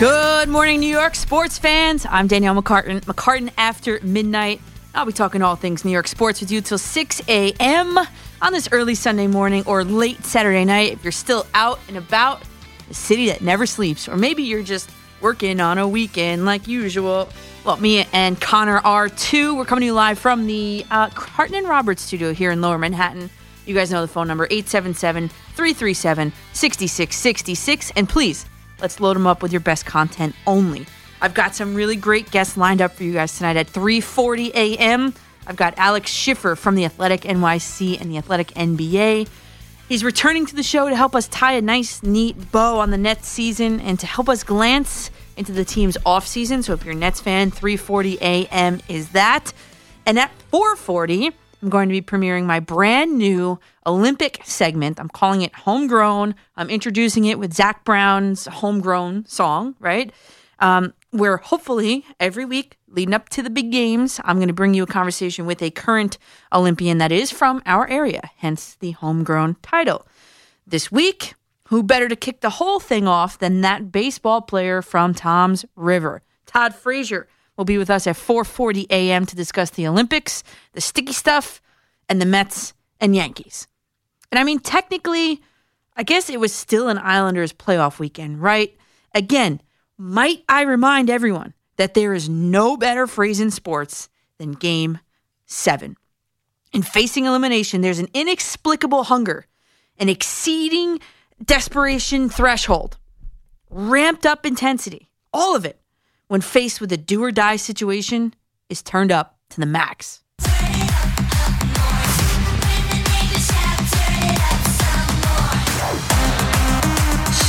Good morning, New York sports fans. I'm Danielle McCartan. McCartan after midnight. I'll be talking all things New York sports with you till 6 a.m. on this early Sunday morning or late Saturday night if you're still out and about the city that never sleeps, or maybe you're just working on a weekend like usual. Well, me and Connor are too. We're coming to you live from the uh, Harton and Roberts studio here in Lower Manhattan. You guys know the phone number 877 337 6666. And please, let's load them up with your best content only. I've got some really great guests lined up for you guys tonight at 3:40 a.m. I've got Alex Schiffer from the Athletic NYC and the Athletic NBA. He's returning to the show to help us tie a nice, neat bow on the Nets season and to help us glance into the team's offseason. So if you're a Nets fan, 3:40 a.m. is that. And at 4:40, I'm going to be premiering my brand new Olympic segment. I'm calling it Homegrown. I'm introducing it with Zac Brown's Homegrown song, right? Um, where hopefully every week leading up to the big games, I'm going to bring you a conversation with a current Olympian that is from our area, hence the homegrown title. This week, who better to kick the whole thing off than that baseball player from Toms River? Todd Frazier will be with us at 4:40 a.m. to discuss the Olympics, the sticky stuff, and the Mets and Yankees. And I mean, technically, I guess it was still an Islanders playoff weekend, right? Again, might I remind everyone that there is no better phrase in sports than game seven. In facing elimination, there's an inexplicable hunger, an exceeding desperation threshold, ramped up intensity, all of it, when faced with a do or die situation, is turned up to the max.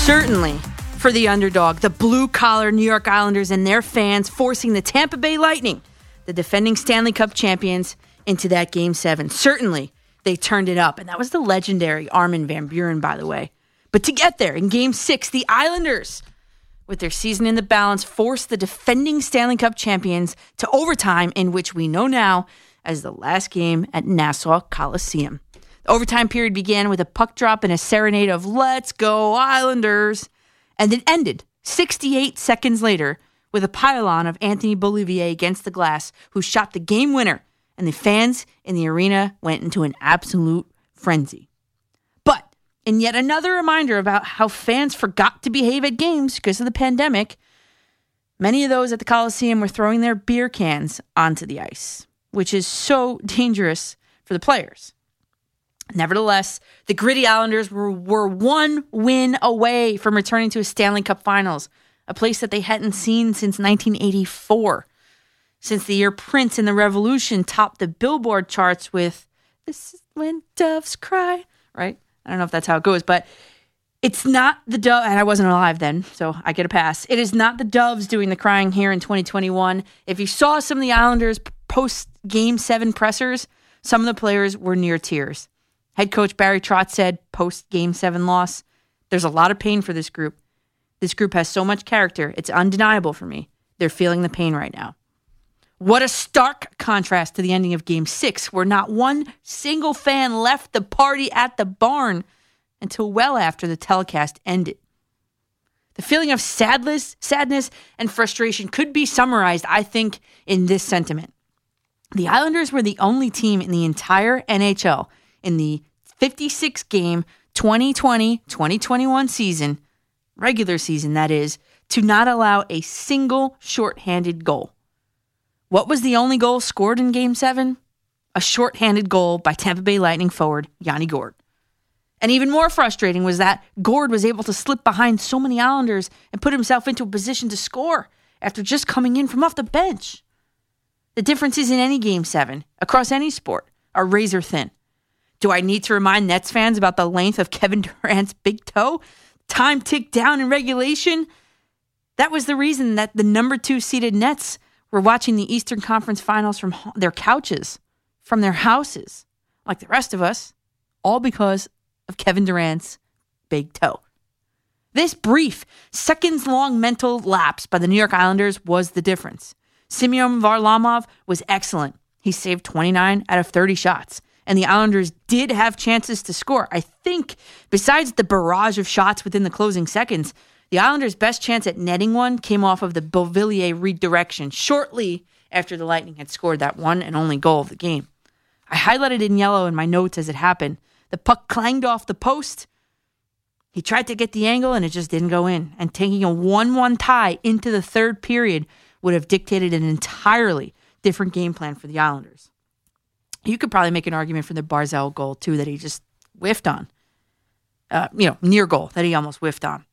Certainly, for the underdog, the blue collar New York Islanders and their fans forcing the Tampa Bay Lightning, the defending Stanley Cup champions, into that game seven. Certainly, they turned it up. And that was the legendary Armin van Buuren, by the way. But to get there in game six, the Islanders, with their season in the balance, forced the defending Stanley Cup champions to overtime, in which we know now as the last game at Nassau Coliseum. The overtime period began with a puck drop and a serenade of Let's Go Islanders and it ended 68 seconds later with a pylon of Anthony Beauvillier against the glass, who shot the game winner, and the fans in the arena went into an absolute frenzy. In yet another reminder about how fans forgot to behave at games because of the pandemic, many of those at the Coliseum were throwing their beer cans onto the ice, which is so dangerous for the players. Nevertheless, the gritty Islanders were, were one win away from returning to a Stanley Cup Finals, a place that they hadn't seen since 1984. Since the year Prince and the Revolution topped the Billboard charts with This is When Doves Cry, right? I don't know if that's how it goes, but it's not the dove, and I wasn't alive then, so I get a pass. It is not the Doves doing the crying here in 2021. If you saw some of the Islanders post game seven pressers, some of the players were near tears. Head coach Barry Trotz said post game seven loss, there's a lot of pain for this group. This group has so much character, it's undeniable for me. They're feeling the pain right now. What a stark contrast to the ending of game six, where not one single fan left the party at the barn until well after the telecast ended. The feeling of sadness, sadness and frustration could be summarized, I think, in this sentiment. The Islanders were the only team in the entire NHL in the 56 game 2020 2021 season, regular season that is, to not allow a single shorthanded goal. What was the only goal scored in game seven? A shorthanded goal by Tampa Bay Lightning forward Yanni Gourde. And even more frustrating was that Gourde was able to slip behind so many Islanders and put himself into a position to score after just coming in from off the bench. The differences in any game seven, across any sport, are razor thin. Do I need to remind Nets fans about the length of Kevin Durant's big toe? Time ticked down in regulation? That was the reason that the number two seeded Nets were watching the Eastern Conference Finals from their couches, from their houses, like the rest of us, all because of Kevin Durant's big toe. This brief, seconds long mental lapse by the New York Islanders was the difference. Semyon Varlamov was excellent. He saved 29 out of 30 shots and the Islanders did have chances to score. I think, besides the barrage of shots within the closing seconds, The Islanders' best chance at netting one came off of the Beauvillier redirection shortly after the Lightning had scored that one and only goal of the game. I highlighted in yellow in my notes as it happened. The puck clanged off the post. He tried to get the angle and it just didn't go in. And taking a 1 1 tie into the third period would have dictated an entirely different game plan for the Islanders. You could probably make an argument for the Barzal goal, too, that he just whiffed on. Uh, you know, near goal that he almost whiffed on.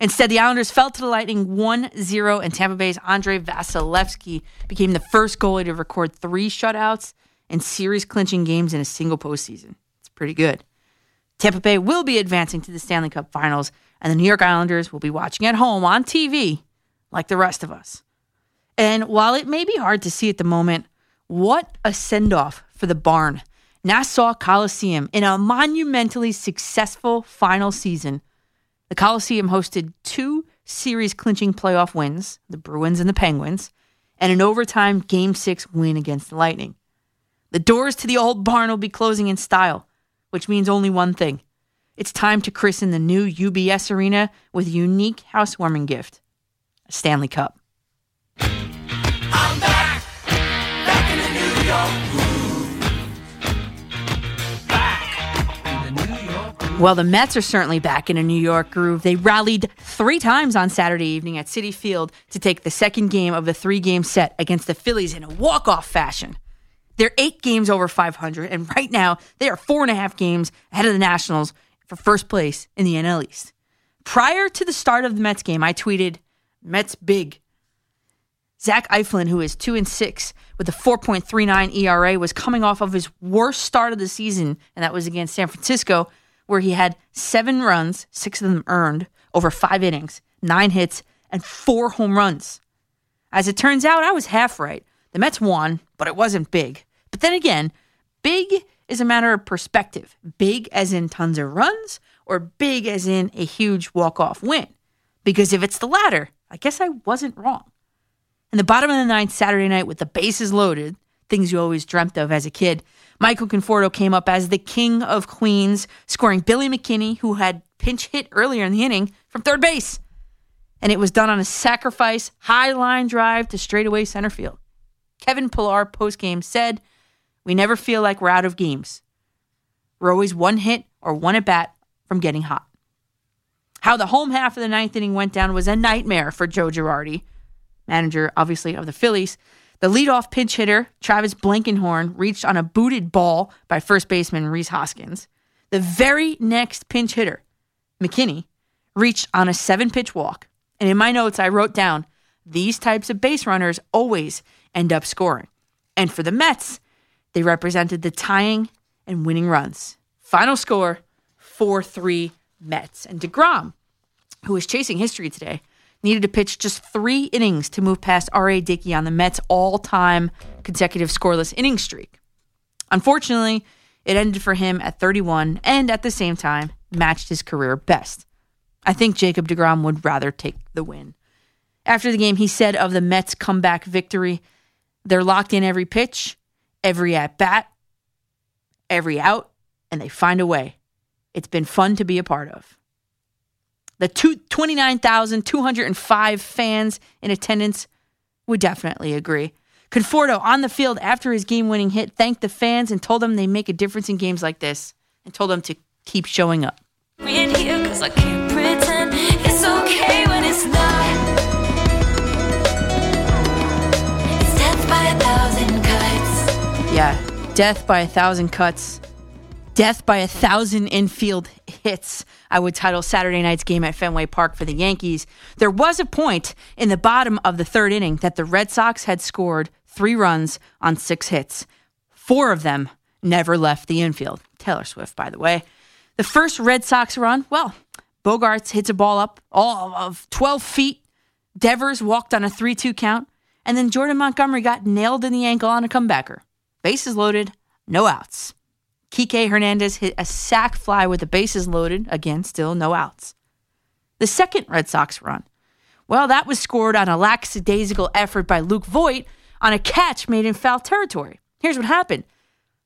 Instead, the Islanders fell to the Lightning 1 0, and Tampa Bay's Andre Vasilevskiy became the first goalie to record three shutouts and series clinching games in a single postseason. It's pretty good. Tampa Bay will be advancing to the Stanley Cup finals, and the New York Islanders will be watching at home on TV like the rest of us. And while it may be hard to see at the moment, what a send off for the barn. Nassau Coliseum in a monumentally successful final season. The Coliseum hosted two series clinching playoff wins, the Bruins and the Penguins, and an overtime Game 6 win against the Lightning. The doors to the old barn will be closing in style, which means only one thing. It's time to christen the new UBS Arena with a unique housewarming gift a Stanley Cup. Back. Back Well, the Mets are certainly back in a New York groove. They rallied three times on Saturday evening at Citi Field to take the second game of the three game set against the Phillies in a walk off fashion. They're eight games over 500, and right now they are four and a half games ahead of the Nationals for first place in the NL East. Prior to the start of the Mets game, I tweeted, Mets big. Zach Eflin, who is two and six with a 4.39 ERA, was coming off of his worst start of the season, and that was against San Francisco, where he had seven runs, six of them earned, over five innings, nine hits, and four home runs. As it turns out, I was half right. The Mets won, but it wasn't big. But then again, big is a matter of perspective. Big as in tons of runs, or big as in a huge walk off win. Because if it's the latter, I guess I wasn't wrong. In the bottom of the ninth Saturday night with the bases loaded, things you always dreamt of as a kid, Michael Conforto came up as the king of Queens, scoring Billy McKinney, who had pinch hit earlier in the inning, from third base. And it was done on a sacrifice high line drive to straightaway center field. Kevin Pillar postgame said, We never feel like we're out of games. We're always one hit or one at bat from getting hot. How the home half of the ninth inning went down was a nightmare for Joe Girardi, manager, obviously, of the Phillies. The leadoff pinch hitter, Travis Blankenhorn, reached on a booted ball by first baseman Rhys Hoskins. The very next pinch hitter, McKinney, reached on a seven pitch walk. And in my notes, I wrote down these types of base runners always end up scoring. And for the Mets, they represented the tying and winning runs. Final score 4 3 Mets. And DeGrom, who is chasing history today, needed to pitch just three innings to move past R.A. Dickey on the Mets' all time consecutive scoreless inning streak. Unfortunately, it ended for him at 31 and at the same time matched his career best. I think Jacob DeGrom would rather take the win. After the game, he said of the Mets' comeback victory, they're locked in every pitch, every at bat, every out, and they find a way. It's been fun to be a part of. The 29,205 fans in attendance would definitely agree. Conforto on the field after his game winning hit thanked the fans and told them they make a difference in games like this and told them to keep showing up. Yeah, death by a thousand cuts. Death by a thousand infield hits, I would title Saturday night's game at Fenway Park for the Yankees. There was a point in the bottom of the third inning that the Red Sox had scored three runs on six hits. Four of them never left the infield. Taylor Swift, by the way. The first Red Sox run, well, Bogaerts hits a ball up all of 12 feet. Devers walked on a 3 2 count. And then Jordan Montgomery got nailed in the ankle on a comebacker. Bases loaded, no outs. Kike Hernandez hit a sac fly with the bases loaded. Again, still no outs. The second Red Sox run. Well, that was scored on a lackadaisical effort by Luke Voit on a catch made in foul territory. Here's what happened.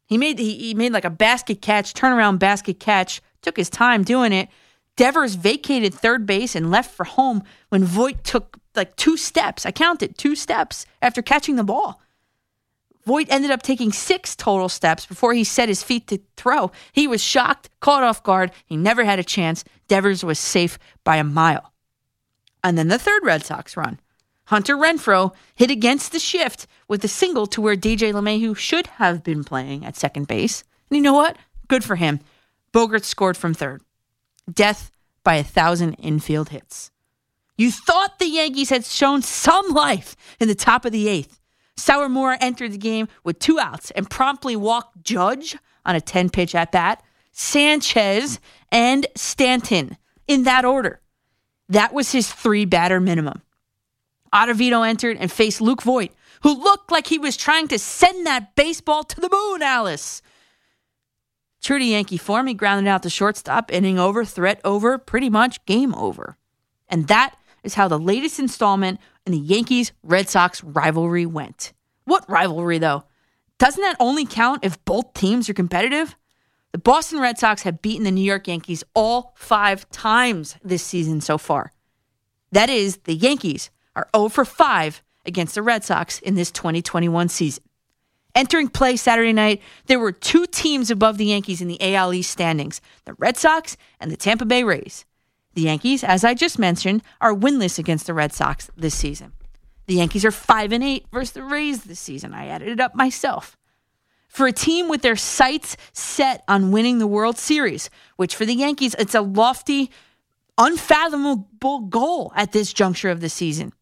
He made he, he made like a basket catch, turnaround basket catch, took his time doing it. Devers vacated third base and left for home when Voit took like two steps. I counted two steps after catching the ball. Voit ended up taking six total steps before he set his feet to throw. He was shocked, caught off guard. He never had a chance. Devers was safe by a mile. And then the third Red Sox run. Hunter Renfroe hit against the shift with a single to where DJ LeMahieu should have been playing at second base. And you know what? Good for him. Bogaerts scored from third. Death by a thousand infield hits. You thought the Yankees had shown some life in the top of the eighth. Sawamura entered the game with two outs and promptly walked Judge on a 10 pitch at bat, Sanchez, and Stanton in that order. That was his three batter minimum. Ottavino entered and faced Luke Voit, who looked like he was trying to send that baseball to the moon, Alice. True to Yankee form, he grounded out the shortstop, inning over, threat over, pretty much game over. And that is how the latest installment in the Yankees Red Sox rivalry went. What rivalry, though? Doesn't that only count if both teams are competitive? The Boston Red Sox have beaten the New York Yankees all five times this season so far. That is, the Yankees are 0 for 5 against the Red Sox in this 2021 season. Entering play Saturday night, there were two teams above the Yankees in the AL East standings the Red Sox and the Tampa Bay Rays. The Yankees, as I just mentioned, are winless against the Red Sox this season. The Yankees are 5 and 8 versus the Rays this season. I added it up myself. For a team with their sights set on winning the World Series, which for the Yankees, it's a lofty, unfathomable goal at this juncture of the season.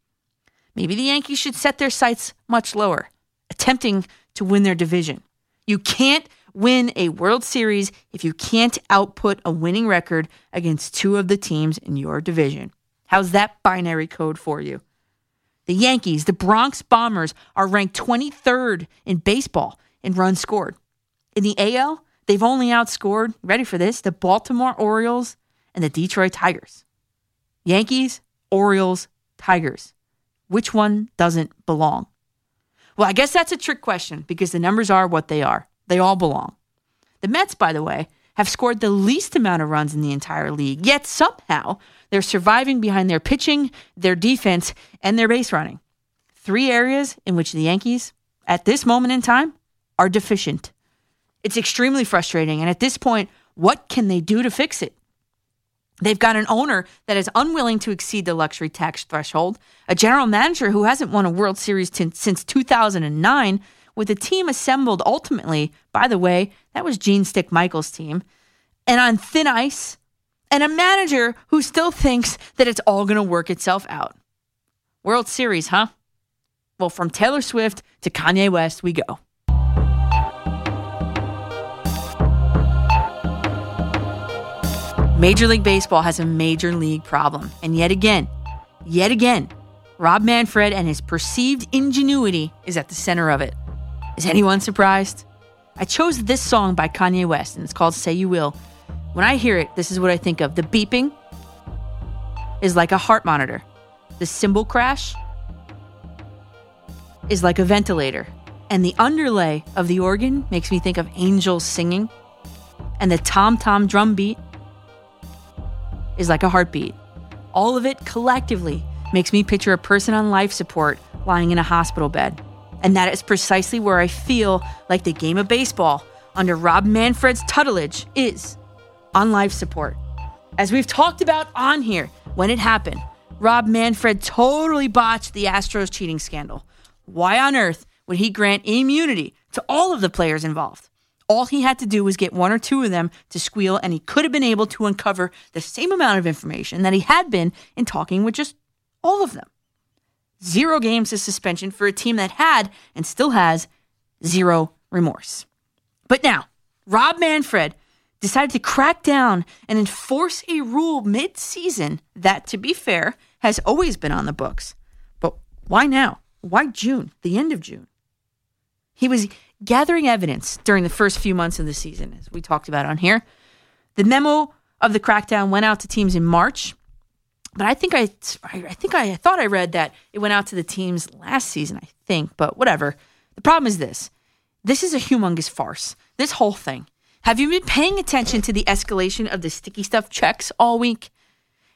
Maybe the Yankees should set their sights much lower, attempting to win their division. You can't win a World Series if you can't output a winning record against two of the teams in your division. How's that binary code for you? The Yankees, the Bronx Bombers, are ranked 23rd in baseball in runs scored. In the AL, they've only outscored, ready for this, the Baltimore Orioles and the Detroit Tigers. Yankees, Orioles, Tigers. Which one doesn't belong? Well, I guess that's a trick question because the numbers are what they are. They all belong. The Mets, by the way, have scored the least amount of runs in the entire league, yet somehow they're surviving behind their pitching, their defense, and their base running. Three areas in which the Yankees, at this moment in time, are deficient. It's extremely frustrating. And at this point, what can they do to fix it? They've got an owner that is unwilling to exceed the luxury tax threshold, a general manager who hasn't won a World Series t- since 2009, with a team assembled ultimately, by the way, that was Gene Stick Michaels' team, and on thin ice, and a manager who still thinks that it's all going to work itself out. World Series, huh? Well, from Taylor Swift to Kanye West, we go. Major League Baseball has a major league problem. And yet again, yet again, Rob Manfred and his perceived ingenuity is at the center of it. Is anyone surprised? I chose this song by Kanye West, and it's called Say You Will. When I hear it, this is what I think of. The beeping is like a heart monitor, the cymbal crash is like a ventilator, and the underlay of the organ makes me think of angels singing, and the tom tom drum beat is like a heartbeat. All of it collectively makes me picture a person on life support lying in a hospital bed. And that is precisely where I feel like the game of baseball under Rob Manfred's tutelage is on life support. As we've talked about on here, when it happened, Rob Manfred totally botched the Astros cheating scandal. Why on earth would he grant immunity to all of the players involved? All he had to do was get one or two of them to squeal, and he could have been able to uncover the same amount of information that he had been in talking with just all of them. Zero games of suspension for a team that had and still has zero remorse. But now, Rob Manfred decided to crack down and enforce a rule mid season that, to be fair, has always been on the books. But why now? Why June, the end of June? He was gathering evidence during the first few months of the season, as we talked about on here. The memo of the crackdown went out to teams in March, but I think I, I think I, thought I read that it went out to the teams last season. I think, but whatever. The problem is this: this is a humongous farce. This whole thing. Have you been paying attention to the escalation of the sticky stuff checks all week?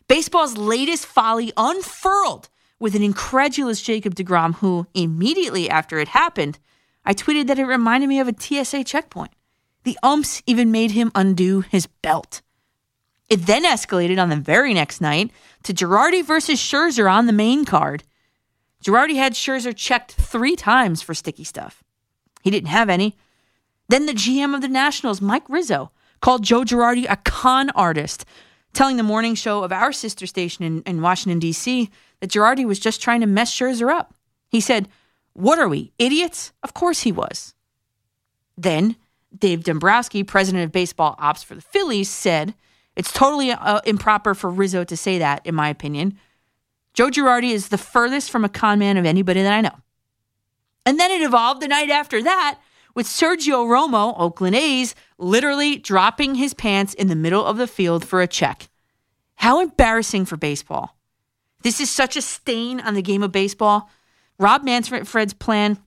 Baseball's latest folly unfurled with an incredulous Jacob DeGrom, who immediately after it happened, I tweeted that it reminded me of a TSA checkpoint. The umps even made him undo his belt. It then escalated on the very next night to Girardi versus Scherzer on the main card. Girardi had Scherzer checked three times for sticky stuff. He didn't have any. Then the GM of the Nationals, Mike Rizzo, called Joe Girardi a con artist, telling the morning show of our sister station in, in Washington, D.C., that Girardi was just trying to mess Scherzer up. He said, What are we, idiots? Of course he was. Then Dave Dombrowski, president of baseball ops for the Phillies, said, It's totally uh, improper for Rizzo to say that, in my opinion. Joe Girardi is the furthest from a con man of anybody that I know. And then it evolved the night after that with Sergio Romo, Oakland A's, literally dropping his pants in the middle of the field for a check. How embarrassing for baseball. This is such a stain on the game of baseball. Rob Manfred's plan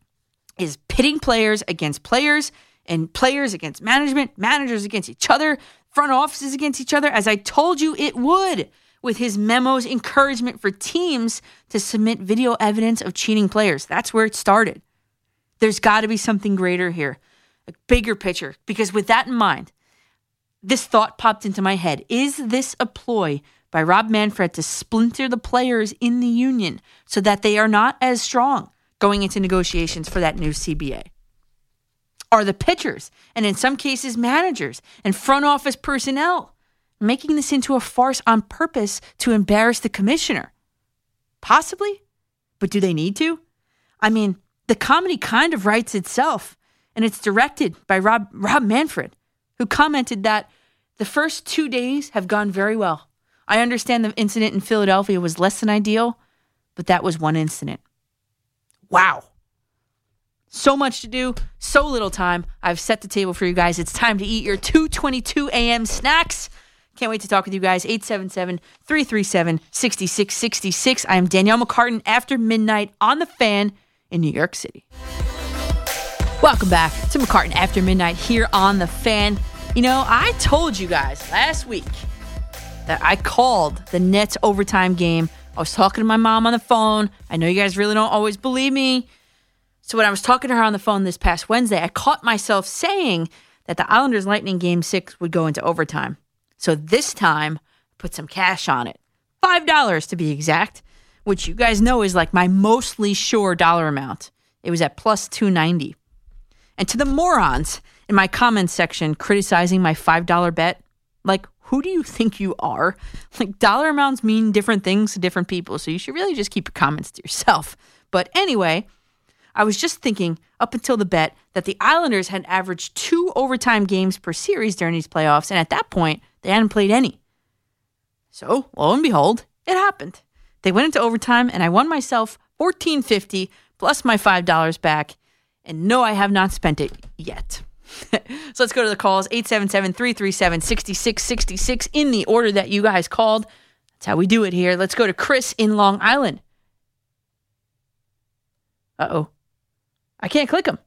is pitting players against players and players against management, managers against each other, front offices against each other, as I told you it would with his memo's encouragement for teams to submit video evidence of cheating players. That's where it started. There's got to be something greater here, a bigger picture. Because with that in mind, this thought popped into my head. Is this a ploy by Rob Manfred to splinter the players in the union so that they are not as strong going into negotiations for that new CBA? Are the pitchers, and in some cases, managers and front office personnel, making this into a farce on purpose to embarrass the commissioner? Possibly, but do they need to? I mean, the comedy kind of writes itself, and it's directed by Rob, Rob Manfred, who commented that the first two days have gone very well. I understand the incident in Philadelphia was less than ideal, but that was one incident. Wow. So much to do, so little time. I've set the table for you guys. It's time to eat your 2:22 a.m. snacks. Can't wait to talk with you guys. 877-337-6666. I am Danielle McCartan after midnight on the fan in New York City. Welcome back to McCartan After Midnight here on The Fan. You know, I told you guys last week that I called the Nets overtime game. I was talking to my mom on the phone. I know you guys really don't always believe me. So when I was talking to her on the phone this past Wednesday, I caught myself saying that the Islanders Lightning game six would go into overtime. So this time, put some cash on it. $5 to be exact which you guys know is like my mostly sure dollar amount. It was at plus 290. And to the morons in my comments section criticizing my $5 bet, like, who do you think you are? Like, dollar amounts mean different things to different people, so you should really just keep your comments to yourself. But anyway, I was just thinking up until the bet that the Islanders had averaged two overtime games per series during these playoffs, and at that point, they hadn't played any. So, lo and behold, it happened. They went into overtime, and I won myself fourteen fifty plus my five dollars back. And no, I have not spent it yet. so let's go to the calls 877 337 6666 in the order that you guys called. That's how we do it here. Let's go to Chris in Long Island. Uh oh. I can't click them.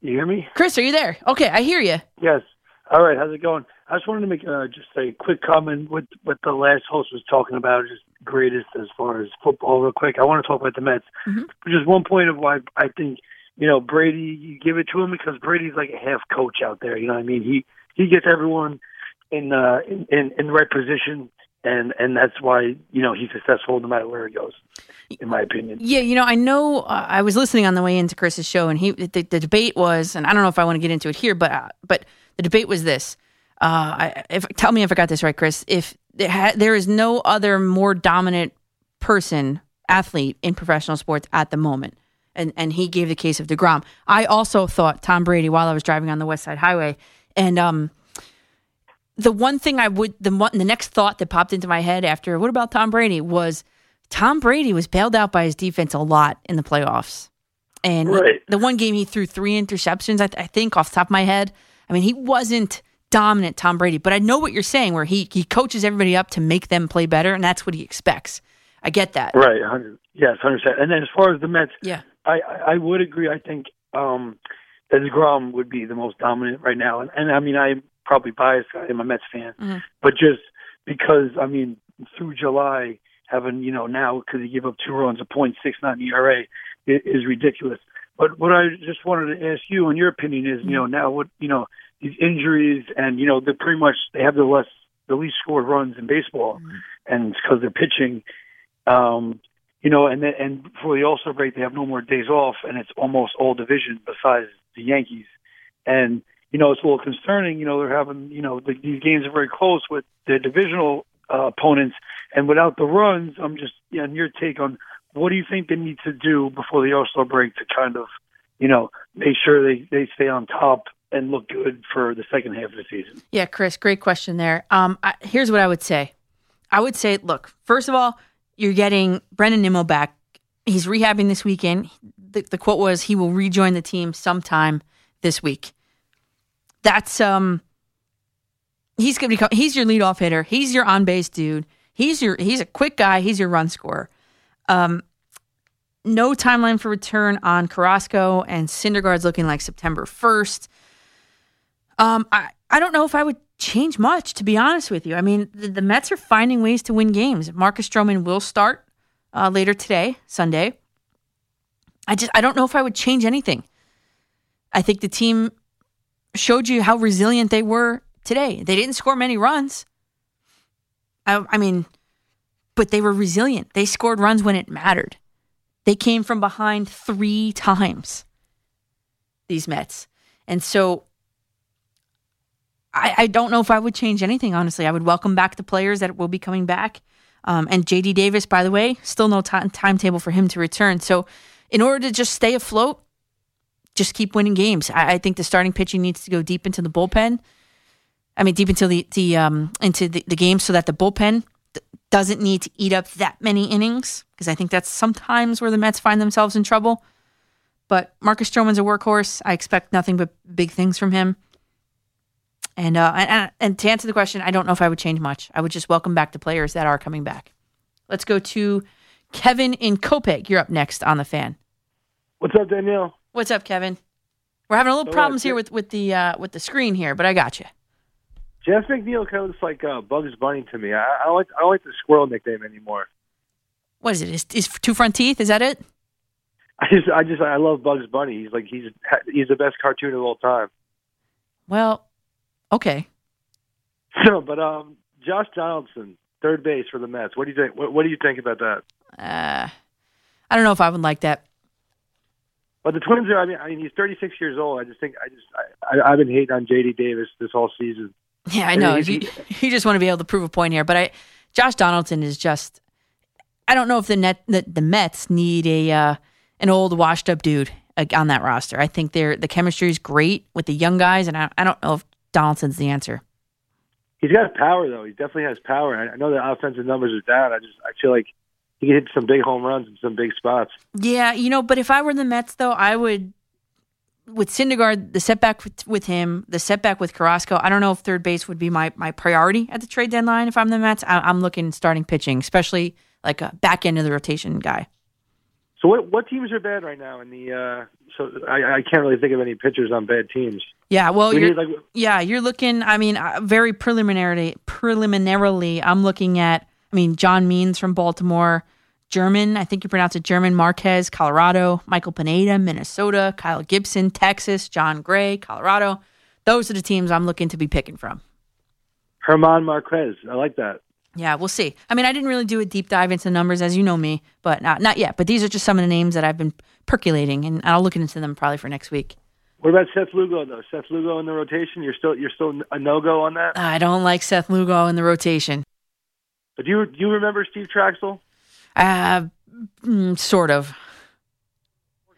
You hear me? Chris, are you there? Okay, I hear you. Yes. All right. How's it going? I just wanted to make uh, just a quick comment with what the last host was talking about, just greatest as far as football, real quick. I want to talk about the Mets. Mm-hmm. Just one point of why I think you know Brady, you give it to him because Brady's like a half coach out there. You know what I mean? He he gets everyone in uh in in, in the right position. And and that's why you know he's successful no matter where he goes, in my opinion. Yeah, you know I know uh, I was listening on the way into Chris's show, and he the, the debate was, and I don't know if I want to get into it here, but uh, but the debate was this: uh, I, if tell me if I got this right, Chris. If ha- there is no other more dominant person, athlete in professional sports at the moment, and and he gave the case of Degrom. I also thought Tom Brady while I was driving on the West Side Highway, and um, the one thing I would the one, the next thought that popped into my head after what about Tom Brady was Tom Brady was bailed out by his defense a lot in the playoffs. And right. the one game he threw three interceptions, I, th- I think, off the top of my head. I mean, he wasn't dominant Tom Brady, but I know what you're saying, where he he coaches everybody up to make them play better, and that's what he expects. I get that. Right. 100, yes, hundred percent. And then as far as the Mets, yeah, I I would agree. I think um, that Degrom would be the most dominant right now. And, and I mean, I'm probably biased. Guy, I'm a Mets fan, Mhm. but just because I mean, through July, having you know now because he gave up two runs, a point six nine ERA is ridiculous. But what I just wanted to ask you, in your opinion, is you know now what you know these injuries and you know they're pretty much they have the less the least scored runs in baseball, and it's because they're pitching. Um, you know, and then, and for the All Star break, they have no more days off, and it's almost all division besides the Yankees. And you know, it's a little concerning. You know, they're having you know the, these games are very close with their divisional uh, opponents, and without the runs, I'm just yeah, your take on what do you think they need to do before the All Star break to kind of you know make sure they they stay on top and look good for the second half of the season. Yeah, Chris, great question there. Um, I, here's what I would say. I would say, look, first of all, you're getting Brandon Nimmo back. He's rehabbing this weekend. The, the quote was, "He will rejoin the team sometime this week." That's um, he's gonna become. He's your leadoff hitter. He's your on base dude. He's your. He's a quick guy. He's your run scorer. Um, no timeline for return on Carrasco and Syndergaard's looking like September first. Um, I, I don't know if I would change much, to be honest with you. I mean, the, the Mets are finding ways to win games. Marcus Stroman will start uh, later today, Sunday. I just I don't know if I would change anything. I think the team showed you how resilient they were today. They didn't score many runs. I, I mean, but they were resilient. They scored runs when it mattered. They came from behind three times. These Mets, and so I, I don't know if I would change anything, honestly. I would welcome back the players that will be coming back. Um, and JD Davis, by the way, still no ti timetable for him to return. So, in order to just stay afloat, just keep winning games. I, I think the starting pitching needs to go deep into the bullpen. I mean, deep into the, the um, into the, the game so that the bullpen doesn't need to eat up that many innings because I think that's sometimes where the Mets find themselves in trouble. But Marcus Stroman's a workhorse. I expect nothing but big things from him. And, uh, and and to answer the question, I don't know if I would change much. I would just welcome back the players that are coming back. Let's go to Kevin in Copiague. You're up next on the fan. What's up, Danielle? What's up, Kevin? We're having a little Oh, problems here with with the uh, with the screen here, but I got you. Jeff McNeil kind of looks like uh, Bugs Bunny to me. I, I don't like I don't like the squirrel nickname anymore. What is it? Is, is two front teeth? Is that it? I just I just I love Bugs Bunny. He's like he's he's the best cartoon of all time. Well, okay. So, but um, Josh Donaldson, third base for the Mets. What do you think? What, what do you think about that? Uh, I don't know if I would like that. But the Twins are. I mean, I mean, he's 36 years old. I just think I just I, I I've been hating on J.D. Davis this whole season. Yeah, I know. if You, he- you just want to be able to prove a point here, but I, Josh Donaldson is just. I don't know if the net the, the Mets need a uh, an old washed up dude on that roster. I think they're the chemistry is great with the young guys, and I, I don't know if Donaldson's the answer. He's got power though. He definitely has power. I I know the offensive numbers are down. I just I feel like he hit some big home runs in some big spots. Yeah, you know, but if I were the Mets, though, I would with Syndergaard, the setback with, with him, the setback with Carrasco. I don't know if third base would be my my priority at the trade deadline. If I'm the Mets, I, I'm looking starting pitching, especially like a back end of the rotation guy. So what what teams are bad right now in the? uh So I, I can't really think of any pitchers on bad teams. Yeah, well, We you're, like yeah, you're looking. I mean, uh, very preliminarily, preliminarily, I'm looking at. I mean, John Means from Baltimore, German. I think you pronounce it German. Marquez, Colorado. Michael Pineda, Minnesota. Kyle Gibson, Texas. Jon Gray, Colorado. Those are the teams I'm looking to be picking from. Herman Marquez. I like that. Yeah, we'll see. I mean, I didn't really do a deep dive into the numbers, as you know me, but not not yet. But these are just some of the names that I've been percolating, and I'll look into them probably for next week. What about Seth Lugo though? Seth Lugo in the rotation. You're still you're still a no go on that. I don't like Seth Lugo in the rotation. But do you do you remember Steve Trachsel? Uh, mm, sort of.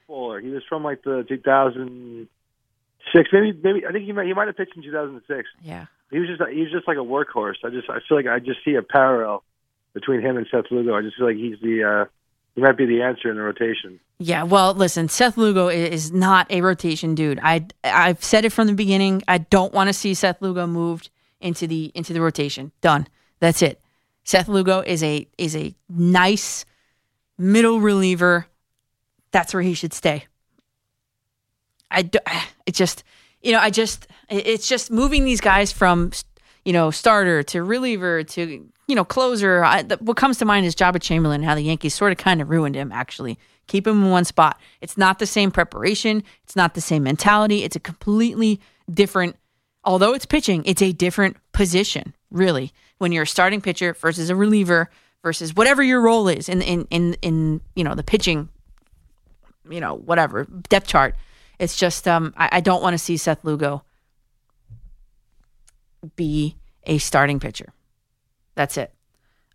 Bowler. He was from like the 2006. Maybe maybe I think he might he might have pitched in 2006. Yeah. He was just he was just like a workhorse. I just I feel like I just see a parallel between him and Seth Lugo. I just feel like he's the uh he might be the answer in the rotation. Yeah, well, listen, Seth Lugo is not a rotation dude. I I've said it from the beginning. I don't want to see Seth Lugo moved into the into the rotation. Done. That's it. Seth Lugo is a is a nice middle reliever. That's where he should stay. I, it just, you know, I just, it's just moving these guys from, you know, starter to reliever to, you know, closer. I, the, what comes to mind is Joba Chamberlain, how the Yankees sort of kind of ruined him, actually. Keep him in one spot. It's not the same preparation. It's not the same mentality. It's a completely different, although it's pitching, it's a different position, really, when you're a starting pitcher versus a reliever versus whatever your role is in, in, in, in you know, the pitching, you know, whatever, depth chart. It's just, um, I, I don't want to see Seth Lugo be a starting pitcher. That's it.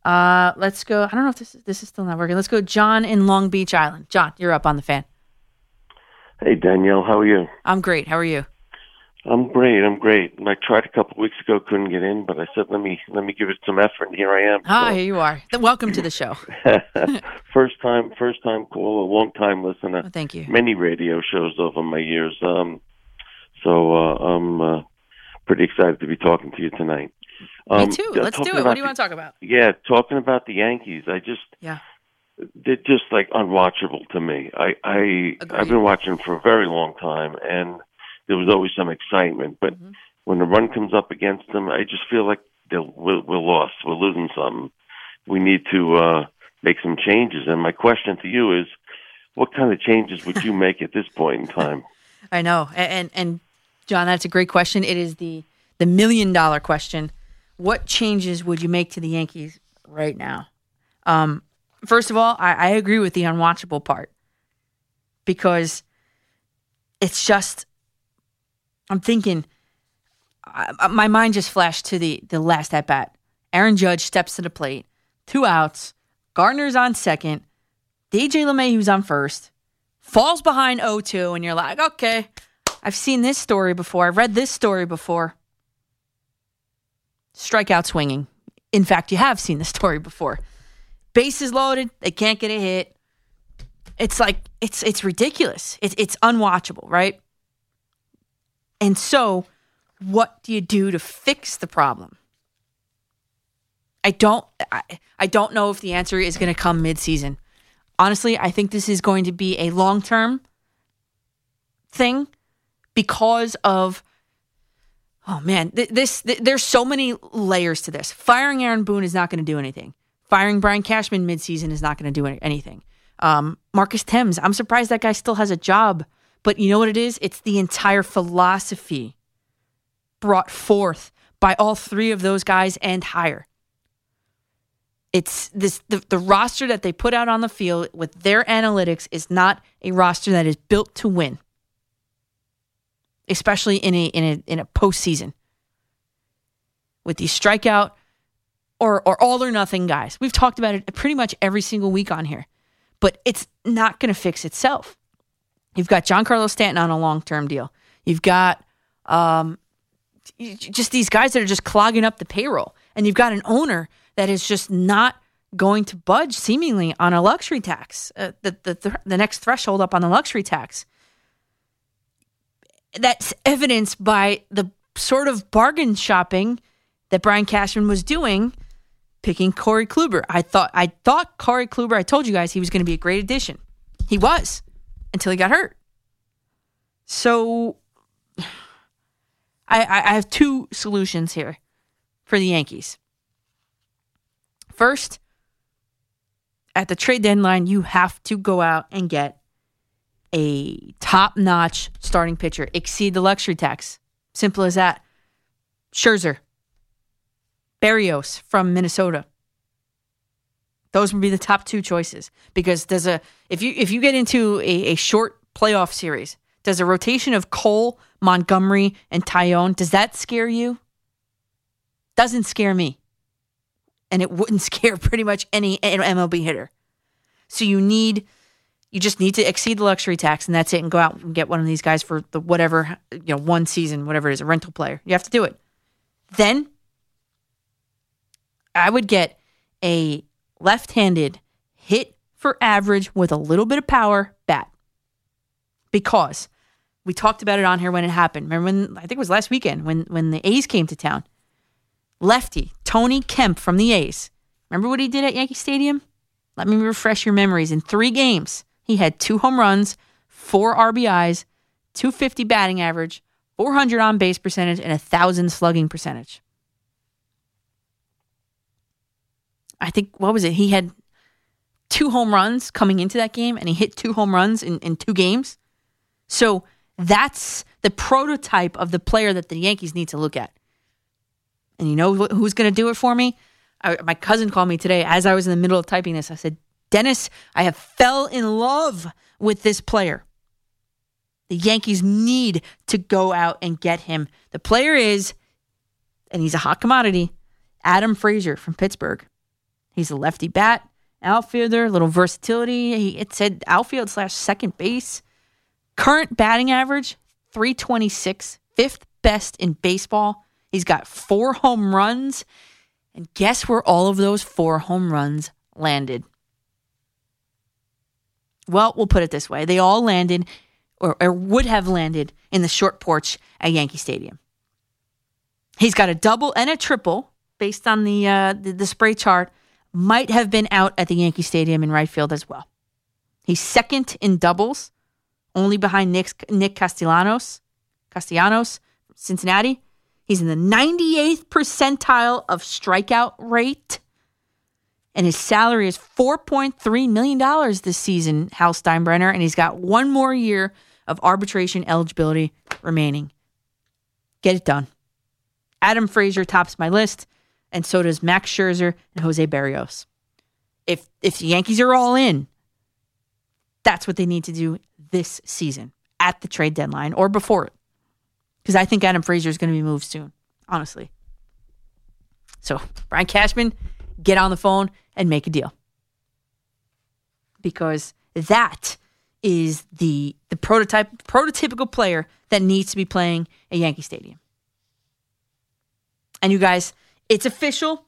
Uh, let's go. I don't know if this is, this is still not working. Let's go, John in Long Beach Island. John, you're up on the fan. Hey Danielle, how are you? I'm great. How are you? I'm great. I'm great. I tried a couple weeks ago, couldn't get in, but I said let me let me give it some effort, and here I am. Ah, so. here you are. Welcome to the show. first time, first time call, a long time listener. Oh, thank you. Many radio shows over my years. Um, so uh, I'm uh, pretty excited to be talking to you tonight. Um, Me too. Let's do it. What do you want to talk about? Yeah, talking about the Yankees. I just yeah, they're just like unwatchable to me. I I Agreed. I've been watching for a very long time, and there was always some excitement. But mm-hmm. when the run comes up against them, I just feel like we're, we're lost. We're losing something. We need to uh, make some changes. And my question to you is, what kind of changes would you make at this point in time? I know, and and John, that's a great question. It is the the million dollar question what changes would you make to the Yankees right now? Um, first of all, I, I agree with the unwatchable part because it's just, I'm thinking, I, my mind just flashed to the, the last at bat. Aaron Judge steps to the plate, two outs, Gardner's on second, DJ LeMay, who's on first, falls behind 0 2, and you're like, okay, I've seen this story before. I've read this story before strikeout swinging. In fact, you have seen the story before. Bases loaded, they can't get a hit. It's like it's it's ridiculous. It's it's unwatchable, right? And so, what do you do to fix the problem? I don't I, I don't know if the answer is going to come mid-season. Honestly, I think this is going to be a long-term thing because of Oh man, this, this there's so many layers to this. Firing Aaron Boone is not going to do anything. Firing Brian Cashman midseason is not going to do anything. Um, Marcus Thames, I'm surprised that guy still has a job. But you know what it is? It's the entire philosophy brought forth by all three of those guys and higher. It's this the, the roster that they put out on the field with their analytics is not a roster that is built to win especially in a in a in a postseason with these strikeout or or all or nothing guys. We've talked about it pretty much every single week on here, but it's not going to fix itself. You've got Giancarlo Stanton on a long term deal. You've got um, just these guys that are just clogging up the payroll, and you've got an owner that is just not going to budge seemingly on a luxury tax, uh, the, the the next threshold up on the luxury tax that's evidenced by the sort of bargain shopping that Brian Cashman was doing, picking Corey Kluber. I thought I thought Corey Kluber. I told you guys he was going to be a great addition. He was until he got hurt. So I, I have two solutions here for the Yankees. First, at the trade deadline, you have to go out and get a top notch starting pitcher, exceed the luxury tax. Simple as that. Scherzer, Berrios from Minnesota. Those would be the top two choices because does a if you if you get into a, a short playoff series, does a rotation of Cole, Montgomery, and Taillon does that scare you? Doesn't scare me, and it wouldn't scare pretty much any MLB hitter. So you need you just need to exceed the luxury tax, and that's it, and go out and get one of these guys for the whatever, you know, one season, whatever it is, a rental player. You have to do it. Then I would get a left handed hit for average with a little bit of power bat because we talked about it on here when it happened. Remember when I think it was last weekend when when the A's came to town. Lefty Tony Kemp from the A's. Remember what he did at Yankee Stadium? Let me refresh your memories. In three games, he had two home runs, four RBIs, 250 batting average, 400 on base percentage, and a 1,000 slugging percentage. I think, what was it? He had two home runs coming into that game, and he hit two home runs in, in two games. So that's the prototype of the player that the Yankees need to look at. And you know who's going to do it for me? I, my cousin called me today as I was in the middle of typing this. I said, Dennis, I have fell in love with this player. The Yankees need to go out and get him. The player is, and he's a hot commodity, Adam Frazier from Pittsburgh. He's a lefty bat, outfielder, little versatility. He, it said outfield slash second base. Current batting average, 326, fifth best in baseball. He's got four home runs. And guess where all of those four home runs landed? Well, we'll put it this way they all landed or, or would have landed in the short porch at Yankee Stadium. He's got a double and a triple based on the, uh, the, the spray chart, might have been out at the Yankee Stadium in right field as well. He's second in doubles, only behind Nick, Nick Castellanos, Castellanos, Cincinnati. He's in the 98th percentile of strikeout rate. And his salary is $4.3 million this season, Hal Steinbrenner. And he's got one more year of arbitration eligibility remaining. Get it done. Adam Frazier tops my list, and so does Max Scherzer and Jose Berrios. If if the Yankees are all in, that's what they need to do this season at the trade deadline or before it because I think Adam Frazier is going to be moved soon, honestly. So, Brian Cashman, get on the phone and make a deal. Because that is the the prototype prototypical player that needs to be playing a Yankee Stadium. And you guys, it's official.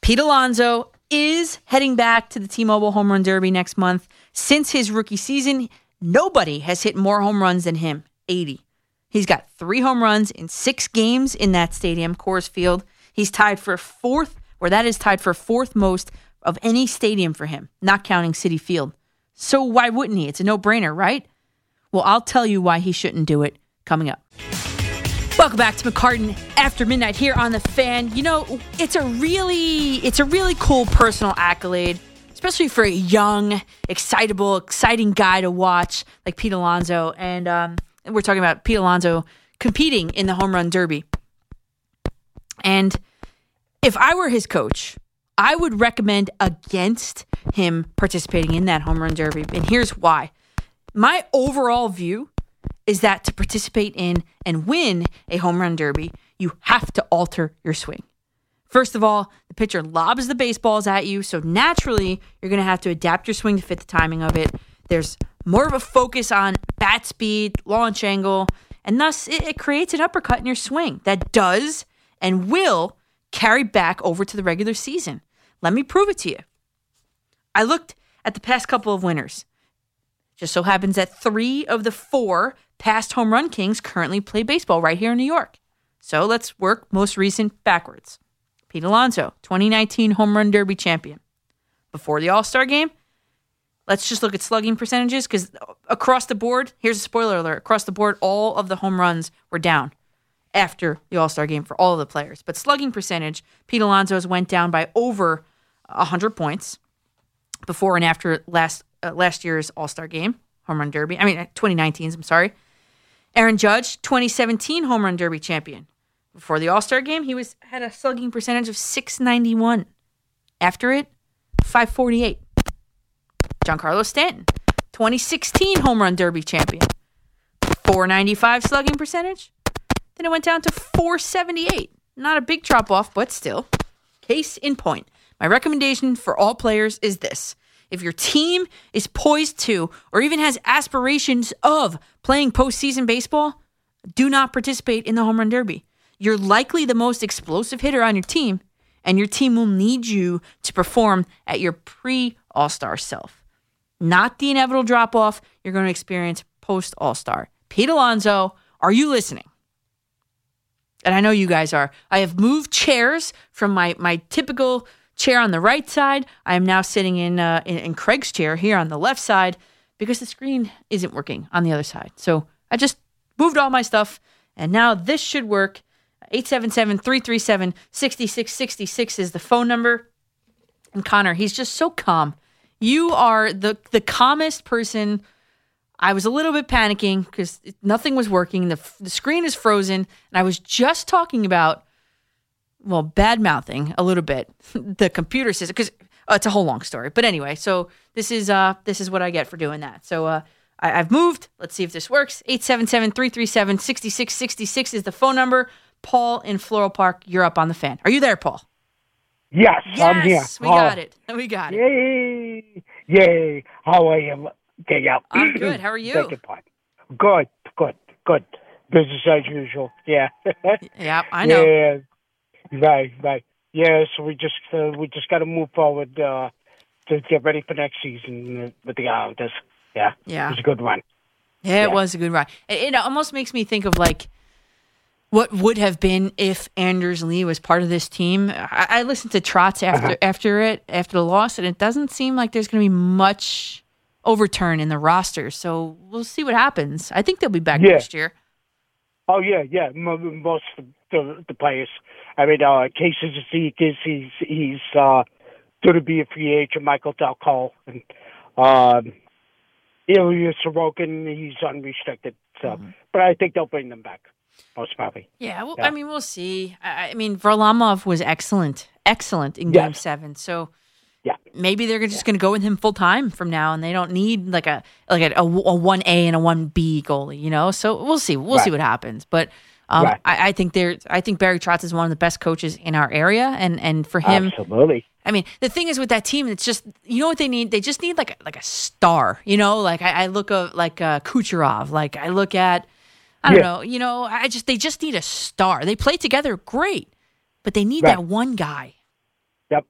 Pete Alonso is heading back to the T-Mobile Home Run Derby next month. Since his rookie season, nobody has hit more home runs than him, 80. He's got three home runs in six games in that stadium, Coors Field. He's tied for fourth, or that is tied for fourth most of any stadium for him, not counting Citi Field. So why wouldn't he? It's a no brainer, right? Well, I'll tell you why he shouldn't do it coming up. Welcome back to McCartan after midnight here on the fan. You know, it's a really it's a really cool personal accolade, especially for a young, excitable, exciting guy to watch like Pete Alonso. And um, we're talking about Pete Alonso competing in the home run derby. And if I were his coach, I would recommend against him participating in that home run derby. And here's why. My overall view is that to participate in and win a home run derby, you have to alter your swing. First of all, the pitcher lobs the baseballs at you, so naturally you're going to have to adapt your swing to fit the timing of it. There's more of a focus on bat speed, launch angle, and thus it, it creates an uppercut in your swing that does and will carry back over to the regular season. Let me prove it to you. I looked at the past couple of winners. Just so happens that three of the four past home run kings currently play baseball right here in New York. So let's work most recent backwards. Pete Alonso, 2019 home run derby champion. Before the All Star game, Let's just look at slugging percentages because across the board, here's a spoiler alert across the board, all of the home runs were down after the All Star game for all of the players. But slugging percentage, Pete Alonso's went down by over 100 points before and after last uh, last year's All Star game, home run derby. I mean, 2019's, I'm sorry. Aaron Judge, 2017 home run derby champion. Before the All Star game, he was had a slugging percentage of 691. After it, 548. Giancarlo Stanton, 2016 home run derby champion. 495 slugging percentage. Then it went down to 478. Not a big drop off, but still. Case in point. My recommendation for all players is this. If your team is poised to, or even has aspirations of playing postseason baseball, do not participate in the home run derby. You're likely the most explosive hitter on your team, and your team will need you to perform at your pre All Star self not the inevitable drop off you're going to experience post All Star. Pete Alonso, are you listening? And I know you guys are. I have moved chairs from my, my typical chair on the right side. I am now sitting in, uh, in, in Craig's chair here on the left side because the screen isn't working on the other side. So I just moved all my stuff, and now this should work. 877 337 6666 is the phone number. And Connor, he's just so calm. You are the, the calmest person. I was a little bit panicking because nothing was working. The, the screen is frozen. And I was just talking about, well, bad mouthing a little bit the computer system because uh, it's a whole long story. But anyway, so this is uh this is what I get for doing that. So uh I, have moved. Let's see if this works. 877-337-6666 is the phone number. Paul in Floral Park, you're up on the fan. Are you there, Paul? Yes, yes I'm here. We got it. We got it. Yay! Yay! How are you, Danielle? I'm good. How are you? Second part. Good, good, good. Business as usual. Yeah. yeah, I know. Yeah. Right, right. Yeah, so we just uh, we just got to move forward uh, to get ready for next season with the Islanders. Yeah, yeah, it was a good run. Yeah, it was a good run. It, it almost makes me think of like what would have been if Anders Lee was part of this team. I, I listened to Trotz after uh-huh. after it after the loss, and it doesn't seem like there's going to be much overturn in the roster. So we'll see what happens. I think they'll be back yeah. next year. Oh yeah, yeah. Most of the the players. I mean, uh, Casey Cizikas, he's he's uh, going to be a free agent. Michael Dal Colle and um, Ilya Sorokin, he's unrestricted. So, mm-hmm. but I think they'll bring them back most probably. Yeah, well, yeah. I mean, we'll see. I, I, mean, Varlamov was excellent, excellent in Game Seven. So, yeah, maybe they're just yeah. going to go with him full time from now, and they don't need like a like a one A and a one B goalie, you know. So we'll see. We'll right. see what happens, but. Um, right. I, I, think there. I think Barry Trotz is one of the best coaches in our area, and and for him, absolutely. I mean, the thing is with that team, it's just you know what they need. They just need like a, like a star. You know, like I, I look at like uh, Kucherov. Like I look at I don't yeah. know. You know, I just they just need a star. They play together great, but they need right. that one guy. Yep,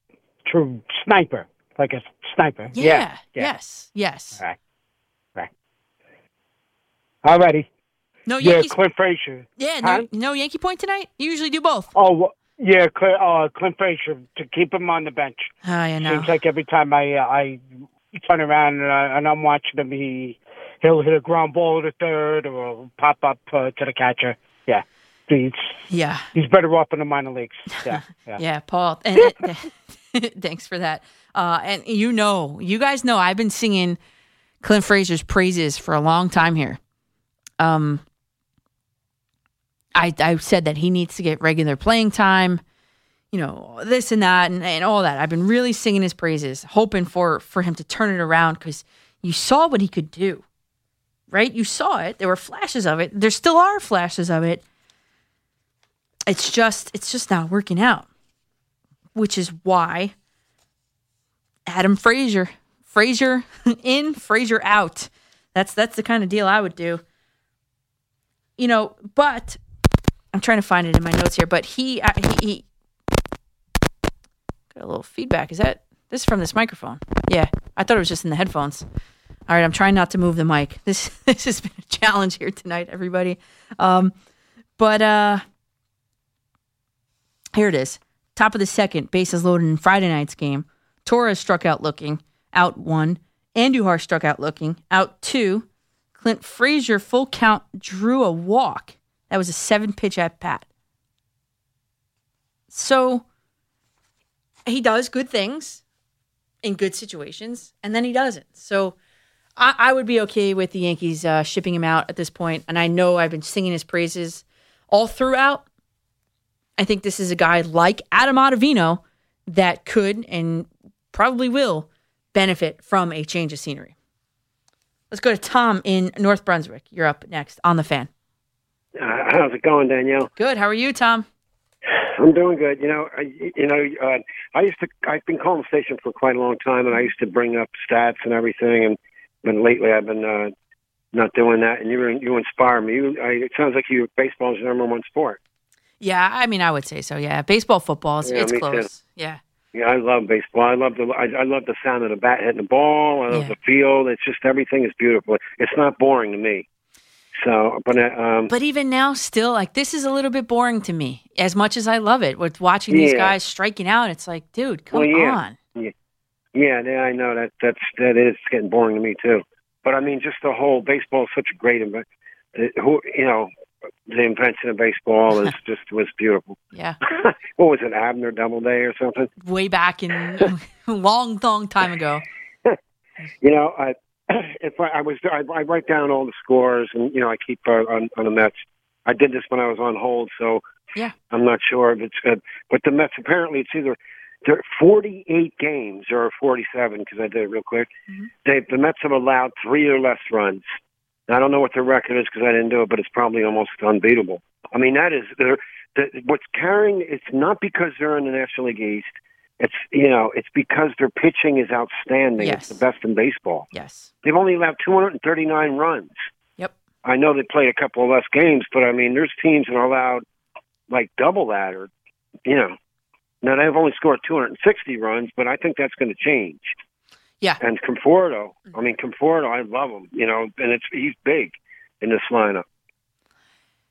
true sniper, like a sniper. Yeah. yeah. Yes. Yes. Right. Right. Alrighty. No Yankees. Yeah, Clint Frazier. Yeah. No, huh? no Yankee point tonight. You usually do both. Oh. Yeah, Clint, uh, Clint Frazier to keep him on the bench. Oh, yeah, know. Seems like every time I uh, I turn around and, I, and I'm watching him, he he'll hit a ground ball to third or pop up uh, to the catcher. Yeah. He's, yeah. He's better off in the minor leagues. Yeah. Yeah, yeah Paul. And, thanks for that. Uh, and you know, you guys know I've been singing Clint Frazier's praises for a long time here. Um, I I said that he needs to get regular playing time, you know, this and that and, and all that. I've been really singing his praises, hoping for for him to turn it around because you saw what he could do right? You saw it. There were flashes of it. There still are flashes of it. It's just it's just not working out. Which is why Adam Frazier, Frazier in, Frazier out. That's that's the kind of deal I would do. You know, but I'm trying to find it in my notes here, but he uh, he, he got a little feedback. Is that this is from this microphone? Yeah, I thought it was just in the headphones. All right, I'm trying not to move the mic. This this has been a challenge here tonight, everybody. Um, but uh, here it is. Top of the second, bases loaded in Friday night's game. Torres struck out looking, out one. Andujar struck out looking, out two. Clint Frazier full count drew a walk. That was a seven pitch at bat. So he does good things in good situations, and then he doesn't. So I, I would be okay with the Yankees uh, shipping him out at this point, and I know I've been singing his praises all throughout. I think this is a guy like Adam Ottavino that could and probably will benefit from a change of scenery. Let's go to Tom in North Brunswick. You're up next on the fan. Uh, how's it going, Danielle? Good. How are you, Tom? I'm doing good. You know, I, you know, uh, I used to. I've been calling the station for quite a long time, and I used to bring up stats and everything. And but lately I've been uh, not doing that, and you you inspire me. You, I, it sounds like you baseball is your number one sport. Yeah, I mean, I would say so. Yeah, baseball, football, it's, yeah, it's close. Too. Yeah. Yeah, I love baseball. I love the I, I love the sound of the bat hitting the ball. I love yeah. the field. It's just everything is beautiful. It's not boring to me. So, but uh, um, but even now, still like this is a little bit boring to me. As much as I love it, with watching these yeah. guys striking out, it's like, dude, come well, yeah. on. Yeah. Yeah, yeah, I know that that's that is getting boring to me too. But I mean, just the whole baseball is such a great it, who you know the invention of baseball is just was beautiful. Yeah. what was it, Abner Doubleday or something? Way back in a long, long time ago. you know, I if I, I was I, I write down all the scores and you know I keep uh, on on the Mets. I did this when I was on hold, so Yeah. I'm not sure if it's good. But the Mets apparently it's either there are 48 games or 47 because I did it real quick. Mhm. They, the Mets have allowed three or less runs. I don't know what their record is because I didn't do it, but it's probably almost unbeatable. I mean, that is they're, the, what's carrying. It's not because they're in the National League East. It's you know, it's because their pitching is outstanding. Yes. It's the best in baseball. Yes. They've only allowed 239 runs. Yep. I know they played a couple of less games, but I mean, there's teams that are allowed like double that, or you know. Now they've only scored 260 runs, but I think that's going to change. Yeah. And Conforto, I mm-hmm. mean Conforto, I love him. You know, and it's he's big in this lineup.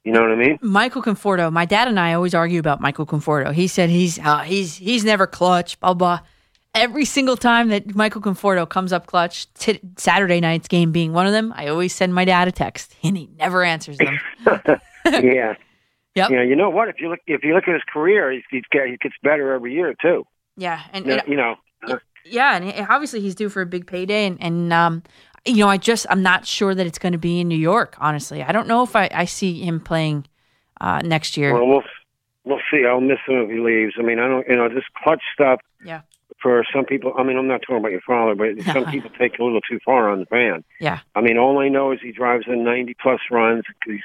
You know what I mean? Michael Conforto. My dad and I always argue about Michael Conforto. He said he's uh, he's he's never clutch. Blah blah. Every single time that Michael Conforto comes up clutch, t- Saturday night's game being one of them, I always send my dad a text, and he never answers them. yeah. Yep. Yeah. You know what? If you look, if you look at his career, he's, he's get, he gets better every year too. Yeah, and, You and know, you know yeah, and obviously he's due for a big payday, and and um, you know, I just I'm not sure that it's going to be in New York. Honestly, I don't know if I I see him playing uh, next year. Well, we'll we'll see. I'll miss him if he leaves. I mean, I don't. You know, this clutch stuff. Yeah. For some people, I mean, I'm not talking about your father, but some people take a little too far on the fan. Yeah. I mean, all I know is he drives in 90 plus runs, he's,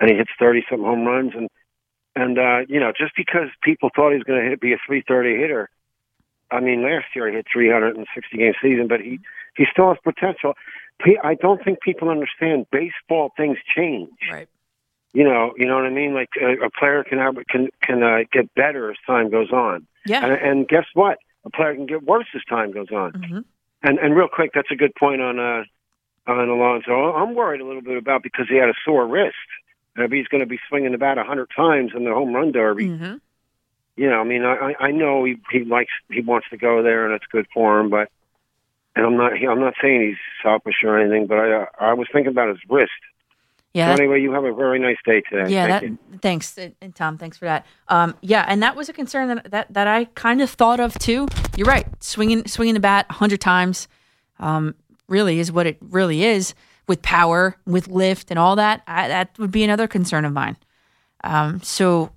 and he hits 30 something home runs, and and uh, you know, just because people thought he was going to be a 330 hitter. I mean, last year he hit 360 game season, but he he still has potential. I don't think people understand baseball. Things change Right. you know, you know what I mean. Like a, a player can have, can can uh, get better as time goes on, Yeah. and, and guess what? A player can get worse as time goes on. hmm And and real quick, that's a good point on uh on Alonso. I'm worried a little bit about because he had a sore wrist. And if he's going to be swinging the bat a hundred times in the home run derby, hmm you know, I mean, I I I know he he likes he wants to go there, and it's good for him. But and I'm not I'm not saying he's selfish or anything, but I I was thinking about his wrist. Yeah. So anyway, you have a very nice day today. Yeah, Thank that, thanks, and and Tom. Thanks for that. Um, yeah, and that was a concern that that, that I kind of thought of too. You're right. Swinging swinging the bat hundred times, um, really is what it really is with power, with lift, and all that. I, that would be another concern of mine. Um, so,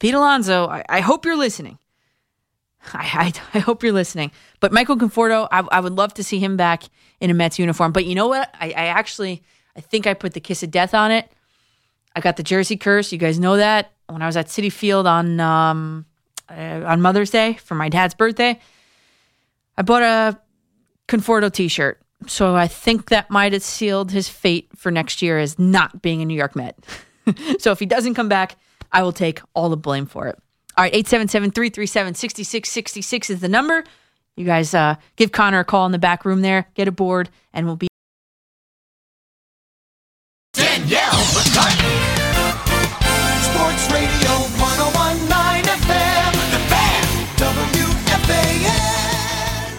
Pete Alonso, I, I hope you're listening. I, I, I hope you're listening. But Michael Conforto, I, I would love to see him back in a Mets uniform. But you know what? I, I actually, I think I put the kiss of death on it. I got the jersey curse. You guys know that when I was at Citi Field on um, uh, on Mother's Day for my dad's birthday. I bought a Conforto T-shirt, so I think that might have sealed his fate for next year as not being a New York Met. so if he doesn't come back, I will take all the blame for it. All right, 877-337-6666 is the number. You guys uh, give Connor a call in the back room there, get aboard, and we'll be Danielle McCartan. Sports Radio 1019 FM. The Fan. WFAN.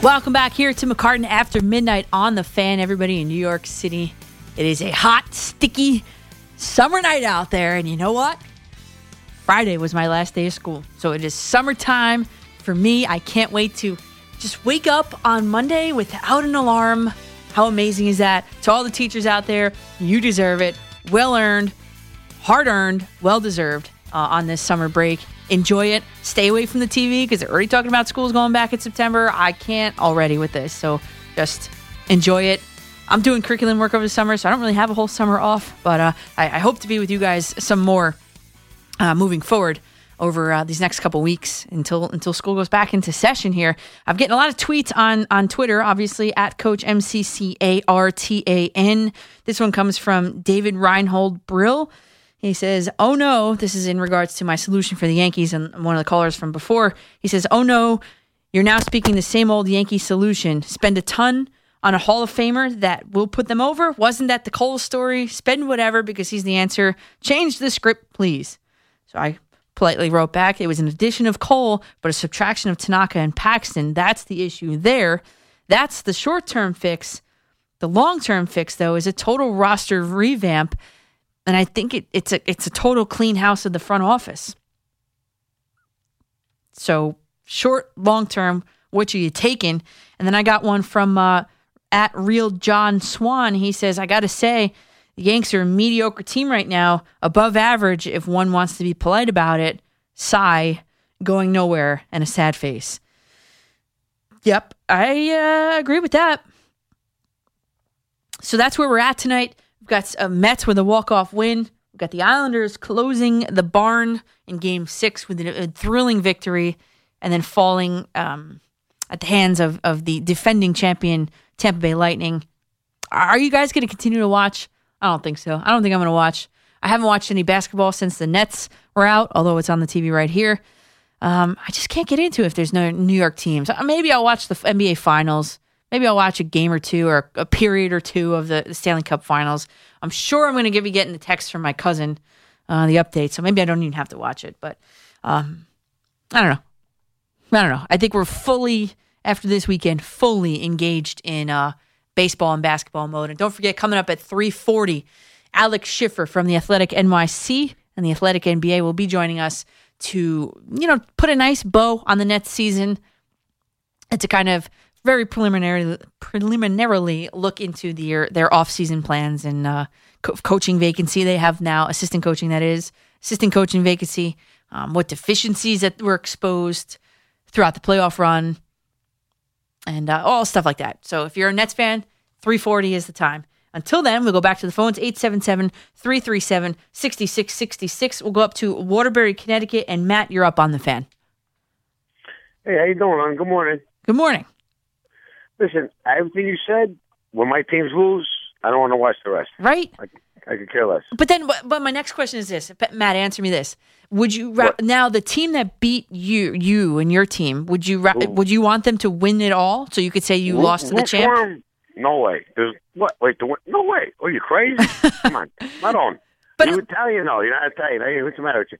Welcome back here to McCartan after midnight on the fan, everybody in New York City. It is a hot, sticky summer night out there, and you know what? Friday was my last day of school, so it is summertime for me. I can't wait to just wake up on Monday without an alarm. How amazing is that? To all the teachers out there, you deserve it. Well earned, hard earned, well deserved uh, on this summer break. Enjoy it. Stay away from the TV because they're already talking about schools going back in September. I can't already with this. So just enjoy it. I'm doing curriculum work over the summer, so I don't really have a whole summer off, but uh, I, I hope to be with you guys some more uh, moving forward over uh, these next couple weeks until until school goes back into session here. I'm getting a lot of tweets on on Twitter, obviously at Coach M C C A R T A N. This one comes from David Reinhold Brill. He says, "Oh no!" This is in regards to my solution for the Yankees and one of the callers from before. He says, "Oh no, you're now speaking the same old Yankee solution. Spend a ton." On a Hall of Famer that will put them over? Wasn't that the Cole story? Spend whatever because he's the answer. Change the script, please. So I politely wrote back, it was an addition of Cole, but a subtraction of Tanaka and Paxton. That's the issue there. That's the short term fix. The long term fix, though, is a total roster revamp. and I think it, it's a it's a total clean house of the front office. So short, long term, which are you taking? And then I got one from uh, at real John Swan. He says, I got to say, the Yanks are a mediocre team right now, above average if one wants to be polite about it. Sigh, going nowhere, and a sad face. Yep, I uh, agree with that. So that's where we're at tonight. We've got uh, Mets with a walk-off win. We've got the Islanders closing the barn in Game Six with a, a thrilling victory, and then falling um, at the hands of of the defending champion Tampa Bay Lightning. Are you guys going to continue to watch? I don't think so. I don't think I'm going to watch. I haven't watched any basketball since the Nets were out, although it's on the TV right here. Um, I just can't get into it if there's no New York teams. Uh, Maybe I'll watch the NBA Finals. Maybe I'll watch a game or two or a period or two of the, Stanley Cup Finals. I'm sure I'm going to be getting the text from my cousin, uh, the update. So maybe I don't even have to watch it. But um, I don't know. I don't know. I think we're fully after this weekend, fully engaged in uh, baseball and basketball mode. And don't forget, coming up at 3:40, Alex Schiffer from the Athletic NYC and the Athletic NBA will be joining us to, you know, put a nice bow on the Nets season and to kind of very preliminarily preliminarily look into their their offseason plans and uh, co- coaching vacancy they have now, assistant coaching that is, assistant coaching vacancy, um, what deficiencies that were exposed throughout the playoff run, and uh, all stuff like that. So if you're a Nets fan, 340 is the time. Until then, we'll go back to the phones 877 337 6666. We'll go up to Waterbury, Connecticut. And Matt, you're up on the fan. Hey, how you doing, man? Good morning. Good morning. Listen, everything you said, when my teams lose, I don't want to watch the rest. Right? I, I could care less. But then, but, my next question is this Matt, answer me this. Would you ra- now the team that beat you, you and your team, would you ra- would you want them to win it all so you could say you lost to the for? No way. There's what? Wait, the? No way. Are you crazy? Come on, not on. But- you Italian, though. You're not Italian. Hey, what's the matter with you?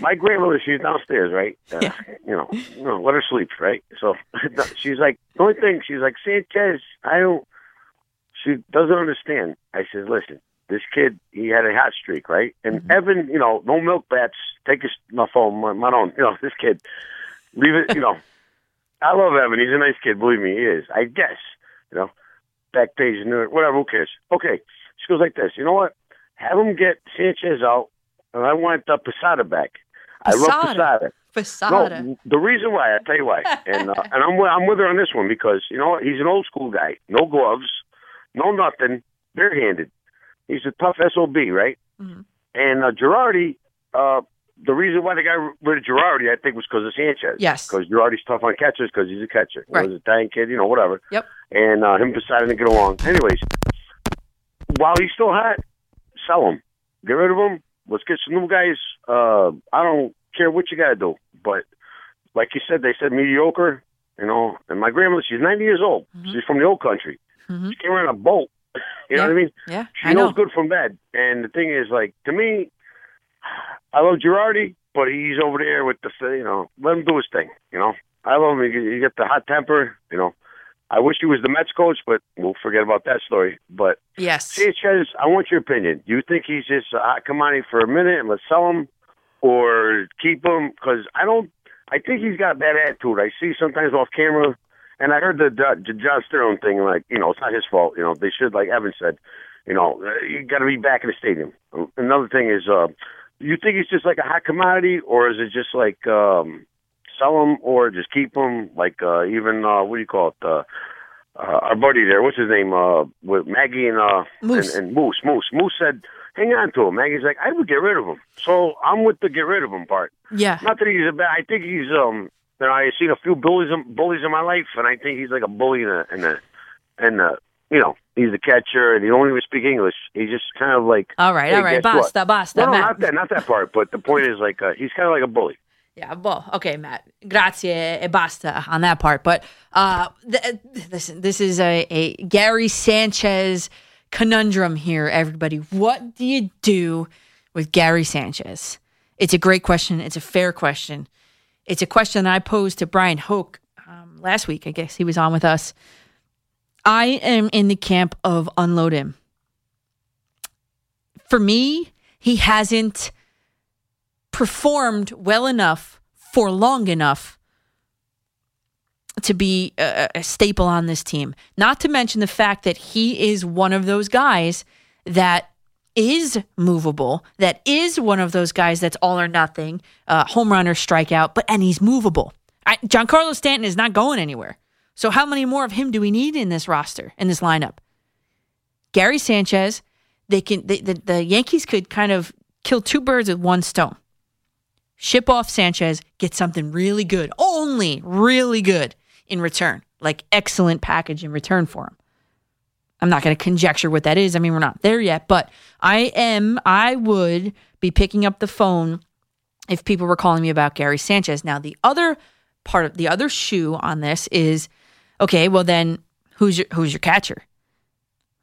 My grandmother, she's downstairs, right? Uh, Yeah. You know, you know, let her sleep, right? So she's like, the only thing, she's like, Sanchez, I don't. She doesn't understand. I said, listen, this kid, he had a hot streak, right? And Mm-hmm. Evan, you know, no milk bats. Take his my phone, my, my own. You know, this kid, leave it. You know, I love Evan. He's a nice kid. Believe me, he is. I guess. You know, back page and whatever. Who cares? Okay. She goes like this. You know what? Have him get Sanchez out, and I want the Posada back. I love Posada. Posada. No, the reason why I tell you why, and uh, and I'm with- I'm with her on this one because you know what? he's an old school guy, no gloves, no nothing, barehanded. He's a tough sob, right? Mhm. And uh, Girardi, uh, the reason why they got rid of Girardi, I think, was because of Sanchez. Yes. because Girardi's tough on catchers because he's a catcher. Right. He's a Italian kid, you know, whatever. Yep. And uh, him deciding to get along. Anyways, while he's still hot, sell him. Get rid of him. Let's get some new guys. Uh, I don't care what you got to do, but like you said, they said mediocre. You know, and my grandmother, she's 90 years old. She's from the old country. Mhm. She came around a boat. You know Yeah. what I mean? Yeah, She knows good from bad. And the thing is, like, to me, I love Girardi, but he's over there with the, you know, let him do his thing. You know, I love him. He, he got the hot temper. You know, I wish he was the Mets coach, but we'll forget about that story. But Yes. Sanchez, I want your opinion. Do you think he's just a hot commodity for a minute and let's sell him, or keep him? Because I don't. I think he's got a bad attitude. I see sometimes off camera, and I heard the, the John Sterling thing. Like, you know, it's not his fault. You know, they should, like Evan said, you know, you got to be back in the stadium. Another thing is, uh, you think he's just like a hot commodity, or is it just like um, sell him or just keep him? Like uh, even uh, what do you call it? Uh, uh, our buddy there, what's his name? Uh, with Maggie and uh, Moose. And, and Moose. Moose. Moose said, "Hang on to him." Maggie's like, "I would get rid of him." So I'm with the get rid of him part. Yeah. Not that he's a bad. I think he's um. Know, I've seen a few bullies bullies in my life, and I think he's like a bully in a in a and uh, you know, he's the catcher, and he don't even speak English. He's just kind of like. All right, hey, all right. what? Basta, basta. No, no, not that, not that part. But the point is, like, uh, he's kind of like a bully. Yeah, well, okay, Matt. Grazie e basta on that part. But uh, th- listen, this is a, a Gary Sanchez conundrum here, everybody. What do you do with Gary Sanchez? It's a great question. It's a fair question. It's a question that I posed to Brian Hoch um, last week. I guess he was on with us. I am in the camp of unload him. for me, he hasn't performed well enough for long enough to be a, a staple on this team. Not to mention the fact that he is one of those guys that is movable, that is one of those guys that's all or nothing, uh, home run or strikeout, but and he's movable. I, Giancarlo Stanton is not going anywhere. So how many more of him do we need in this roster, in this lineup? Gary Sanchez, they can they, the, the Yankees could kind of kill two birds with one stone. Ship off Sanchez, get something really good, only really good in return, like excellent package in return for him. I'm not going to conjecture what that is. I mean, we're not there yet, but I am, I would be picking up the phone if people were calling me about Gary Sanchez. Now, the other part of the other shoe on this is okay, well, then who's your, who's your catcher?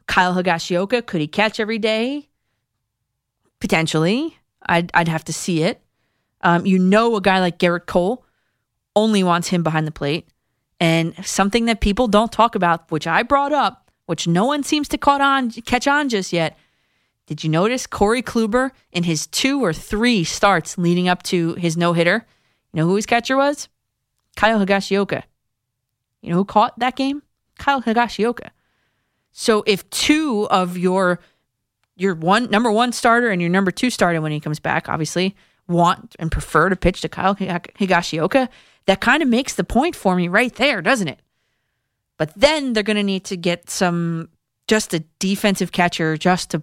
Kyle Higashioka, could he catch every day? Potentially. I'd, I'd have to see it. Um, you know, a guy like Gerrit Cole only wants him behind the plate. And something that people don't talk about, which I brought up, which no one seems to caught on, catch on just yet. Did you notice Corey Kluber in his two or three starts leading up to his no hitter? You know who his catcher was? Kyle Higashioka. You know who caught that game? Kyle Higashioka. So if two of your your one number one starter and your number two starter when he comes back, obviously want and prefer to pitch to Kyle Higashioka, that kind of makes the point for me right there, doesn't it? But then they're going to need to get some just a defensive catcher just to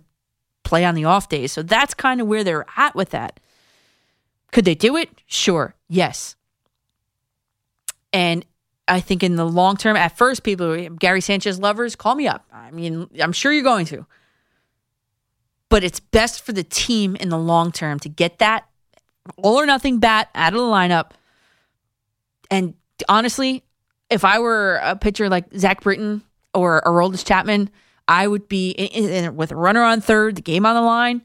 play on the off days. So that's kind of where they're at with that. Could they do it? Sure. Yes. And I think in the long term, at first, people, Gary Sanchez lovers, call me up. I mean, I'm sure you're going to. But it's best for the team in the long term to get that all or nothing bat out of the lineup. And honestly, if I were a pitcher like Zach Britton or Aroldis Chapman, I would be in, in, with a runner on third, the game on the line.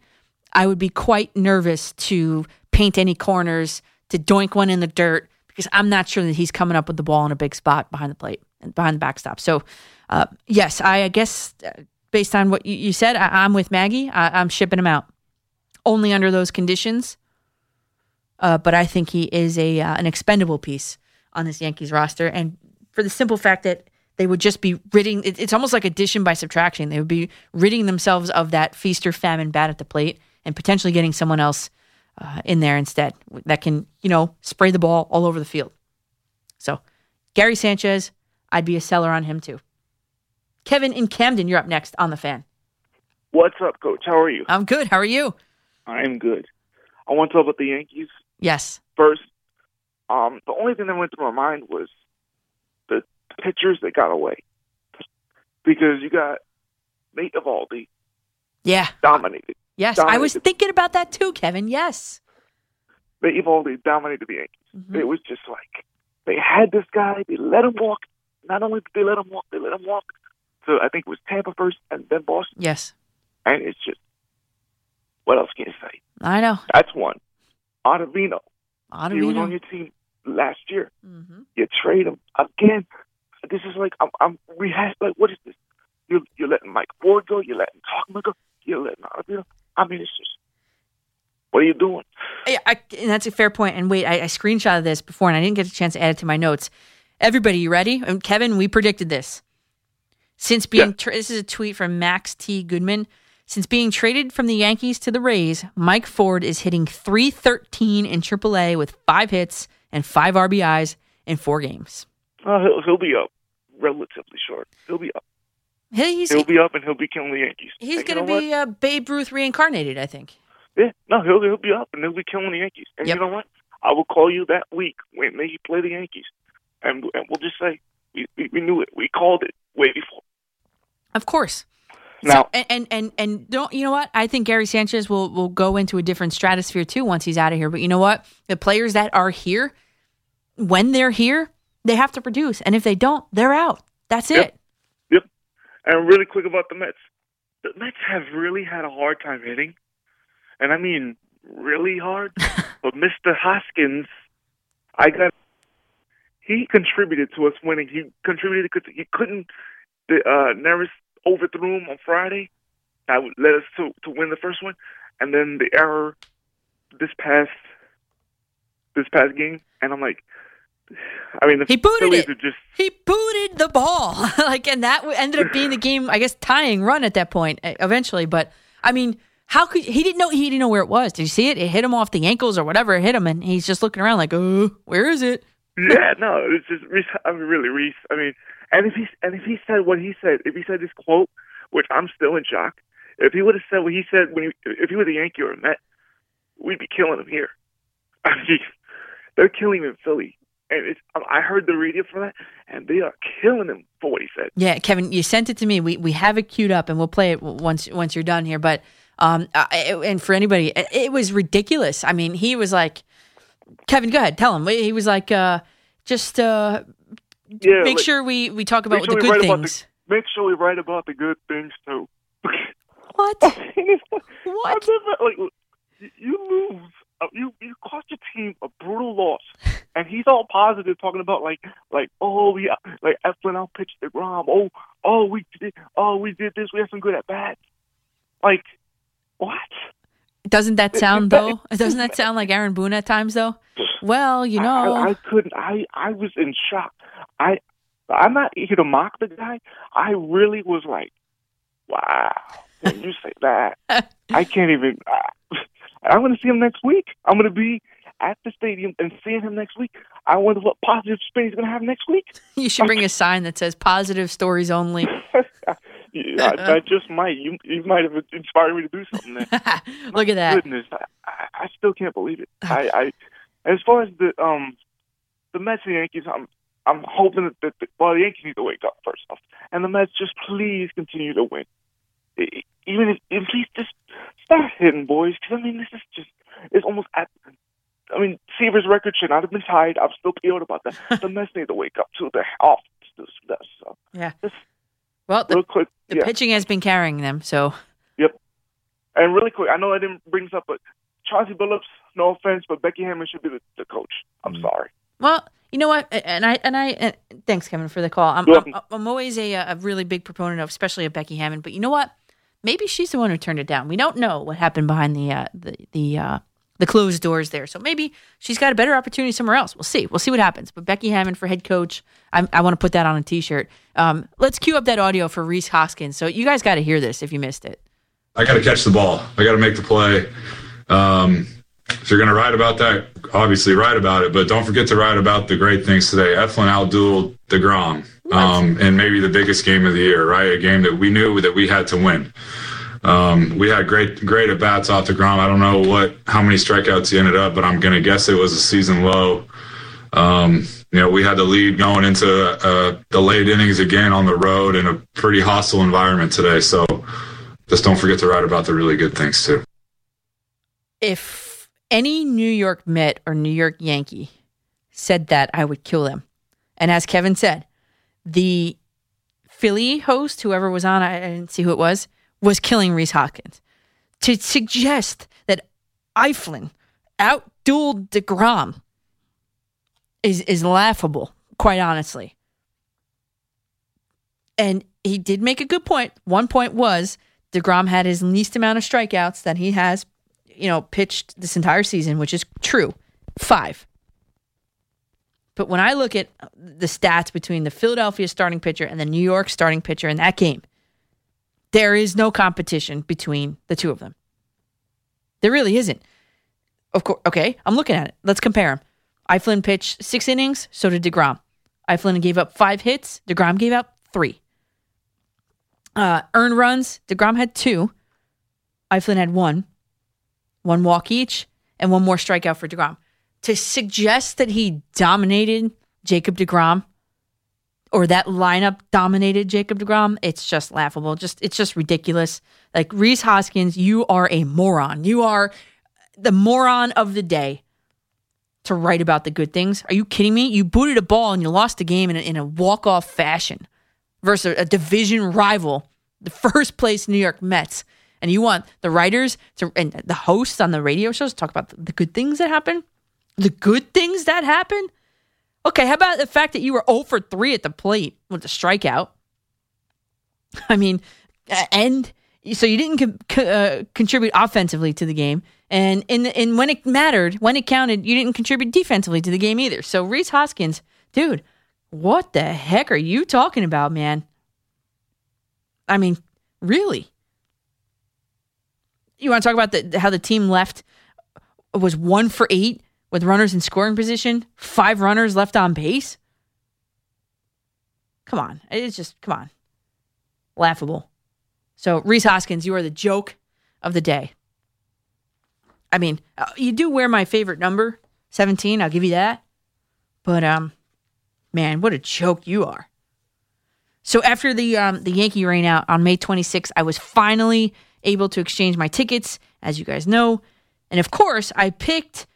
I would be quite nervous to paint any corners, to doink one in the dirt, because I'm not sure that he's coming up with the ball in a big spot behind the plate and behind the backstop. So, uh, yes, I, guess uh, based on what you, you said, I, am with Maggie. I, am shipping him out only under those conditions. Uh, but I think he is a uh, an expendable piece on this Yankees roster, and for the simple fact that they would just be ridding. It, it's almost like addition by subtraction. They would be ridding themselves of that feast or famine bat at the plate, and potentially getting someone else uh, in there instead that can, you know, spray the ball all over the field. So, Gary Sanchez, I'd be a seller on him too. Kevin in Camden, you're up next on the fan. What's up, Coach? How are you? I'm good. How are you? I'm good. I want to talk about the Yankees. Yes. First, um, the only thing that went through my mind was pitchers that got away. Because you got Nate Eovaldi. Yeah. Dominated. Yes, dominated. I was thinking about that too, Kevin. Yes. Nate Eovaldi dominated the Yankees. Mm-hmm. It was just like they had this guy, they let him walk. Not only did they let him walk, they let him walk. So I think it was Tampa first and then Boston. Yes. And it's just what else can you say? I know. That's one. Ottavino. Ottavino. He was on your team last year. Mm-hmm. You trade him again. This is like I'm. I'm we had like what is this? You you're letting Mike Ford go. You're letting Tauchman go. You're letting Ottavino. I mean, it's just what are you doing? Yeah, I, and that's a fair point. And wait, I, I screenshotted this before, and I didn't get a chance to add it to my notes. Everybody, you ready? And Kevin, we predicted this. Since being, Yeah. tra- this is a tweet from Max T. Goodman. Since being traded from the Yankees to the Rays, Mike Ford is hitting 313 in AAA with five hits and five RBIs in four games. Uh, he'll he'll be up relatively short. He'll be up. He's, He'll be up, and he'll be killing the Yankees. he's you going know to be uh, Babe Ruth reincarnated, I think. Yeah, no, he'll he'll be up, and he'll be killing the Yankees. And Yep. you know what? I will call you that week when they play the Yankees, and and we'll just say we we, we knew it. We called it way before. Of course. Now- so, and, and and and don't you know what? I think Gary Sanchez will will go into a different stratosphere too once he's out of here. But you know what? The players that are here, when they're here, they have to produce, and if they don't, they're out. That's Yep. it. Yep. And really quick about the Mets. The Mets have really had a hard time hitting. And I mean really hard. but Mr. Hoskins, I got he contributed to us winning. He contributed because he couldn't the uh Neris overthrew him on Friday. that would led us to to win the first one, and then the error this past this past game, and I'm like, I mean, the He booted Phillies it. just He booted the ball, like, and that ended up being the game. I guess tying run at that point eventually. But I mean, how could he didn't know he didn't know where it was? Did you see it? It hit him off the ankles or whatever. It hit him, and he's just looking around like, oh, where is it? yeah, no, it's just Rhys. I mean, really, Rhys. I mean, and if he and if he said what he said, if he said this quote, which I'm still in shock, if he would have said what he said when he, if he was a Yankee or a Met, we'd be killing him here. I mean, they're killing him in Philly, and it's. I heard the radio for that, and they are killing him for what he said. Yeah, Kevin, you sent it to me. We we have it queued up, and we'll play it once once you're done here. But um, it- and for anybody, it, it was ridiculous. I mean, he was like, Kevin, go ahead, tell him. He was like, uh, just uh, Yeah, make like, sure we we talk about make the good things. the, make sure we write about the good things too. What? what? What? like, you- you lose. Uh, You you cost your team a brutal loss, and he's all positive, talking about like like oh yeah like Eflin out pitched the Grom. Oh oh we did oh we did this. We had some good at bats. Like what? Doesn't that sound though? Doesn't that sound like Aaron Boone at times though? Well, you know, I, I couldn't. I I was in shock. I I'm not here to mock the guy. I really was like, wow. When you say that, I can't even. I'm going to see him next week. I'm going to be at the stadium and seeing him next week. I wonder what positive spin he's going to have next week. you should bring a sign that says "positive stories only." yeah, just might. You you might have inspired me to do something there. Look at that. Goodness, I, I, still can't believe it. I, I as far as the um the Mets and Yankees, I'm I'm hoping that, that well the Yankees need to wake up first off, and the Mets just please continue to win. Even if, if please just start hitting, boys, because I mean this is just it's almost at. I mean, Seaver's record should not have been tied. I'm still peeled about that. the Mets need to wake up too. They're off this stuff. So Yeah. just Well, the, quick, the yeah. pitching has been carrying them, so Yep. And really quick, I know I didn't bring this up, but Chauncey Billups, no offense, but Becky Hammon should be the, the coach. I'm Mm. sorry. Well, you know what? And I and I and thanks, Kevin, for the call. I'm I'm. I'm always a, a really big proponent of, especially of Becky Hammon. But you know what? Maybe she's the one who turned it down. We don't know what happened behind the uh, the the uh, the closed doors there. So maybe she's got a better opportunity somewhere else. We'll see. We'll see what happens. But Becky Hammon for head coach, I, I want to put that on a T-shirt. Um, let's cue up that audio for Rhys Hoskins. So you guys got to hear this if you missed it. I got to catch the ball. I got to make the play. Um, if you're going to write about that, obviously write about it, but don't forget to write about the great things today. Eflin outdueled DeGrom um, in maybe the biggest game of the year, right? A game that we knew that we had to win. Um, we had great, great at bats off the ground. I don't know what, how many strikeouts he ended up, but I'm going to guess it was a season low. Um, you know, we had the lead going into uh, the late innings again on the road in a pretty hostile environment today. So just don't forget to write about the really good things too. if any New York Met or New York Yankee said that, I would kill them. And as Kevin said, the Philly host, whoever was on, I didn't see who it was, was killing Rhys Hoskins. To suggest that Eflin outdueled DeGrom is, is laughable, quite honestly. And he did make a good point. One point was DeGrom had his least amount of strikeouts that he has you know, pitched this entire season, which is true, five. But when I look at the stats between the Philadelphia starting pitcher and the New York starting pitcher in that game, there is no competition between the two of them. There really isn't. Of course, okay, I'm looking at it. Let's compare them. Eflin pitched six innings, so did DeGrom. Eflin gave up five hits, DeGrom gave up three. Uh, earned runs, DeGrom had two, Eflin had one one walk each, and one more strikeout for DeGrom. To suggest that he dominated Jacob DeGrom or that lineup dominated Jacob DeGrom, it's just laughable. Just it's just ridiculous. Like Rhys Hoskins, you are a moron. You are the moron of the day to write about the good things. Are you kidding me? You booted a ball and you lost the game in a, in a walk-off fashion versus a division rival, the first place New York Mets and you want the writers to and the hosts on the radio shows to talk about the good things that happen, the good things that happen. Okay, how about the fact that you were 0 for 3 at the plate with the strikeout? I mean, and So you didn't co- uh, contribute offensively to the game, and in and when it mattered, when it counted, you didn't contribute defensively to the game either. So Rhys Hoskins, dude, what the heck are you talking about, man? I mean, really? You want to talk about the how the team left was one for eight with runners in scoring position, five runners left on base. Come on, it's just come on, laughable. So Rhys Hoskins, you are the joke of the day. I mean, uh, you do wear my favorite number, seventeen. I'll give you that. But um, man, what a joke you are. So after the um, the Yankee rain out on May 26th, I was finally able to exchange my tickets, as you guys know, and of course, I picked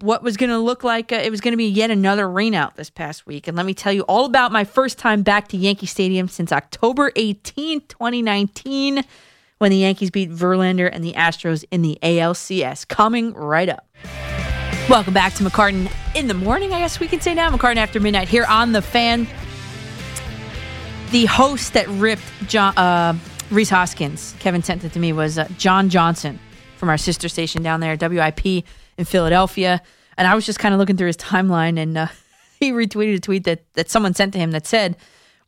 what was going to look like uh, it was going to be yet another rainout this past week. And let me tell you all about my first time back to Yankee Stadium since October 18, 2019, when the Yankees beat Verlander and the Astros in the ALCS. Coming right up. Welcome back to McCartan in the morning, I guess we can say now. McCartan after midnight here on the fan. The host that ripped John, uh, Rhys Hoskins, Kevin sent it to me, was uh, John Johnson from our sister station down there, WIP in Philadelphia. And I was just kind of looking through his timeline, and uh, he retweeted a tweet that, that someone sent to him that said,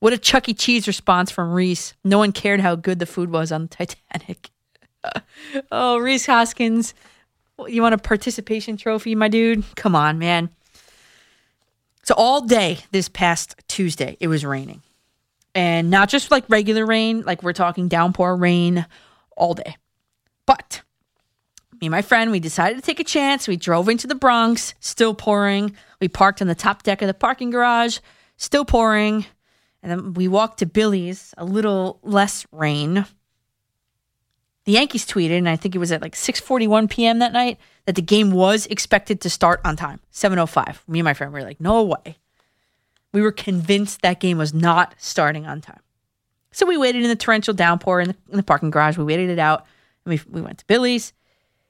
What a Chuck E. Cheese response from Rhys. No one cared how good the food was on the Titanic. oh, Rhys Hoskins, you want a participation trophy, my dude? Come on, man. So, all day this past Tuesday, it was raining. And not just like regular rain, like we're talking downpour rain all day. But me and my friend, we decided to take a chance. We drove into the Bronx, still pouring. We parked on the top deck of the parking garage, still pouring. And then we walked to Billy's, a little less rain. The Yankees tweeted, and I think it was at like 6:41 p.m. that night, that the game was expected to start on time, 7:05. Me and my friend were like, "No way." We were convinced that game was not starting on time. So we waited in the torrential downpour in the, in the parking garage. We waited it out, and we, we went to Billy's.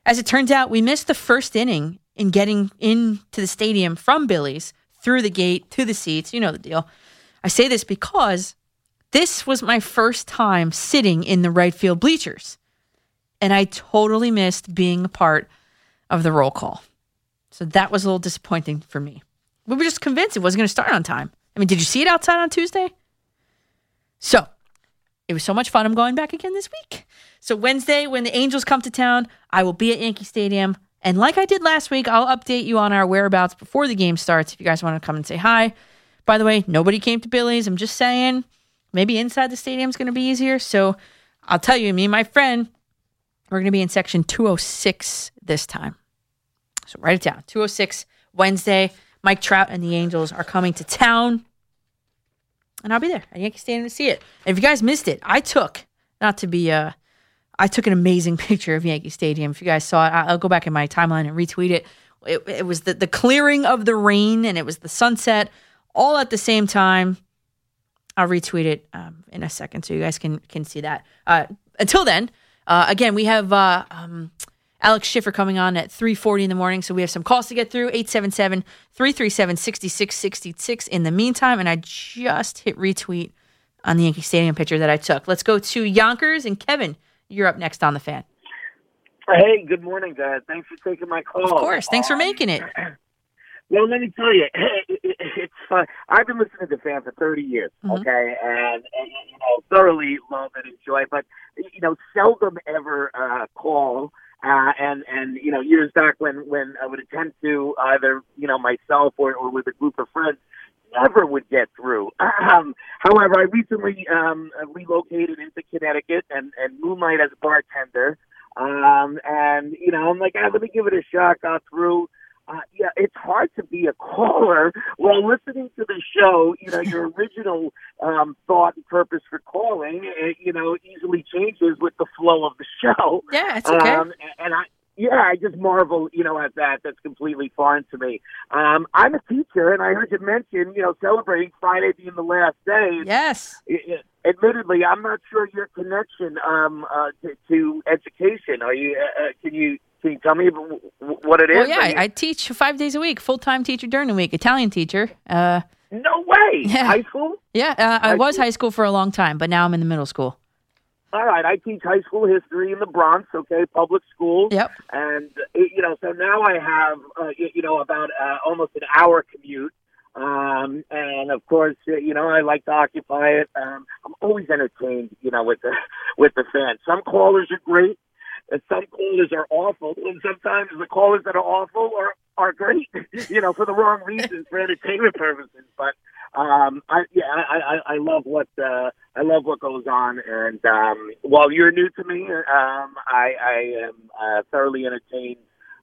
As it turns out, we missed the first inning in getting into the stadium from Billy's through the gate to the seats. You know the deal. I say this because this was my first time sitting in the right field bleachers. And I totally missed being a part of the roll call. So that was a little disappointing for me. We were just convinced it wasn't going to start on time. I mean, did you see it outside on Tuesday? So it was so much fun. I'm going back again this week. So Wednesday, when the Angels come to town, I will be at Yankee Stadium. And like I did last week, I'll update you on our whereabouts before the game starts if you guys want to come and say hi. By the way, nobody came to Billy's. I'm just saying, maybe inside the stadium's going to be easier. So I'll tell you, me and my friend, we're going to be in section 206 this time. So write it down 206 Wednesday. Mike Trout and the Angels are coming to town. And I'll be there at Yankee Stadium to see it. And if you guys missed it, I took, not to be, uh, I took an amazing picture of Yankee Stadium. If you guys saw it, I'll go back in my timeline and retweet it. It, it was the, the clearing of the rain and it was the sunset all at the same time. I'll retweet it um, in a second so you guys can can see that. Uh, until then, uh, again, we have uh, um, Alex Schiffer coming on at 3.40 in the morning, so we have some calls to get through, 877-337-6666 in the meantime, and I just hit retweet on the Yankee Stadium picture that I took. Let's go to Yonkers, and Kevin, you're up next on the fan. Hey, good morning, Dad. Thanks for taking my call. Of course. Thanks for making it. Well, let me tell you, it's fun. I've been listening to the fan for 30 years, Mhm. okay, and, and you know thoroughly love and enjoy, but you know seldom ever uh, call. Uh, and and you know years back when when I would attempt to either you know myself or, or with a group of friends, never would get through. Um, however, I recently um, relocated into Connecticut and and moonlight as a bartender. Um, and you know I'm like, ah, let me give it a shot. Got through uh, yeah, it's hard to be a caller while listening to the show. You know, your original um, thought and purpose for calling, uh, you know, easily changes with the flow of the show. Yeah, it's okay. Um, and I, yeah, I just marvel, you know, at that. That's completely foreign to me. Um, I'm a teacher, and I heard you mention, you know, celebrating Friday being the last day. Yes. Admittedly, I'm not sure your connection um, uh, to, to education. Are you? Uh, uh, can you? Can you tell me what it is? Well, yeah, I, you- I teach five days a week, full time teacher during the week, Italian teacher. Uh, no way. Yeah. High school? yeah, uh, I was high school for a long time, but now I'm in the middle school. all right, I teach high school history in the Bronx, okay, public school. Yep. And it, you know, so now I have uh, you, you know about uh, almost an hour commute. Um, and of course, uh, you know, I like to occupy it. Um, I'm always entertained, you know, with the with the fans. Some callers are great, and some callers are awful, and sometimes the callers that are awful are are great, you know, for the wrong reasons, for entertainment purposes. But um, I yeah, I, I, I love what uh, I love what goes on, and um, while you're new to me, um, I, I am uh, thoroughly entertained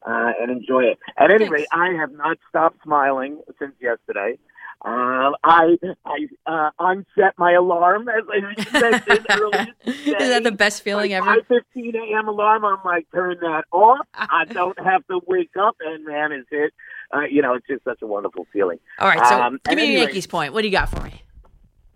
uh, and enjoy it. At any rate, I have not stopped smiling since yesterday. Uh, I I uh, unset my alarm as I mentioned earlier. Is that the best feeling ever? 15 a.m. alarm. I'm like, turn that off. I don't have to wake up, and man, is it? Uh, you know, it's just such a wonderful feeling. All right, so Um, give me any a rate- Yankees point. What do you got for me?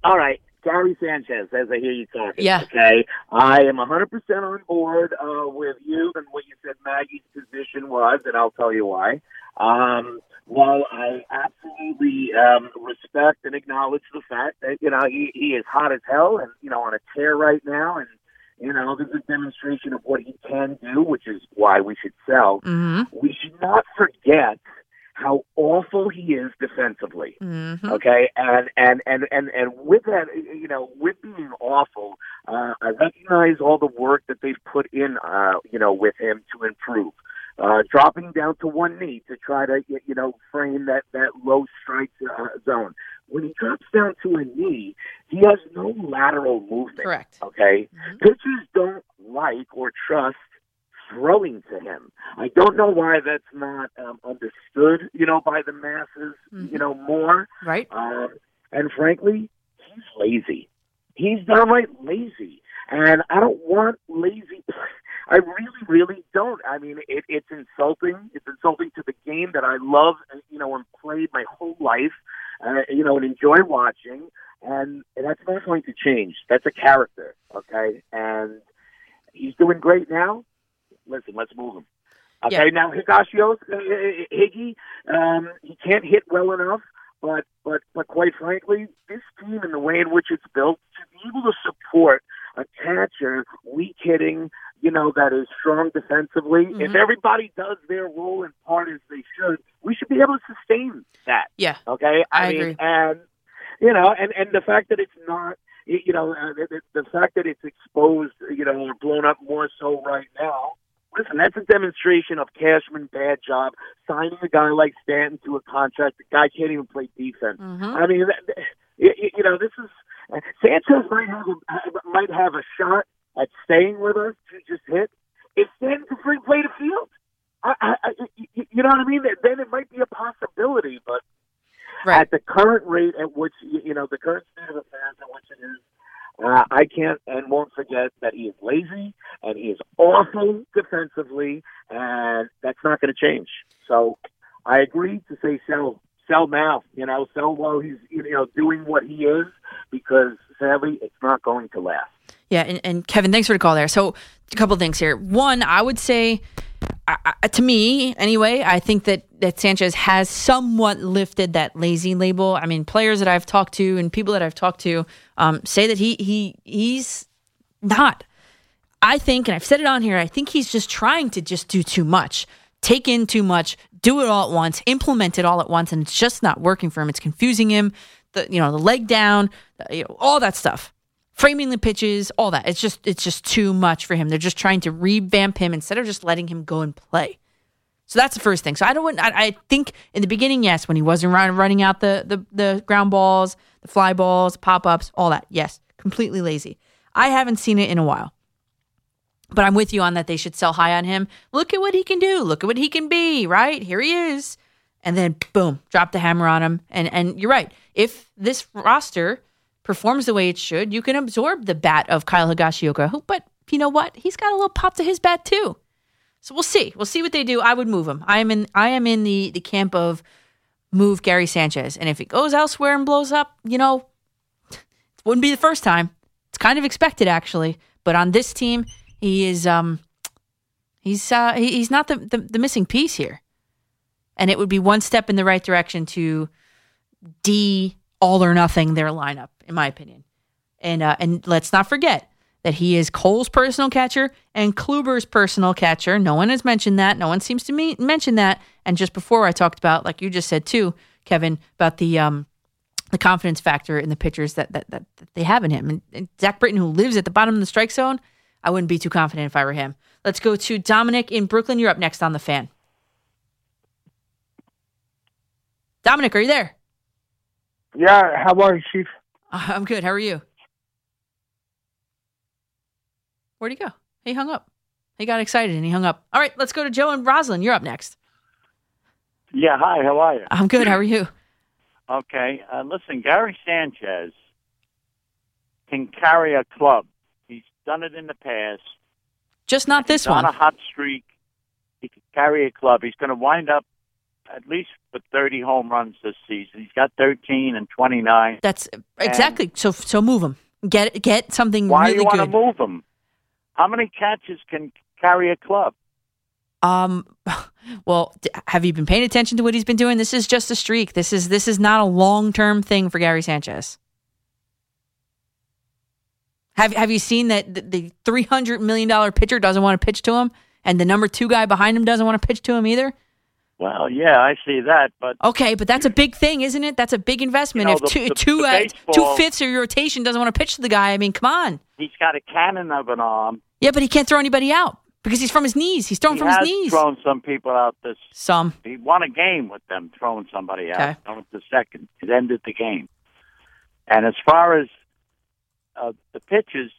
all right, Gary Sanchez, as I hear you talking. Yeah. Okay. I am 100% on board uh, with you and what you said Maggie's position was, and I'll tell you why. Um, while I absolutely um, respect and acknowledge the fact that, you know, he, he is hot as hell and, you know, on a tear right now, and, you know, this is a demonstration of what he can do, which is why we should sell. Mm-hmm. We should not forget how awful he is defensively. Mm-hmm. Okay, and and and and and with that, you know, with being awful, uh, I recognize all the work that they've put in, uh, you know, with him to improve. Uh, dropping down to one knee to try to, you know, frame that that low strike uh, zone. When he drops down to a knee, he has no lateral movement. Correct. Okay, pitchers don't like or trust throwing to him. I don't know why that's not um, understood, you know, by the masses, you know, more. Right. Um, and frankly, he's lazy. He's downright lazy. And I don't want lazy. I really, really don't. I mean, it, it's insulting. It's insulting to the game that I love, and you know, and played my whole life, uh, you know, and enjoy watching. And that's not going to change. That's a character, okay? And he's doing great now. Listen, let's move him. Okay, Yeah. now Higashios, uh, uh, Higgy, um, he can't hit well enough, but but but quite frankly, this team and the way in which it's built to be able to support a catcher, weak hitting, you know, that is strong defensively. If Mhm. everybody does their role and part as they should, we should be able to sustain that. Yeah. Okay, I mean, agree. and you know, and and the fact that it's not, you know, uh, the, the fact that it's exposed, you know, or blown up more so right now. Listen, that's a demonstration of Cashman bad job signing a guy like Stanton to a contract. The guy can't even play defense. Mm-hmm. I mean, that, that- y- y- you know, this is Sanchez might have a, might have a shot at staying with us to just hit if Stanton can free play the field. I, I, I, you know what I mean? Then it might be a possibility, but Right. at the current rate at which you know the current state of affairs at which it is, uh, I can't and won't forget that he is lazy and he is awful defensively, and that's not going to change. So I agree to say sell sell now. You know, sell while he's you know doing what he is because sadly it's not going to last. Yeah, and, and Kevin, thanks for the call there. So, a couple things here. One, I would say, I, to me anyway, I think that that Sanchez has somewhat lifted that lazy label. I mean, players that I've talked to and people that I've talked to um, say that he he he's not. I think, and I've said it on here, I think he's just trying to just do too much, take in too much, do it all at once, implement it all at once, and it's just not working for him. It's confusing him. The you know the leg down, you know, all that stuff, framing the pitches, all that. It's just it's just too much for him. They're just trying to revamp him instead of just letting him go and play. So that's the first thing. So I don't. I, I think in the beginning, yes, when he wasn't run, running out the, the the ground balls, the fly balls, pop ups, all that. Yes, completely lazy. I haven't seen it in a while. But I'm with you on that they should sell high on him. Look at what he can do. Look at what he can be, right? Here he is. And then boom, drop the hammer on him. And and you're right. If this roster performs the way it should, you can absorb the bat of Kyle Higashioka. But you know what? He's got a little pop to his bat too. So we'll see. We'll see what they do. I would move him. I am in I am in the the camp of move Gary Sanchez. And if it goes elsewhere and blows up, you know, it wouldn't be the first time. It's kind of expected actually. But on this team, he is um he's uh he, he's not the, the the missing piece here. And it would be one step in the right direction to D all or nothing their lineup, in my opinion. And uh, and let's not forget that he is Cole's personal catcher and Kluber's personal catcher. No one has mentioned that. No one seems to me- mention that. And just before I talked about, like you just said too, Kevin, about the um, the confidence factor in the pitchers that that, that, that they have in him. And, and Zach Britton, who lives at the bottom of the strike zone, I wouldn't be too confident if I were him. Let's go to Dominic in Brooklyn. You're up next on the fan. Dominic, are you there? Yeah, how are you, Chief? Uh, I'm good. How are you? Where'd he go? He hung up. He got excited and he hung up. All right, let's go to Joe and Roslyn. You're up next. Yeah, hi, how are you? I'm good. How are you? Okay, uh, listen, Gary Sanchez can carry a club. Done it in the past. Just not this He's on a hot streak. He can carry a club. He's going to wind up at least with 30 home runs this season. He's got 13 and 29. That's exactly. So so move him. Get get something Why really do you want to move him? How many catches can carry a club? Um, well, have you been paying attention to what he's been doing? This is just a streak. This is this is not a long term thing for Gary Sanchez. Have Have you seen that the- the three hundred million dollar pitcher doesn't want to pitch to him, and the number two guy behind him doesn't want to pitch to him either? Well, yeah, I see that, but Okay, but that's a big thing, isn't it? That's a big investment. You know, if the- two the- two uh, two fifths of your rotation doesn't want to pitch to the guy, I mean, come on. he's got a cannon of an arm. Yeah, but he can't throw anybody out because he's from his knees. He's throwing he from his knees. thrown some people out this. Some. He won a game with them throwing somebody out. Okay. Was the second. It ended the game. And as far as uh, the pitches,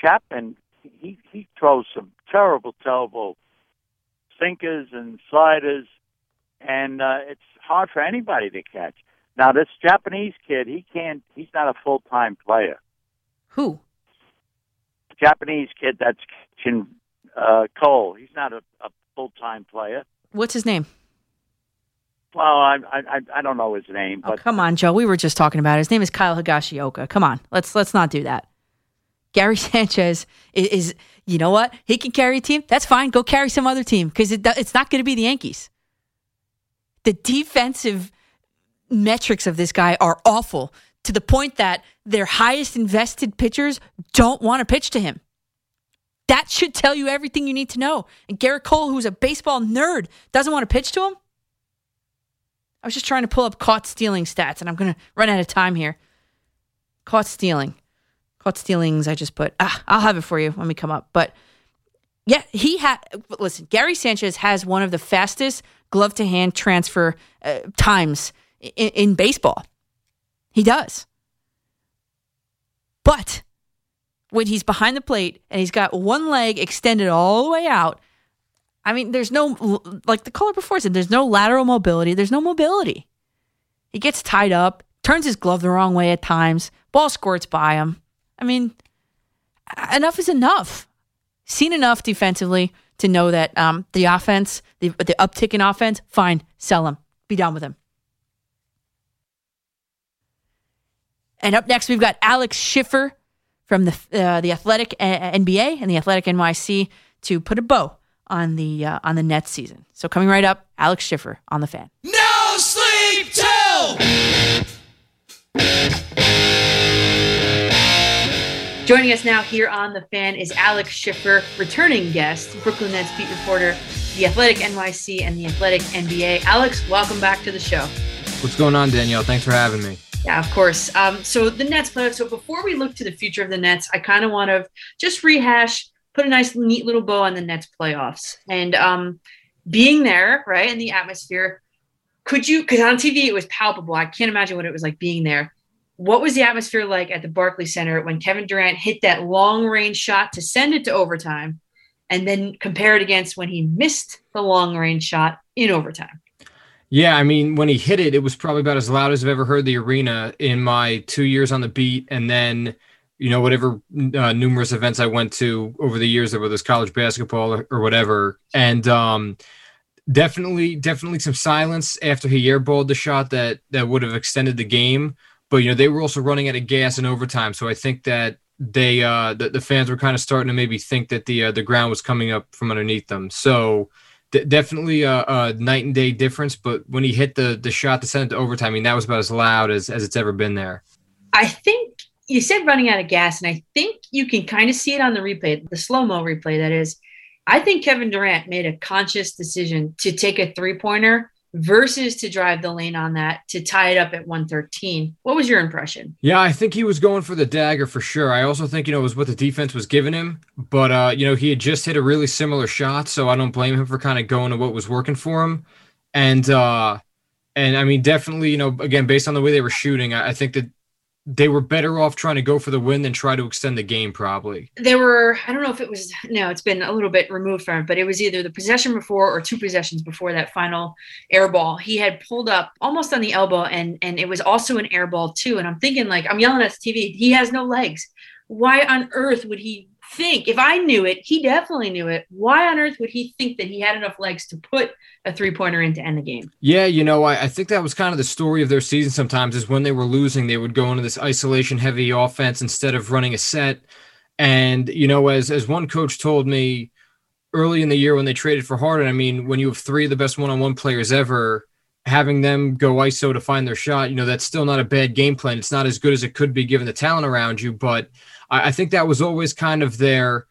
Chapman he he throws some terrible, terrible sinkers and sliders, and uh, it's hard for anybody to catch. Now this Japanese kid, he can't. He's not a full time player. Who? Japanese kid that's catching uh, Cole. He's not a, a full time player. What's his name? Well, I, I I- I don't know his name, Oh, but come on, Joe. We were just talking about it. His name is Kyle Higashioka. Come on, let's let's not do that. Gary Sanchez is, is you know what? He can carry a team. That's fine. Go carry some other team because it, it's not going to be the Yankees. The defensive metrics of this guy are awful to the point that their highest invested pitchers don't want to pitch to him. That should tell you everything you need to know. And Gerrit Cole, who's a baseball nerd, doesn't want to pitch to him. I was just trying to pull up caught stealing stats, and I'm going to run out of time here. Caught stealing. Caught stealings, I just put. Ah, I'll have it for you when we come up. But yeah, he had. Listen, Gary Sanchez has one of the fastest glove to hand transfer uh, times in, in baseball. He does. But when he's behind the plate and he's got one leg extended all the way out, I mean, there's no, like the caller before said, there's no lateral mobility. There's no mobility. He gets tied up, turns his glove the wrong way at times, ball squirts by him. I mean, enough is enough. Seen enough defensively to know that um, the offense, the, the uptick in offense, fine, sell him. Be done with him. And up next, we've got Alex Schiffer from the uh, the Athletic uh, NBA and the Athletic NYC to put a bow on the uh, on the Nets season. So coming right up, Alex Schiffer on the fan. No sleep till. Joining us now here on the fan is Alex Schiffer, returning guest, Brooklyn Nets beat reporter, the Athletic NYC and the Athletic NBA. Alex, welcome back to the show. What's going on, Danielle? Thanks for having me. Yeah, of course. Um, so the Nets playoffs. So before we look to the future of the Nets, I kind of want to just rehash, put a nice, neat little bow on the Nets playoffs, and um, being there, right in the atmosphere. Could you? Because on TV it was palpable. I can't imagine what it was like being there. What was the atmosphere like at the Barclays Center when Kevin Durant hit that long range shot to send it to overtime, and then compare it against when he missed the long range shot in overtime? Yeah, I mean, when he hit it, it was probably about as loud as I've ever heard the arena in my two years on the beat. And then, you know, whatever uh, numerous events I went to over the years, whether it's college basketball or, or whatever. And um, definitely, definitely some silence after he airballed the shot that that would have extended the game. But you know, they were also running out of gas in overtime, so I think that they uh, the, the fans were kind of starting to maybe think that the uh, the ground was coming up from underneath them. So d- definitely a, a night and day difference. But when he hit the the shot to send it to overtime, I mean that was about as loud as as it's ever been there. I think you said running out of gas, and I think you can kind of see it on the replay, the slow mo replay. That is, I think Kevin Durant made a conscious decision to take a three pointer versus to drive the lane on that to tie it up at 113. What was your impression? Yeah, I think he was going for the dagger for sure. I also think, you know, it was what the defense was giving him, but, uh, you know, he had just hit a really similar shot. So I don't blame him for kind of going to what was working for him. And, uh, and I mean, definitely, you know, again, based on the way they were shooting, I, I think that they were better off trying to go for the win than try to extend the game probably. There were i don't know if it was no it's been a little bit removed from it but it was either the possession before or two possessions before that final air ball. He had pulled up almost on the elbow and and it was also an air ball too. And i'm thinking like i'm yelling at the tv he has no legs. Why on earth would he think if I knew it, he definitely knew it. Why on earth would he think that he had enough legs to put a three pointer in to end the game? Yeah, you know, I, I, think that was kind of the story of their season sometimes is when they were losing, they would go into this isolation heavy offense instead of running a set. And, you know, as as one coach told me early in the year when they traded for Harden, I mean, when you have three of the best one on one players ever, having them go ISO to find their shot, you know, that's still not a bad game plan. It's not as good as it could be given the talent around you, but I, I think that was always kind of their.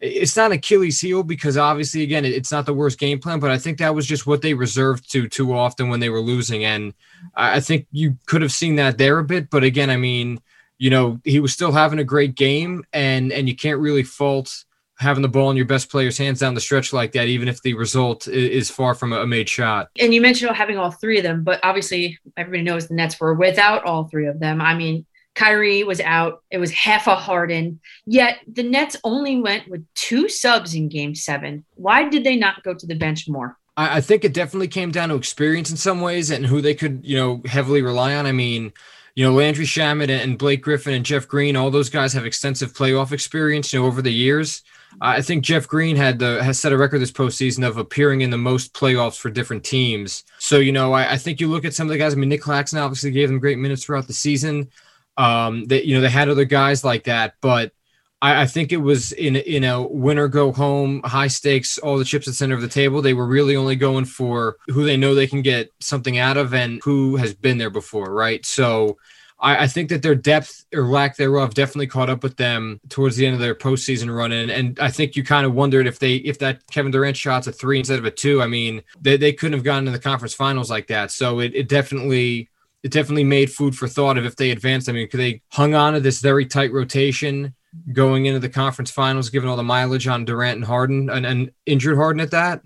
It's not Achilles' heel because obviously, again, it's not the worst game plan, but I think that was just what they reserved to too often when they were losing, and I think you could have seen that there a bit. But again, I mean, you know, he was still having a great game, and and you can't really fault having the ball in your best player's hands down the stretch like that, even if the result is far from a made shot. And you mentioned having all three of them, but obviously everybody knows the Nets were without all three of them. I mean, Kyrie was out. It was half a Harden. Yet the Nets only went with two subs in game seven. Why did they not go to the bench more? I, I think it definitely came down to experience in some ways and who they could, you know, heavily rely on. I mean, you know, Landry Shamet and Blake Griffin and Jeff Green, all those guys have extensive playoff experience, you know, over the years. I think Jeff Green had the has set a record this postseason of appearing in the most playoffs for different teams. So, you know, I, I think you look at some of the guys. I mean, Nic Claxton obviously gave them great minutes throughout the season. Um, that you know they had other guys like that, but I, I, think it was in in a winner go home, high stakes, all the chips at the center of the table. They were really only going for who they know they can get something out of and who has been there before, right? So. I, think that their depth or lack thereof definitely caught up with them towards the end of their postseason run, and, and I think you kind of wondered if they if that Kevin Durant shot's a three instead of a two. I mean, they, they couldn't have gotten to the conference finals like that. So it, it definitely it definitely made food for thought of if they advanced. I mean, they hung on to this very tight rotation going into the conference finals, given all the mileage on Durant and Harden and, and injured Harden at that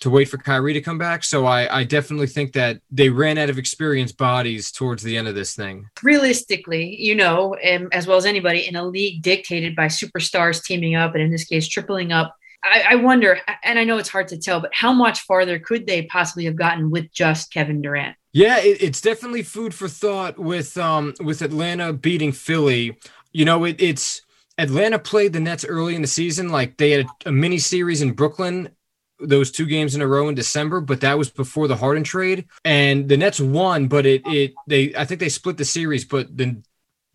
to wait for Kyrie to come back. So I, I definitely think that they ran out of experienced bodies towards the end of this thing. Realistically, you know, um, as well as anybody in a league dictated by superstars teaming up, and in this case, tripling up I, I, wonder, and I know it's hard to tell, but how much farther could they possibly have gotten with just Kevin Durant? Yeah, it, it's definitely food for thought with um with Atlanta beating Philly. You know, it, it's Atlanta played the Nets early in the season, like they had a, a mini series in Brooklyn those two games in a row in December, but that was before the Harden trade. And the Nets won, but it it they I think they split the series, but the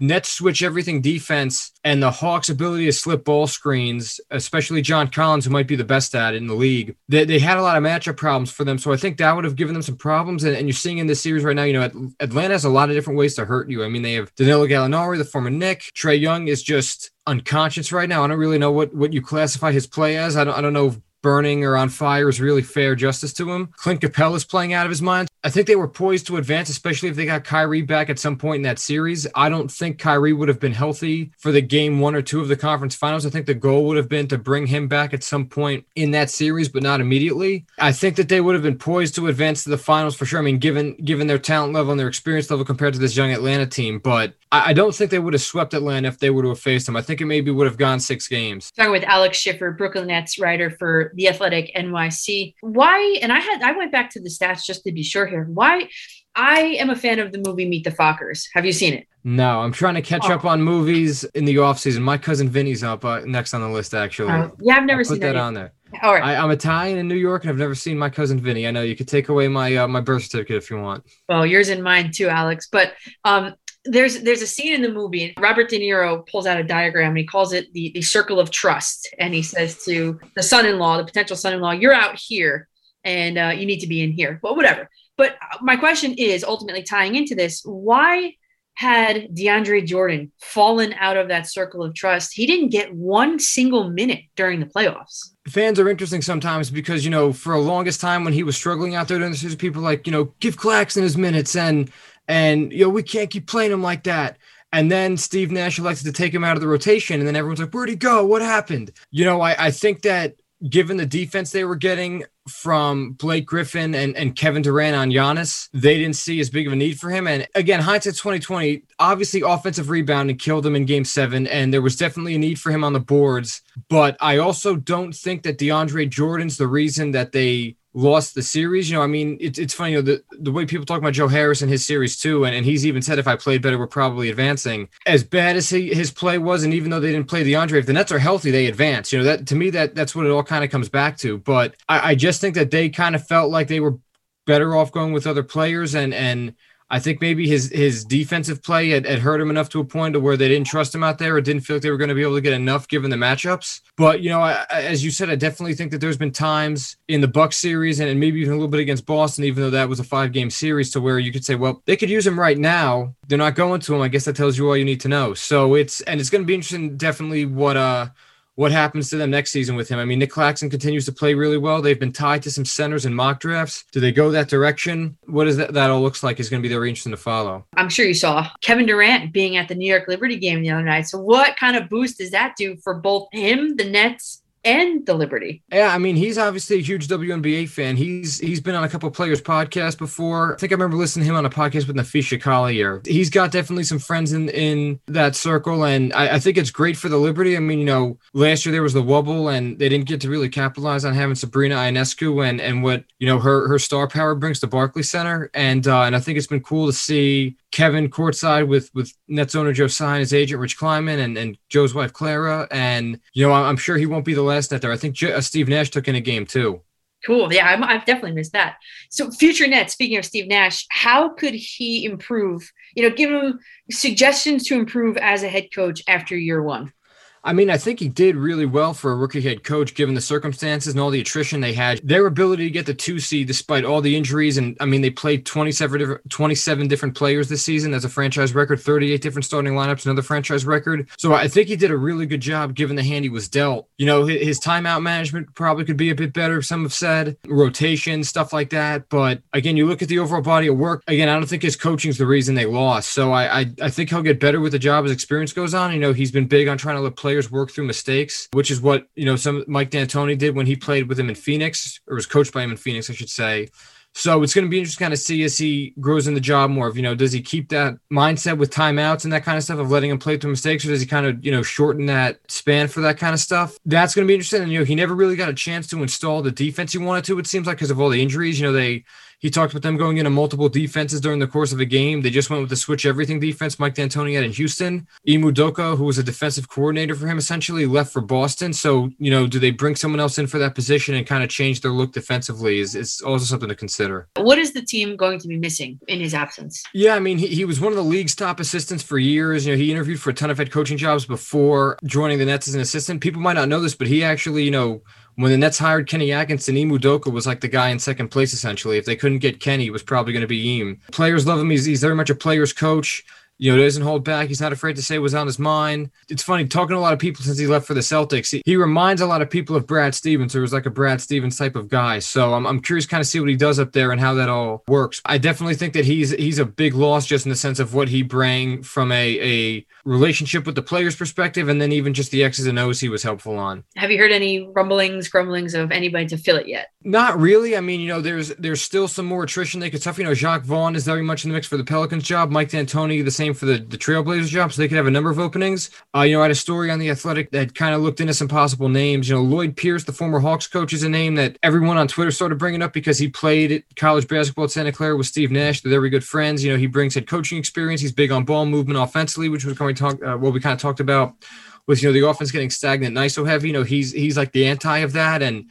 Nets switch everything defense and the Hawks' ability to slip ball screens, especially John Collins, who might be the best at it in the league, they, they had a lot of matchup problems for them. So I think that would have given them some problems. And, and you're seeing in this series right now, you know, Atlanta has a lot of different ways to hurt you. I mean, they have Danilo Gallinari, the former Knick. Trae Young is just unconscious right now. I don't really know what, what you classify his play as. I don't, I don't know burning or on fire is really fair justice to him. Clint Capela is playing out of his mind. I think they were poised to advance, especially if they got Kyrie back at some point in that series. I don't think Kyrie would have been healthy for the game one or two of the conference finals. I think the goal would have been to bring him back at some point in that series, but not immediately. I think that they would have been poised to advance to the finals for sure. I mean, given given their talent level and their experience level compared to this young Atlanta team, but I, I don't think they would have swept Atlanta if they were to have faced them. I think it maybe would have gone six games. Talking with Alex Schiffer, Brooklyn Nets writer for The Athletic NYC. Why? And I had I went back to the stats just to be sure here. Why? I am a fan of the movie Meet the Fockers. Have you seen it? No, I'm trying to catch oh. up on movies in the off season. My cousin Vinny's up uh, next on the list, actually. Uh, yeah, I've never I'll seen put that, that on there. All right. I, am Italian in New York, and I've never seen my cousin Vinny. I know you could take away my uh, my birth certificate if you want. Well, yours and mine too, Alex. But um, there's there's a scene in the movie. Robert De Niro pulls out a diagram and he calls it the the circle of trust, and he says to the son-in-law, the potential son-in-law, "You're out here, and uh, you need to be in here." Well, whatever. But my question is ultimately tying into this: Why had DeAndre Jordan fallen out of that circle of trust, he didn't get one single minute during the playoffs. Fans are interesting sometimes because, you know, for a longest time when he was struggling out there the season, people like, you know, give Claxton his minutes and, and, you know, we can't keep playing him like that. And then Steve Nash elected to take him out of the rotation. And then everyone's like, where'd he go? What happened? You know, I, I think that given the defense they were getting from Blake Griffin and, and Kevin Durant on Giannis, they didn't see as big of a need for him. And again, hindsight 2020, obviously offensive rebounding killed him in game seven, and there was definitely a need for him on the boards. But I also don't think that DeAndre Jordan's the reason that they lost the series. You know, I mean, it's it's funny, you know, the, the way people talk about Joe Harris and his series too, and, and he's even said if I played better, we're probably advancing. As bad as he, his play was, and even though they didn't play the DeAndre, if the Nets are healthy, they advance. You know, that to me that that's what it all kind of comes back to. But I, I just think that they kind of felt like they were better off going with other players and and I think maybe his his defensive play had, had, hurt him enough to a point to where they didn't trust him out there or didn't feel like they were going to be able to get enough given the matchups. But you know, I, as you said, I definitely think that there's been times in the Buck series and, maybe even a little bit against Boston, even though that was a five game series, to where you could say, well, they could use him right now. They're not going to him. I guess that tells you all you need to know. So it's and it's going to be interesting, definitely what uh what happens to them next season with him. I mean, Nick Claxton continues to play really well. They've been tied to some centers in mock drafts. Do they go that direction? What is that? That all looks like is going to be very interesting to follow. I'm sure you saw Kevin Durant being at the New York Liberty game the other night. So, what kind of boost does that do for both him, the Nets, and the Liberty. Yeah, I mean, he's obviously a huge WNBA fan. He's he's been on a couple players' podcasts before. I think I remember listening to him on a podcast with Napheesa Collier. He's got definitely some friends in in that circle, and I, I, think it's great for the Liberty. I mean, you know, last year there was the wubble, and they didn't get to really capitalize on having Sabrina Ionescu and and what you know her her star power brings to Barclays Center, and uh, and I think it's been cool to see Kevin courtside with with Nets owner Joe Tsai, his agent Rich Kleiman, and and Joe's wife Clara, and you know I'm sure he won't be the last net there. I think uh, Steve Nash took in a game too. Cool. Yeah, i have definitely missed that. So, future Nets. Speaking of Steve Nash, how could he improve? You know, give him suggestions to improve as a head coach after year one. I mean, I think he did really well for a rookie head coach, given the circumstances and all the attrition they had. Their ability to get the two seed despite all the injuries, and I mean, they played 27 different, 27 different players this season as a franchise record, 38 different starting lineups, another franchise record. So I think he did a really good job given the hand he was dealt. You know, his timeout management probably could be a bit better, some have said, rotation, stuff like that. But again, you look at the overall body of work. Again, I don't think his coaching is the reason they lost. So I, I, I think he'll get better with the job as experience goes on. You know, he's been big on trying to let players players work through mistakes, which is what you know some Mike D'Antoni did when he played with him in Phoenix, or was coached by him in Phoenix, I should say. So it's going to be interesting to kind of see as he grows in the job more. Of you know, does he keep that mindset with timeouts and that kind of stuff of letting him play through mistakes, or does he kind of you know shorten that span for that kind of stuff? That's going to be interesting. And you know, he never really got a chance to install the defense he wanted to. It seems like because of all the injuries. You know, they he talked about them going into multiple defenses during the course of a game. They just went with the switch everything defense Mike D'Antoni had in Houston. Ime Udoka, who was a defensive coordinator for him, essentially left for Boston. So, you know, do they bring someone else in for that position and kind of change their look defensively is, is also something to consider. What is the team going to be missing in his absence? Yeah, I mean, he, he was one of the league's top assistants for years. You know, he interviewed for a ton of head coaching jobs before joining the Nets as an assistant. People might not know this, but he actually, you know, when the Nets hired Kenny Atkinson, Ime Udoka was like the guy in second place essentially. If they couldn't get Kenny, it was probably going to be Ime. Players love him. He's, he's very much a player's coach you know, doesn't hold back. He's not afraid to say what's on his mind. It's funny talking to a lot of people since he left for the Celtics. He, he reminds a lot of people of Brad Stevens, who was like a Brad Stevens type of guy. So I'm, I'm curious, kind of see what he does up there and how that all works. I definitely think that he's he's a big loss just in the sense of what he bring from a a relationship with the players' perspective, and then even just the X's and O's he was helpful on. Have you heard any rumblings, grumblings of anybody to fill it yet? Not really. I mean, you know, there's there's still some more attrition they could suffer. You know, Jacque Vaughn is very much in the mix for the Pelicans job. Mike D'Antoni, the same for the the Trailblazers job, so they could have a number of openings. Uh, you know, I had a story on the Athletic that kind of looked into some possible names. You know, Lloyd Pierce, the former Hawks coach, is a name that everyone on Twitter started bringing up because he played college basketball at Santa Clara with Steve Nash. They're very good friends. You know, he brings head coaching experience. He's big on ball movement offensively, which was we talk uh, what we kind of talked about with you know the offense getting stagnant and ISO heavy. You know, he's he's like the anti of that, and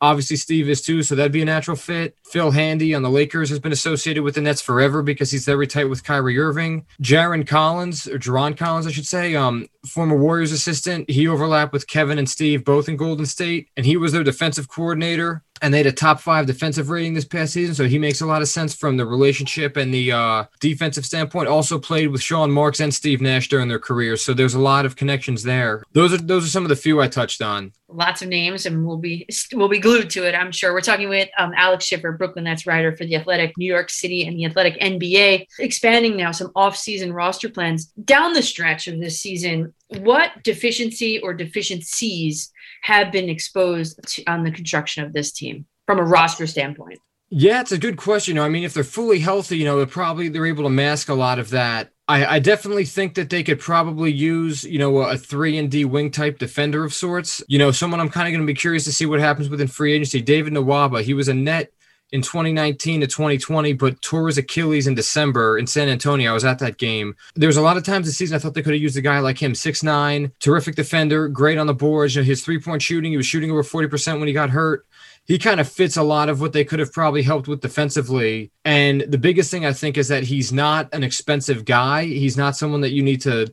obviously Steve is too. So that'd be a natural fit. Phil Handy on the Lakers has been associated with the Nets forever because he's very tight with Kyrie Irving. Jaron Collins or Jarron Collins, I should say, um, former Warriors assistant. He overlapped with Kevin and Steve both in Golden State, and he was their defensive coordinator. And they had a top five defensive rating this past season. So he makes a lot of sense from the relationship and the uh, defensive standpoint. Also played with Sean Marks and Steve Nash during their careers, so there's a lot of connections there. Those are those are some of the few I touched on. Lots of names, and we'll be we'll be glued to it. I'm sure. We're talking with um, Alex Schiffer, Brooklyn Nets writer for the Athletic, New York City, and the Athletic NBA. Expanding now some off-season roster plans down the stretch of this season. What deficiency or deficiencies have been exposed to, on the construction of this team from a roster standpoint? Yeah, it's a good question. I mean, if they're fully healthy, you know, they're probably they're able to mask a lot of that. I, I definitely think that they could probably use, you know, a three and D wing type defender of sorts. You know, someone I'm kind of going to be curious to see what happens within free agency. David Nwaba, he was a net in 2019 to 2020, but tore his Achilles in December in San Antonio. I was at that game. There was a lot of times this season I thought they could have used a guy like him, six nine, terrific defender, great on the boards. You know, his three point shooting, he was shooting over 40% when he got hurt. He kind of fits a lot of what they could have probably helped with defensively. And the biggest thing I think is that he's not an expensive guy. He's not someone that you need to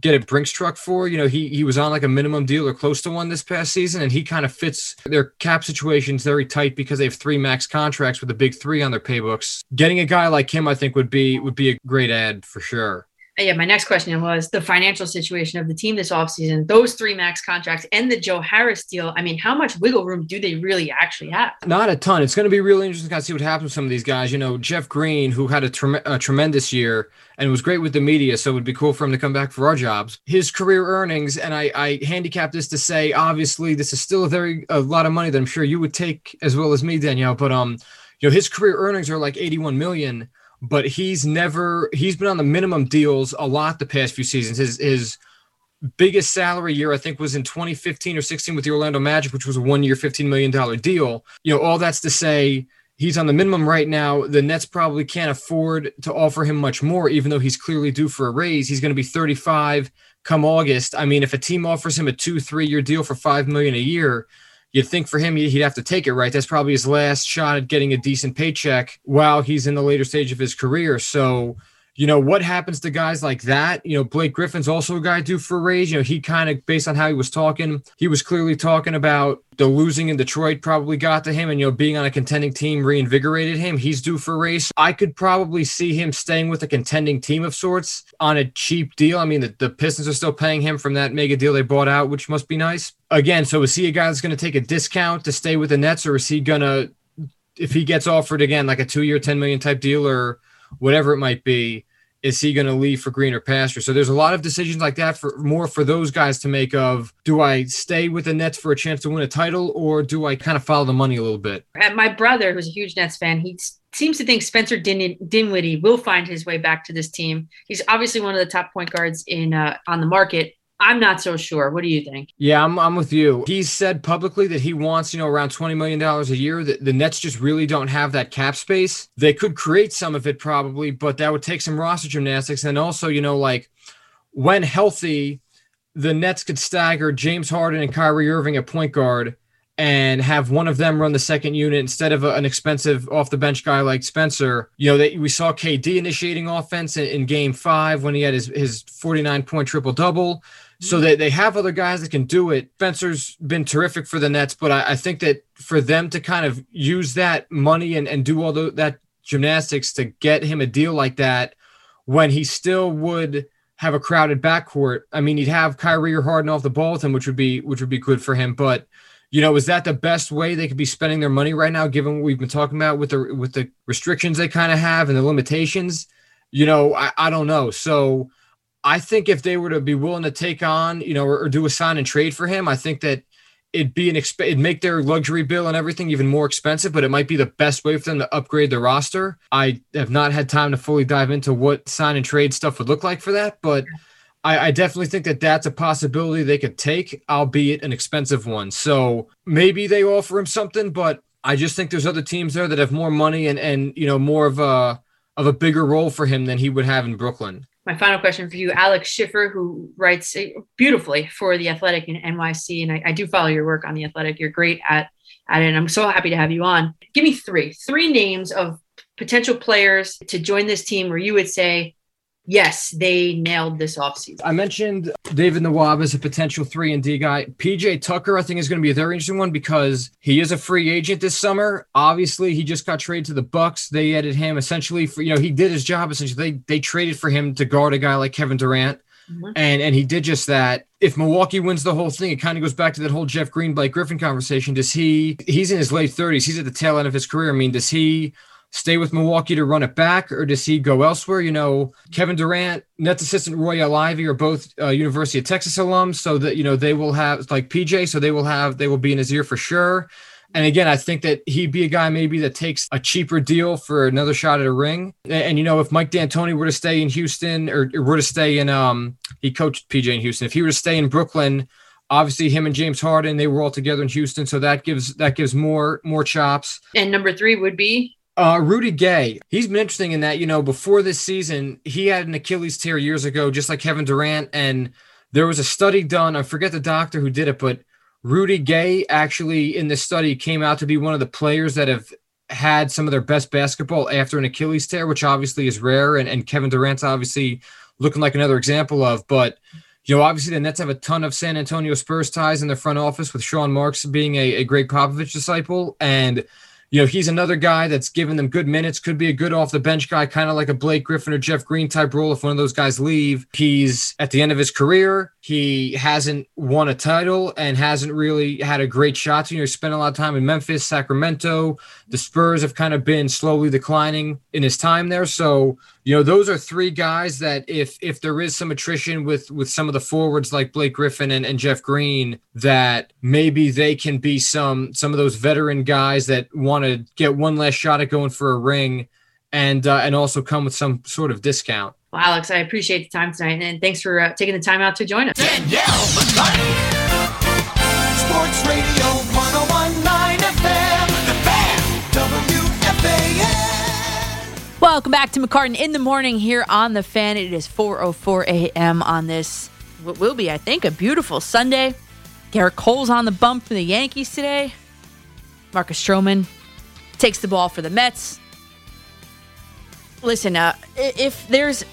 get a Brinks truck for. You know, he he was on like a minimum deal or close to one this past season, and he kind of fits their cap situations very tight because they have three max contracts with the big three on their paybooks. Getting a guy like him, I think, would be would be a great ad for sure yeah, my next question was the financial situation of the team this offseason, those three max contracts and the Joe Harris deal. I mean, how much wiggle room do they really actually have? Not a ton. It's going to be really interesting to see what happens with some of these guys. You know, Jeff Green, who had a, a tremendous year and was great with the media, so it would be cool for him to come back for our jobs. His career earnings, and I, I handicap this to say, obviously, this is still a very a lot of money that I'm sure you would take as well as me, Danielle. But um, you know, his career earnings are like 81 million but he's never he's been on the minimum deals a lot the past few seasons. His his biggest salary year I think was in 2015 or 16 with the Orlando Magic, which was a one year, 15 million dollar deal. You know, all that's to say he's on the minimum right now. The Nets probably can't afford to offer him much more, even though he's clearly due for a raise. He's going to be 35 come August. I mean, if a team offers him a two, three year deal for five million a year, you'd think for him he'd have to take it right? That's probably his last shot at getting a decent paycheck while he's in the later stage of his career. So you know what happens to guys like that? You know blake griffin's also a guy due for a raise. You know he kind of based on how he was talking he was clearly talking about the losing in detroit probably got to him and you know being on a contending team reinvigorated him. He's due for a raise. I could probably see him staying with a contending team of sorts on a cheap deal. I mean the, the pistons are still paying him from that mega deal they bought out which must be nice. Again so is he a guy that's going to take a discount to stay with the nets or is he going to if he gets offered again like a two year 10 million type deal or whatever it might be is he going to leave for greener pasture? So there's a lot of decisions like that for more for those guys to make of do I stay with the Nets for a chance to win a title or do I kind of follow the money a little bit? My brother, who's a huge Nets fan, he seems to think Spencer Din- Dinwiddie will find his way back to this team. He's obviously one of the top point guards in uh, on the market. I'm not so sure. What do you think? Yeah, I'm, I'm with you. He said publicly that he wants, you know, around $20 million a year. The, the Nets just really don't have that cap space. They could create some of it probably, but that would take some roster gymnastics. And also, you know, like when healthy, the Nets could stagger James Harden and Kyrie Irving at point guard and have one of them run the second unit instead of a, an expensive off the bench guy like Spencer. You know, they, we saw KD initiating offense in, in game five when he had his, his 49 point triple double so they, they have other guys that can do it. Spencer's been terrific for the Nets, but I, I think that for them to kind of use that money and, and do all the, that gymnastics to get him a deal like that when he still would have a crowded backcourt. I mean, he'd have Kyrie or Harden off the ball with him, which would be which would be good for him. But you know, is that the best way they could be spending their money right now, given what we've been talking about with the with the restrictions they kind of have and the limitations? You know, I, I don't know. So I think if they were to be willing to take on, you know, or, or do a sign and trade for him, I think that it'd be an exp- it'd make their luxury bill and everything even more expensive, but it might be the best way for them to upgrade their roster. I have not had time to fully dive into what sign and trade stuff would look like for that, but I, I definitely think that that's a possibility they could take, albeit an expensive one. So maybe they offer him something, but I just think there's other teams there that have more money and and you know more of a of a bigger role for him than he would have in Brooklyn my final question for you, Alex Schiffer, who writes beautifully for the Athletic in NYC, and I, I, do follow your work on the Athletic. You're great at at it, and I'm so happy to have you on. Give me three, three names of potential players to join this team where you would say yes, they nailed this offseason. I mentioned David Nwaba as a potential three and D guy. PJ Tucker, I think, is going to be a very interesting one because he is a free agent this summer. Obviously, he just got traded to the Bucks. They added him essentially for you know he did his job essentially. They they traded for him to guard a guy like Kevin Durant. Mm-hmm. And and he did just that. If Milwaukee wins the whole thing, it kind of goes back to that whole Jeff Green Blake Griffin conversation. Does he? He's in his late thirties. He's at the tail end of his career. I mean, does he stay with Milwaukee to run it back, or does he go elsewhere? You know, Kevin Durant, Nets assistant Royal Ivey are both uh, University of Texas alums, so that you know they will have like PJ, so they will have they will be in his ear for sure. And again, I think that he'd be a guy maybe that takes a cheaper deal for another shot at a ring. And, and you know, if Mike D'Antoni were to stay in Houston or, or were to stay in, um, he coached PJ in Houston. If he were to stay in Brooklyn, obviously him and James Harden, they were all together in Houston, so that gives that gives more more chops. And number three would be uh, Rudy Gay, he's been interesting in that, you know, before this season, he had an Achilles tear years ago, just like Kevin Durant. And there was a study done, I forget the doctor who did it, but Rudy Gay actually in this study came out to be one of the players that have had some of their best basketball after an Achilles tear, which obviously is rare. And, and Kevin Durant's obviously looking like another example of, but you know, obviously the Nets have a ton of San Antonio Spurs ties in their front office with Sean Marks being a, a Gregg Popovich disciple. And you know, he's another guy that's given them good minutes, could be a good off the bench guy, kind of like a Blake Griffin or Jeff Green type role. If one of those guys leave, he's at the end of his career. He hasn't won a title and hasn't really had a great shot. You know, spent a lot of time in Memphis, Sacramento. The Spurs have kind of been slowly declining in his time there. So, you know, those are three guys that if if there is some attrition with with some of the forwards like Blake Griffin and, and Jeff Green, that maybe they can be some some of those veteran guys that want to get one last shot at going for a ring and uh, and also come with some sort of discount. Well, Alex, I appreciate the time tonight, and thanks for uh, taking the time out to join us. Danielle Sports Radio 1019 FM, The Fan, WFAN. Welcome back to McCartan in the morning here on The Fan. It is 4.04 a.m. on this, what will be, I think, a beautiful Sunday. Gerrit Cole's on the bump for the Yankees today. Marcus Stroman takes the ball for the Mets listen, uh, if there's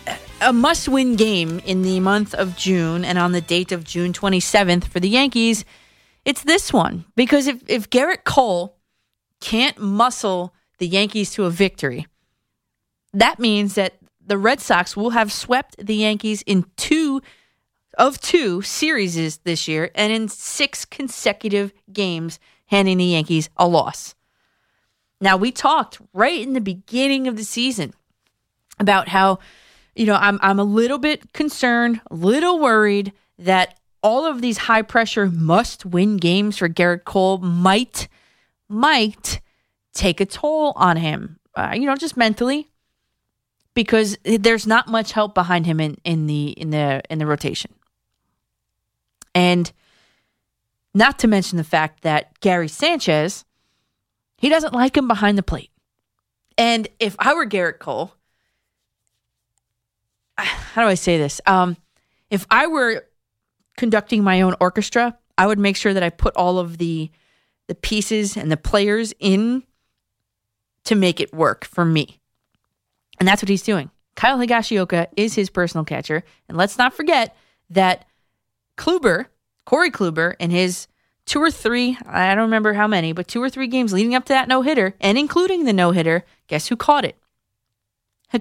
a must win game in the month of June and on the date of June 27th for the Yankees, it's this one. Because if, if Gerrit Cole can't muscle the Yankees to a victory, that means that the Red Sox will have swept the Yankees in two of two series this year and in six consecutive games, handing the Yankees a loss. Now, we talked right in the beginning of the season about how, you know, I'm I'm a little bit concerned, a little worried that all of these high pressure must win games for Gerrit Cole might might take a toll on him. Uh, you know, just mentally because there's not much help behind him in, in the in the in the rotation. And not to mention the fact that Gary Sanchez, he doesn't like him behind the plate. And if I were Gerrit Cole, how do I say this? Um, if I were conducting my own orchestra, I would make sure that I put all of the the pieces and the players in to make it work for me. And that's what he's doing. Kyle Higashioka is his personal catcher. And let's not forget that Kluber, Corey Kluber, in his two or three, I don't remember how many, but two or three games leading up to that no hitter and including the no hitter, guess who caught it?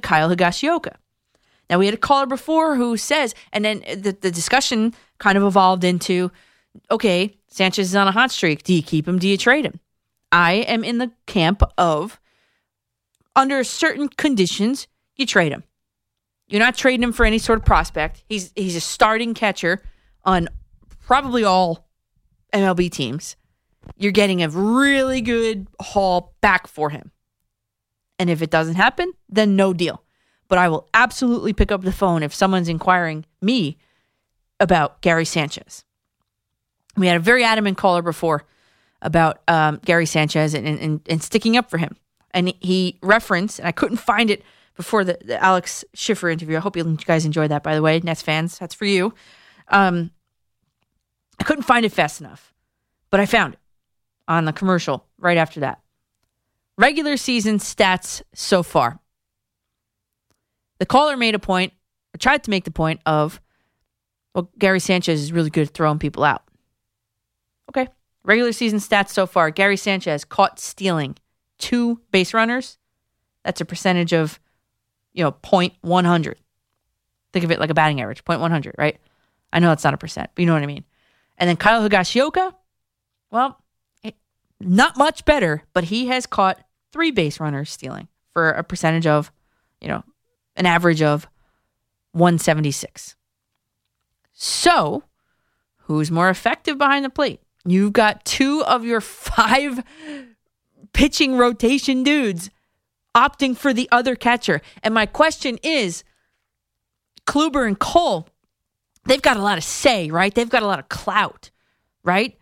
Kyle Higashioka. Now, we had a caller before who says, and then the, the discussion kind of evolved into okay, Sanchez is on a hot streak. Do you keep him? Do you trade him? I am in the camp of under certain conditions, you trade him. You're not trading him for any sort of prospect. He's he's a starting catcher on probably all MLB teams. You're getting a really good haul back for him. And if it doesn't happen, then no deal but I will absolutely pick up the phone if someone's inquiring me about Gary Sanchez. We had a very adamant caller before about um, Gary Sanchez and, and, and, sticking up for him. And he referenced, and I couldn't find it before the, the Alex Schiffer interview. I hope you guys enjoyed that, by the way, Nets fans. That's for you. Um, I couldn't find it fast enough, but I found it on the commercial right after that. Regular season stats so far. The caller made a point, I tried to make the point of, well, Gary Sanchez is really good at throwing people out. Okay. Regular season stats so far Gary Sanchez caught stealing two base runners. That's a percentage of, you know, 0.100. Think of it like a batting average, 0.100, right? I know that's not a percent, but you know what I mean. And then Kyle Higashioka, well, it, not much better, but he has caught three base runners stealing for a percentage of, you know, an average of 176. So, who's more effective behind the plate? You've got two of your five pitching rotation dudes opting for the other catcher. And my question is Kluber and Cole, they've got a lot of say, right? They've got a lot of clout, right?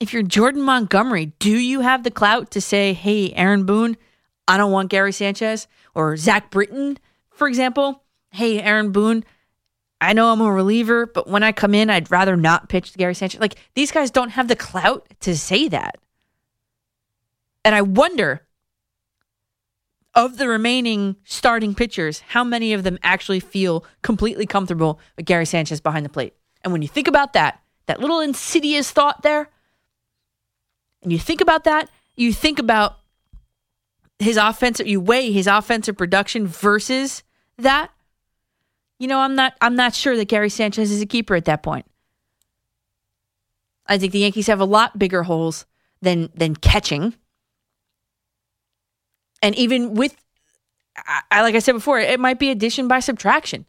If you're Jordan Montgomery, do you have the clout to say, hey, Aaron Boone, I don't want Gary Sanchez? Or Zach Britton, for example, hey, Aaron Boone, I know I'm a reliever, but when I come in, I'd rather not pitch to Gary Sanchez. Like these guys don't have the clout to say that. And I wonder of the remaining starting pitchers, how many of them actually feel completely comfortable with Gary Sanchez behind the plate? And when you think about that, that little insidious thought there, and you think about that, you think about his offensive, you weigh his offensive production versus that. You know, I'm not I'm not sure that Gary Sanchez is a keeper at that point. I think the Yankees have a lot bigger holes than than catching. And even with, I, like I said before, it might be addition by subtraction.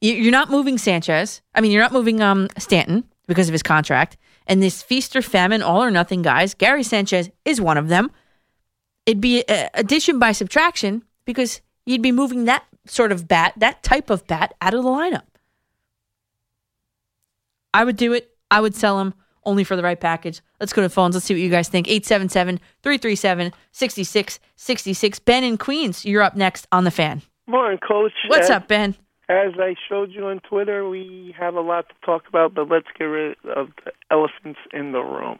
You're not moving Sanchez. I mean, you're not moving um, Stanton because of his contract. And this feast or famine, all or nothing guys, Gary Sanchez is one of them. It'd be addition by subtraction because you'd be moving that sort of bat, that type of bat, out of the lineup. I would do it. I would sell him only for the right package. Let's go to phones. Let's see what you guys think. 877 337 6666. Ben in Queens, you're up next on the fan. Morning, Coach. What's as, up, Ben? As I showed you on Twitter, we have a lot to talk about, but let's get rid of the elephants in the room.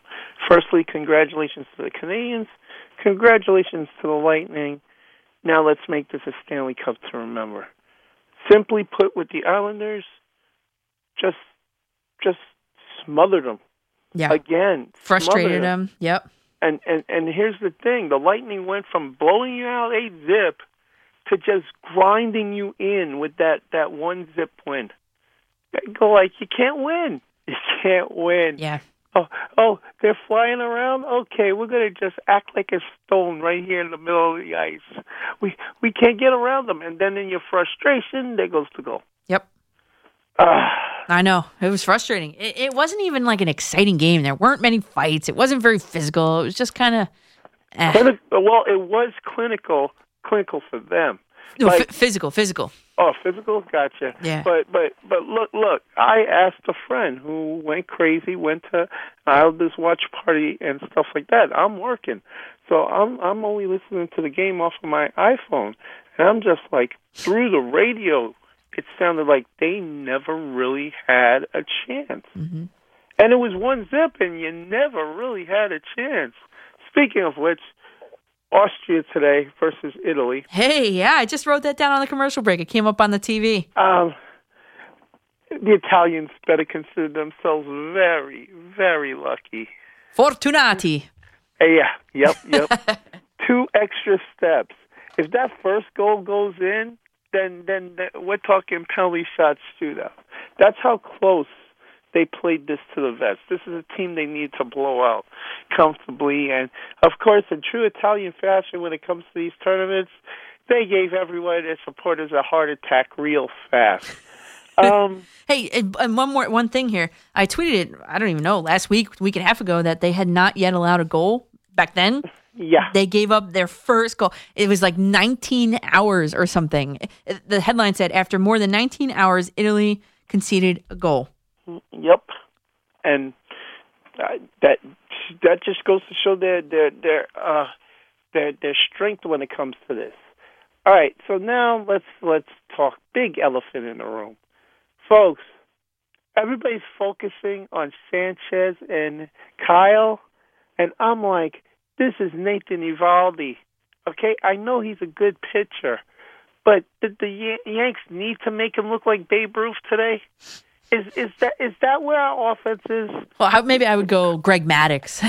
Firstly, congratulations to the Canadians. Congratulations to the Lightning. Now let's make this a Stanley Cup to remember. Simply put, with the Islanders, just just smothered them. Yeah. Again, frustrated them. Yep. And and and here's the thing: the Lightning went from blowing you out a zip to just grinding you in with that that one zip win. Go like you can't win. You can't win. Yeah. Oh, oh, they're flying around. Okay, we're gonna just act like a stone right here in the middle of the ice. We we can't get around them, and then in your frustration, there goes the goal. Yep. Uh, I know it was frustrating. It, it, wasn't even like an exciting game. There weren't many fights. It wasn't very physical. It was just kind of. Eh. Clinic, well, it was clinical, clinical for them. No, like, f- physical, physical. Oh, physical, gotcha. Yeah. But but but look look, I asked a friend who went crazy, went to Islanders watch party and stuff like that. I'm working, so I'm I'm only listening to the game off of my iPhone, and I'm just like through the radio. It sounded like they never really had a chance, mm-hmm. and it was one zip, and you never really had a chance. Speaking of which, Austria today versus Italy. Hey, yeah, I just wrote that down on the commercial break. It came up on the TV. Um, the Italians better consider themselves very, very lucky. Fortunati. Uh, yeah, yep, yep. Two extra steps. If that first goal goes in, then then we're talking penalty shots shootout. That's how close they played this to the vest. This is a team they need to blow out comfortably. And of course, in true Italian fashion, when it comes to these tournaments, they gave everyone their supporters a heart attack real fast. Um, hey, and one more one thing here. I tweeted it. I don't even know last week, week and a half ago, that they had not yet allowed a goal back then. Yeah, they gave up their first goal. It was like 19 hours or something. The headline said after more than 19 hours, Italy conceded a goal. Yep, and uh, that that just goes to show their their their uh, their their strength when it comes to this. All right, so now let's let's talk big elephant in the room, folks. Everybody's focusing on Sanchez and Kyle, and I'm like, this is Nathan Eovaldi. Okay, I know he's a good pitcher, But did the Yan- Yanks need to make him look like Babe Ruth today? Is is that is that where our offense is? Well, I, maybe I would go Greg Maddux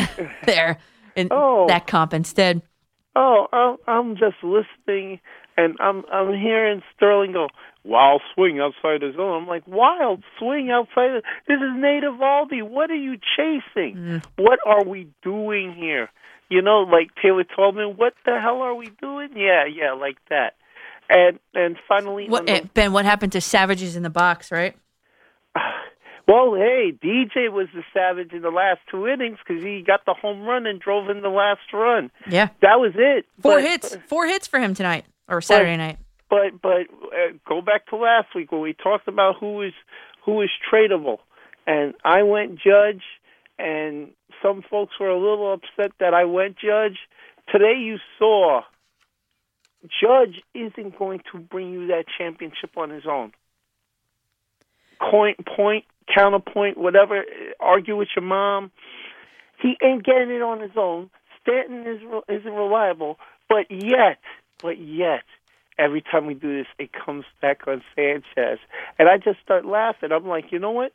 there in Oh. that comp instead. Oh, I'm, I'm just listening, and I'm I'm hearing Sterling go wild swing outside the zone. I'm like wild swing outside. The, this is Nate Eovaldi. What are you chasing? What are we doing here? You know, like Taylor told me, what the hell are we doing? Yeah, yeah, like that. And and finally, What, the- eh, Ben? What happened to Savages in the box? Right? Well, hey, DJ was the savage in the last two innings because he got the home run and drove in the last run. Yeah. That was it. Four But- hits. Four hits for him tonight or Saturday night. But but uh, go back to last week when we talked about who is who is tradable, and I went Judge, and some folks were a little upset that I went Judge. Today you saw Judge isn't going to bring you that championship on his own. Point, point, counterpoint, whatever. Argue with your mom. He ain't getting it on his own. Stanton is re- isn't reliable, but yet, but yet, every time we do this, it comes back on Sanchez, and I just start laughing. I'm like, you know what?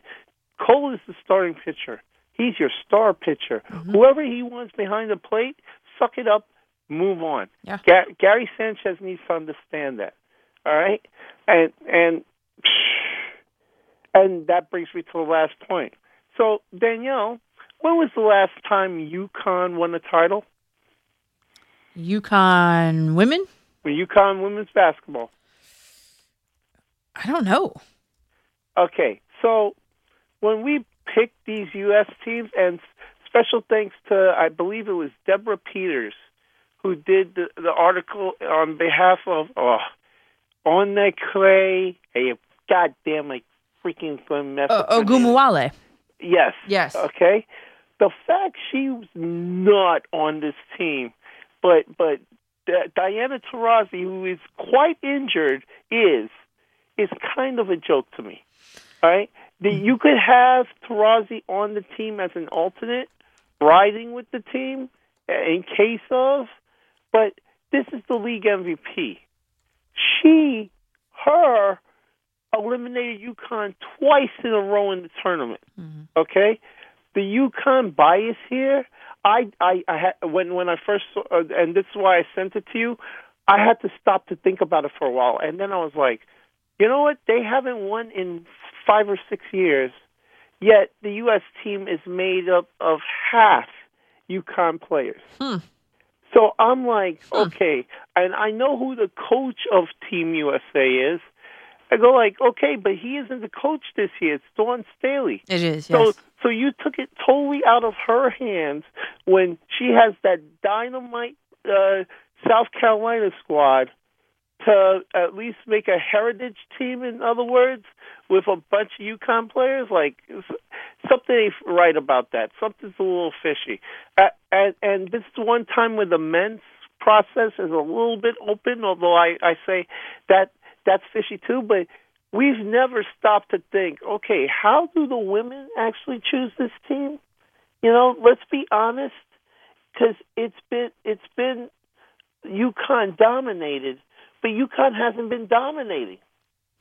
Cole is the starting pitcher. He's your star pitcher. Mm-hmm. Whoever he wants behind the plate, suck it up, move on. Yeah. Ga- Gary Sanchez needs to understand that. All right, and and and that brings me to the last point. So Danielle, when was the last time UConn won a title? UConn women? With UConn women's basketball. I don't know. Okay, so when we picked these U.S. teams, and special thanks to I believe it was Deborah Peters who did the, the article on behalf of oh, on the clay. Hey, goddamn, I freaking going mess Uh, up. her name. Ogumawale. Yes. Yes. Okay. The fact she was not on this team, but but Di- Diana Taurasi, who is quite injured, is is kind of a joke to me. All right. The, you could have Taurasi on the team as an alternate, riding with the team uh, in case of, but this is the league MVP. She, her, eliminated UConn twice in a row in the tournament. Okay, the UConn bias here. I I, I had when when I first saw, uh, and this is why I sent it to you. I had to stop to think about it for a while, and then I was like, you know what? They haven't won in five or six years. Yet the U.S. team is made up of half UConn players. So I'm like, okay, and I know who the coach of Team USA is. I go like, okay, but he isn't the coach this year. It's Dawn Staley. It is. So, Yes. so you took it totally out of her hands when she has that dynamite uh, South Carolina squad to at least make a heritage team. In other words, with a bunch of UConn players, like something ain't right about that. Something's a little fishy. Uh, and and this is one time where the men's process is a little bit open. Although I I say that that's fishy too, but we've never stopped to think, okay, how do the women actually choose this team? You know, let's be honest, because it's been it's been UConn dominated, but UConn hasn't been dominating.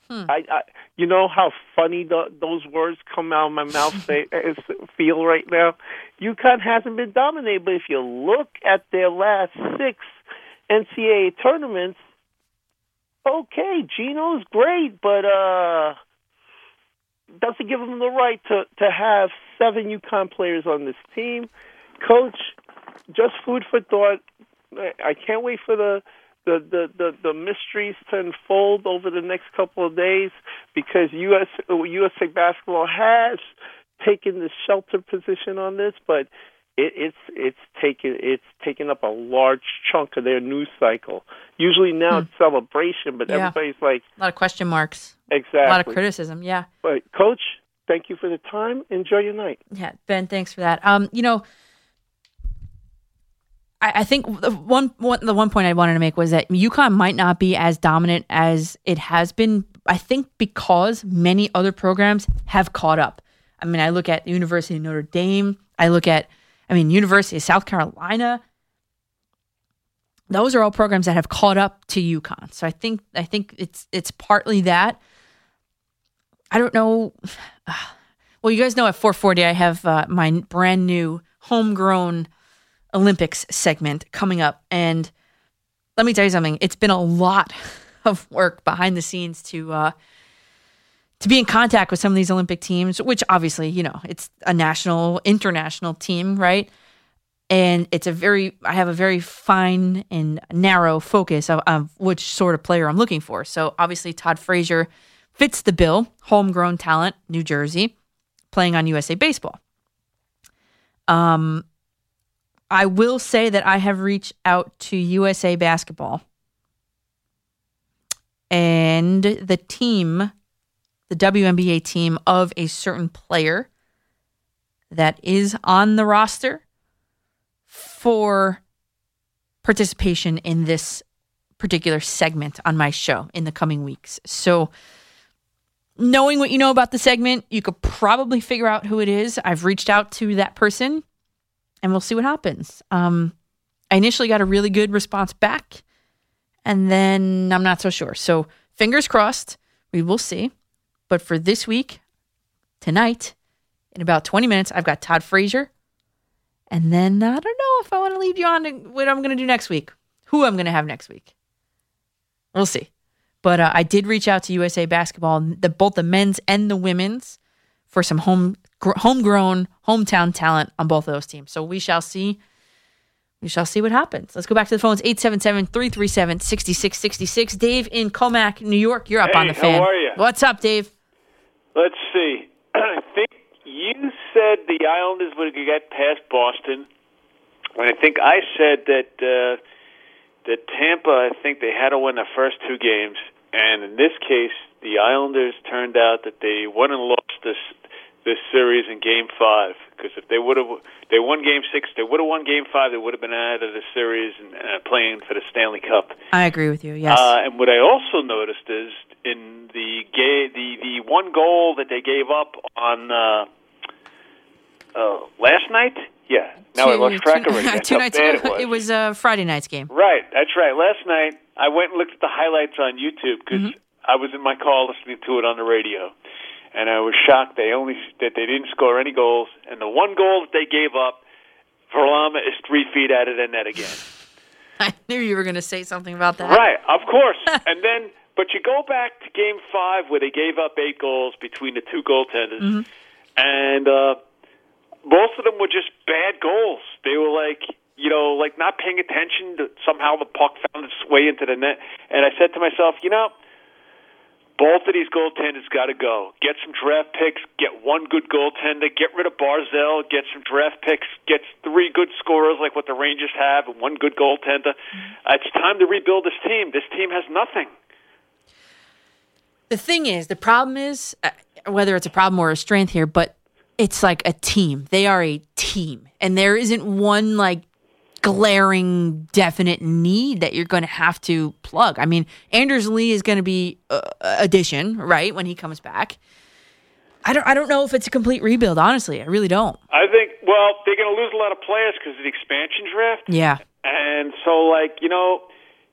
Hmm. I, I, you know how funny the, those words come out of my mouth say, eh, feel right now. UConn hasn't been dominated, but if you look at their last six NCAA tournaments, okay, Gino's great, but uh, doesn't give him the right to to have seven UConn players on this team. Coach, just food for thought. I can't wait for the the, the, the, the mysteries to unfold over the next couple of days because US USA basketball has taken the shelter position on this, but it, it's it's taken it's taken up a large chunk of their news cycle. Usually now it's celebration, but Hmm. Yeah. everybody's like A lot of question marks. exactly. A lot of criticism. Yeah. But coach, thank you for the time. Enjoy your night. Yeah, Ben, thanks for that. Um, you know, I, I think the one, one the one point I wanted to make was that UConn might not be as dominant as it has been. I think because many other programs have caught up. I mean, I look at the University of Notre Dame. I look at, I mean, University of South Carolina. those are all programs that have caught up to UConn. So I think I think it's it's partly that. I don't know. Well, you guys know at 440 I have uh, my brand new homegrown Olympics segment coming up, and let me tell you something. It's been a lot of work behind the scenes to uh, to be in contact with some of these Olympic teams, which obviously you know it's a national, international team, right? and it's a very i have a very fine and narrow focus of, of, which sort of player i'm looking for. So obviously todd frazier fits the bill homegrown talent new jersey playing on usa baseball. Um i will say that i have reached out to usa basketball. And the team the WNBA team of a certain player that is on the roster for participation in this particular segment on my show in the coming weeks. So, knowing what you know about the segment, you could probably figure out who it is. I've reached out to that person and we'll see what happens. Um, I initially got a really good response back and then I'm not so sure. So, fingers crossed, we will see. But for this week, tonight, in about 20 minutes, I've got Todd Frazier and then I don't know if I want to lead you on to what I'm going to do next week, who I'm going to have next week. We'll see. But uh, I did reach out to USA Basketball, the, both the men's and the women's, for some home gr- homegrown, hometown talent on both of those teams. So we shall see. We shall see what happens. Let's go back to the phones 877 337 6666. Dave in Commack, New York, you're up hey, on the fan. How are you? What's up, Dave? Let's see. I think you said the Islanders would get past Boston. And I think I said that uh, that Tampa. I think they had to win the first two games, and in this case, the Islanders turned out that they won and lost this this series in Game Five. Because if they would have they won Game Six, they would have won Game Five. They would have been out of the series and uh, playing for the Stanley Cup. I agree with you. Yes. Uh, and what I also noticed is in the ga- the the one goal that they gave up on. Uh, uh, last night? Yeah. Now two, I lost track two, already. That's two nights bad ago, it was. it was a Friday night's game. Right. That's right. Last night I went and looked at the highlights on YouTube because Mm-hmm. I was in my car listening to it on the radio, and I was shocked they only that they didn't score any goals, and the one goal that they gave up, Varlamov is three feet out of the net again. I knew you were going to say something about that. Right, of course. and then, but you go back to Game Five where they gave up eight goals between the two goaltenders, Mm-hmm. and uh, most of them were just bad goals. They were like, you know, like not paying attention. To somehow the puck found its way into the net, and I said to myself, you know. Both of these goaltenders got to go. Get some draft picks. Get one good goaltender. Get rid of Barzal. Get some draft picks. Get three good scorers like what the Rangers have, and one good goaltender. Uh, it's time to rebuild this team. This team has nothing. The thing is, the problem is uh, whether it's a problem or a strength here, but it's like a team. They are a team, and there isn't one like glaring, definite need that you're going to have to plug. I mean, Anders Lee is going to be uh, addition, right, when he comes back. I don't. I don't know if it's a complete rebuild. Honestly, I really don't. I think. Well, they're going to lose a lot of players because of the expansion draft. Yeah. And so, like you know,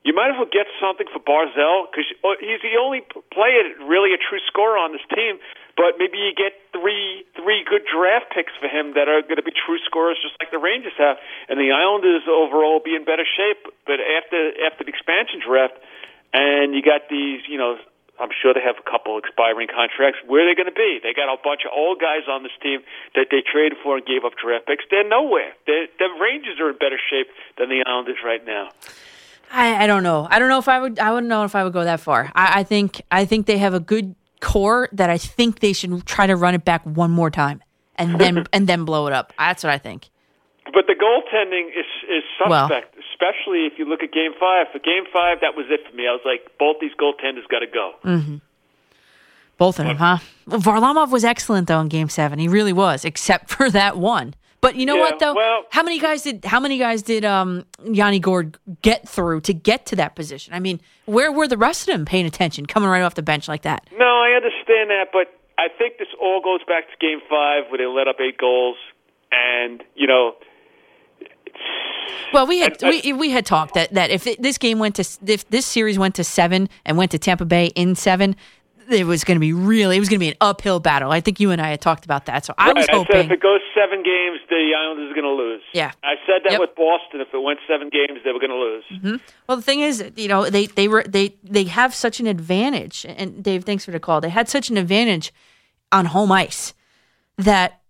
you might as well get something for Barzal because uh, he's the only player, really a true scorer on this team. But maybe you get three three good draft picks for him that are going to be true scorers, just like the Rangers have, and the Islanders overall be in better shape. But after after the expansion draft, and you got these, you know, I'm sure they have a couple expiring contracts. Where are they going to be? They got a bunch of old guys on this team that they traded for and gave up draft picks. They're nowhere. They're, the Rangers are in better shape than the Islanders right now. I, I don't know. I don't know if I would. I wouldn't know if I would go that far. I, I think. I think they have a good core that I think they should try to run it back one more time and then and then blow it up. That's what I think. But the goaltending is is Well- suspect, especially if you look at Game Five. For Game Five, that was it for me. I was like, both these goaltenders got to go. hmm Both of them, huh? Well, Varlamov was excellent though in Game Seven. He really was, except for that one. But you know Yeah, what though? how many guys did how many guys did um Yanni Gourde get through to get to that position? I mean, where were the rest of them paying attention, coming right off the bench like that? No, I understand that, but I think this all goes back to Game Five where they let up eight goals, and you know, Well, we had we, we had talked that that if this game went to if this series went to seven and went to Tampa Bay in seven, it was going to be really it was going to be an uphill battle. I think you and I had talked about that. So I was Right, I said hoping. if it goes seven games, the Islanders are going to lose. Yeah. I said that Yep. with Boston. If it went seven games, they were going to lose. Mhm. Well, the thing is, you know, they they were they they have such an advantage. And Dave, thanks for the call. They had such an advantage on home ice that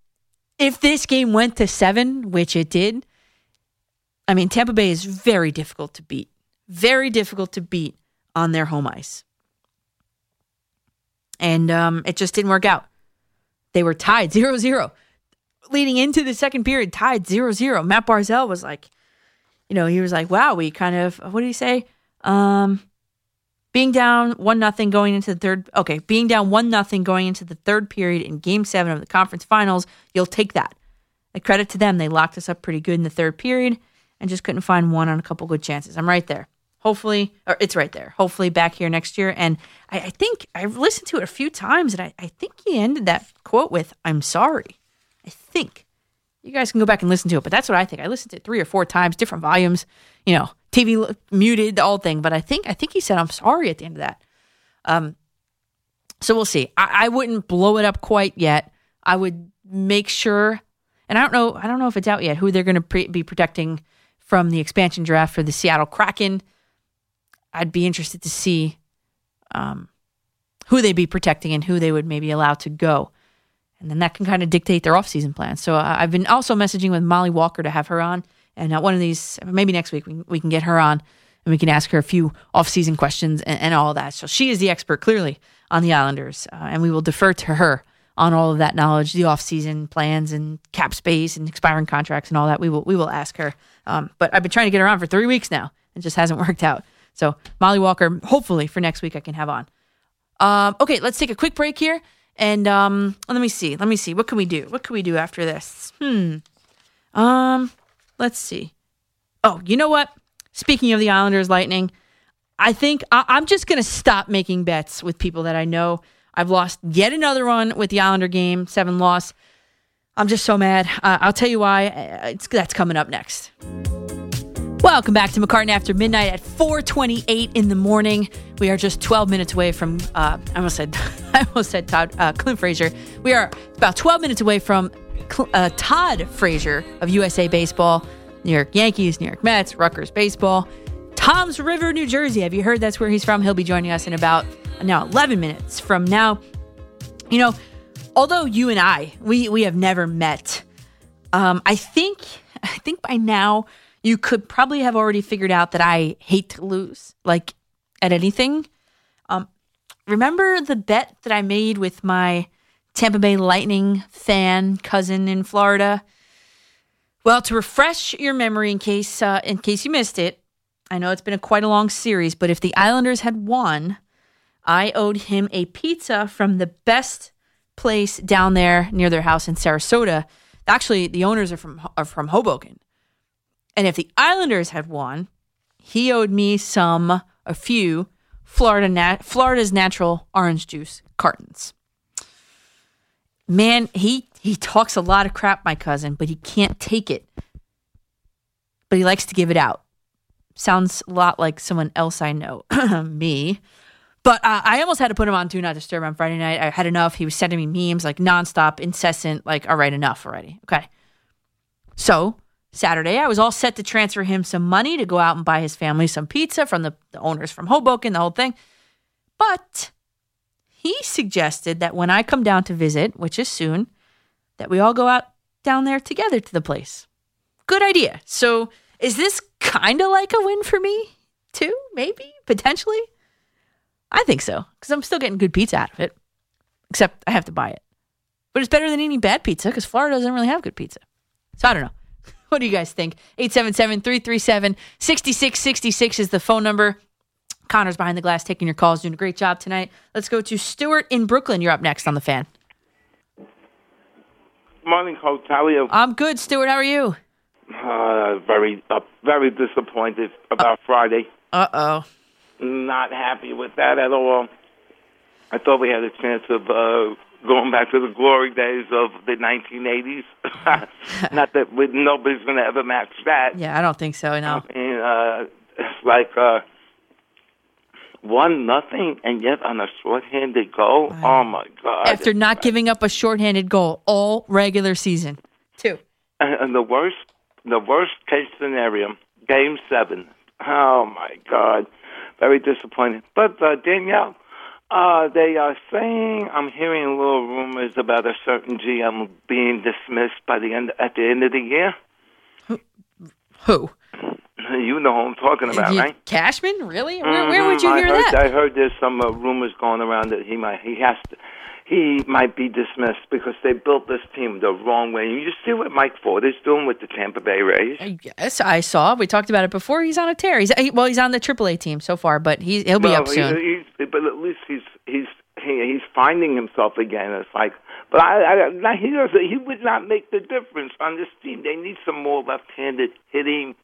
if this game went to seven, which it did, I mean, Tampa Bay is very difficult to beat. Very difficult to beat on their home ice. And um, it just didn't work out. They were tied 0 0. Leading into the second period, tied 0 0. Matt Barzal was like, you know, he was like, wow, we kind of, what did he say? Um, being down one nothing going into the third, okay, being down one nothing going into the third period in game seven of the conference finals, you'll take that. A credit to them. They locked us up pretty good in the third period and just couldn't find one on a couple good chances. I'm right there. Hopefully, or it's right there. Hopefully back here next year. And I, I think I've listened to it a few times and I, I think he ended that quote with, I'm sorry. I think. You guys can go back and listen to it, but that's what I think. I listened to it three or four times, different volumes, you know, TV muted, the whole thing. But I think I think he said I'm sorry at the end of that. Um, so we'll see. I, I wouldn't blow it up quite yet. I would make sure, and I don't know. I don't know if it's out yet who they're going to pre- be protecting from the expansion draft for the Seattle Kraken. I'd be interested to see um, who they'd be protecting and who they would maybe allow to go and then that can kind of dictate their off-season plans. So uh, I've been also messaging with Molly Walker to have her on, and uh, one of these maybe next week we, can- we can get her on and we can ask her a few off-season questions and, and all that. So she is the expert clearly on the Islanders, uh, and we will defer to her on all of that knowledge, the off-season plans and cap space and expiring contracts and all that. We will we will ask her. Um, but I've been trying to get her on for three weeks now, and just hasn't worked out. So Molly Walker, hopefully for next week I can have on. Um, okay, let's take a quick break here. And um, let me see. Let me see. What can we do? What can we do after this? Hmm. Um, let's see. Oh, you know what? Speaking of the Islanders Lightning, I think I- I'm just going to stop making bets with people that I know. I've lost yet another one with the Islander game, seven loss. I'm just so mad. Uh, I'll tell you why. Uh, It's, that's coming up next. Welcome back to McCartan After Midnight at 4:28 in the morning. We are just 12 minutes away from. Uh, I almost said. I almost said Todd uh, Clint Frazier. We are about 12 minutes away from uh, Todd Frazier of USA Baseball, New York Yankees, New York Mets, Rutgers Baseball, Toms River, New Jersey. Have you heard that's where he's from? He'll be joining us in about now 11 minutes from now. You know, although you and I, we we have never met. Um, I think I think by now you could probably have already figured out that I hate to lose, like at anything. Um, remember the bet that I made with my Tampa Bay Lightning fan cousin in Florida? Well, to refresh your memory, in case uh, in case you missed it, I know it's been a quite a long series, but if the Islanders had won, I owed him a pizza from the best place down there near their house in Sarasota. Actually, the owners are from are from Hoboken. And if the Islanders had won, he owed me some a few Florida nat- Florida's natural orange juice cartons. Man, he he talks a lot of crap, my cousin, but he can't take it. But he likes to give it out. Sounds a lot like someone else I know, me. But uh, I almost had to put him on Do Not Disturb on Friday night. I had enough. He was sending me memes like nonstop, incessant, like, all right, enough already. Okay. So Saturday, I was all set to transfer him some money to go out and buy his family some pizza from the, the owners from Hoboken, the whole thing. But he suggested that when I come down to visit, which is soon, that we all go out down there together to the place. Good idea. So is this kind of like a win for me, too? Maybe, potentially? I think so, because I'm still getting good pizza out of it, except I have to buy it. But it's better than eating bad pizza because Florida doesn't really have good pizza. So I don't know. What do you guys think? 877 337 6666 is the phone number. Connor's behind the glass taking your calls, doing a great job tonight. Let's go to Stuart in Brooklyn. You're up next on the fan. Morning, Coach. How are you? I'm good, Stuart. How are you? Uh, very, uh, very disappointed about Friday. Uh oh. Not happy with that at all. I thought we had a chance of uh, going back to the glory days of the 1980s. Not that we, nobody's going to ever match that. Yeah, I don't think so. No. I mean, uh, it's like uh, one nothing, and yet on a shorthanded goal. Oh my God! After not giving up a shorthanded goal all regular season. Two. And, and the worst, the worst case scenario, Game Seven. Oh my God! Very disappointing. But uh, Danielle, uh, they are saying I'm hearing little rumors about a certain GM being dismissed by the end at the end of the year. Who? You know who I'm talking about, You- right? Cashman? Really? Where, where would Mhm. you I hear heard, that? I heard there's some uh, rumors going around that he might he has to he might be dismissed because they built this team the wrong way. You see what Mike Ford is doing with the Tampa Bay Rays. Yes, I saw. We talked about it before. He's on a tear. He's well, he's on the AAA team so far, but he's he'll be well, up soon. He, he's, but at least he's he's he, he's finding himself again. It's like, but I, I he does he would not make the difference on this team. They need some more left-handed hitting